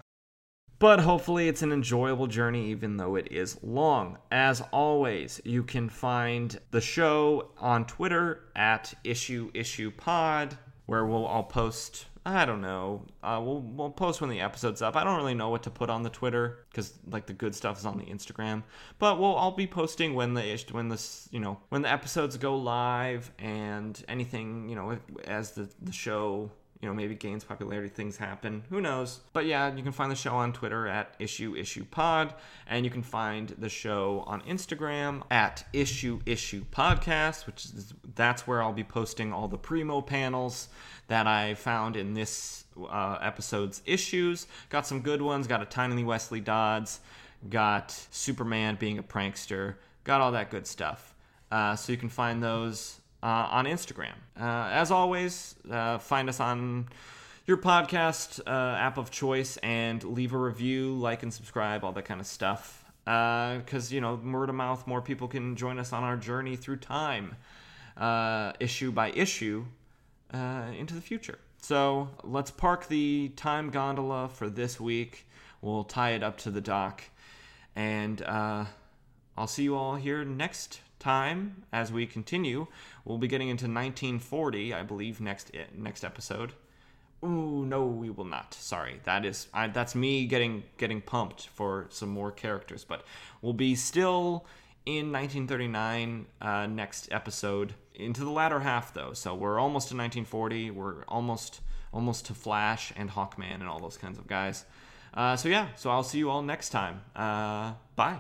Speaker 1: But hopefully, it's an enjoyable journey, even though it is long. As always, you can find the show on Twitter at Issue Issue Pod, where we'll all post I don't know. Uh, we'll we'll post when the episode's up. I don't really know what to put on the Twitter because like the good stuff is on the Instagram. But we'll I'll be posting when the when this you know when the episodes go live and anything you know as the the show you know, maybe gains popularity, things happen. Who knows? But yeah, you can find the show on Twitter at Issue Issue Pod, and you can find the show on Instagram at Issue Issue Podcast, which is that's where I'll be posting all the primo panels that I found in this uh, episode's issues. Got some good ones. Got a tiny Wesley Dodds. Got Superman being a prankster. Got all that good stuff. Uh, so you can find those uh, on Instagram. Uh, as always, uh, find us on your podcast uh, app of choice and leave a review, like and subscribe, all that kind of stuff. Because, you know, word of mouth, more people can join us on our journey through time, issue by issue, into the future. So let's park the time gondola for this week. We'll tie it up to the dock. And I'll see you all here next time as we continue. We'll be getting into 1940, I believe, next next episode. Ooh, no, we will not. Sorry, that is I, that's me getting getting pumped for some more characters. But we'll be still in 1939 uh, next episode into the latter half though. So we're almost to 1940. We're almost almost to Flash and Hawkman and all those kinds of guys. Uh, so yeah, so I'll see you all next time. Uh, bye.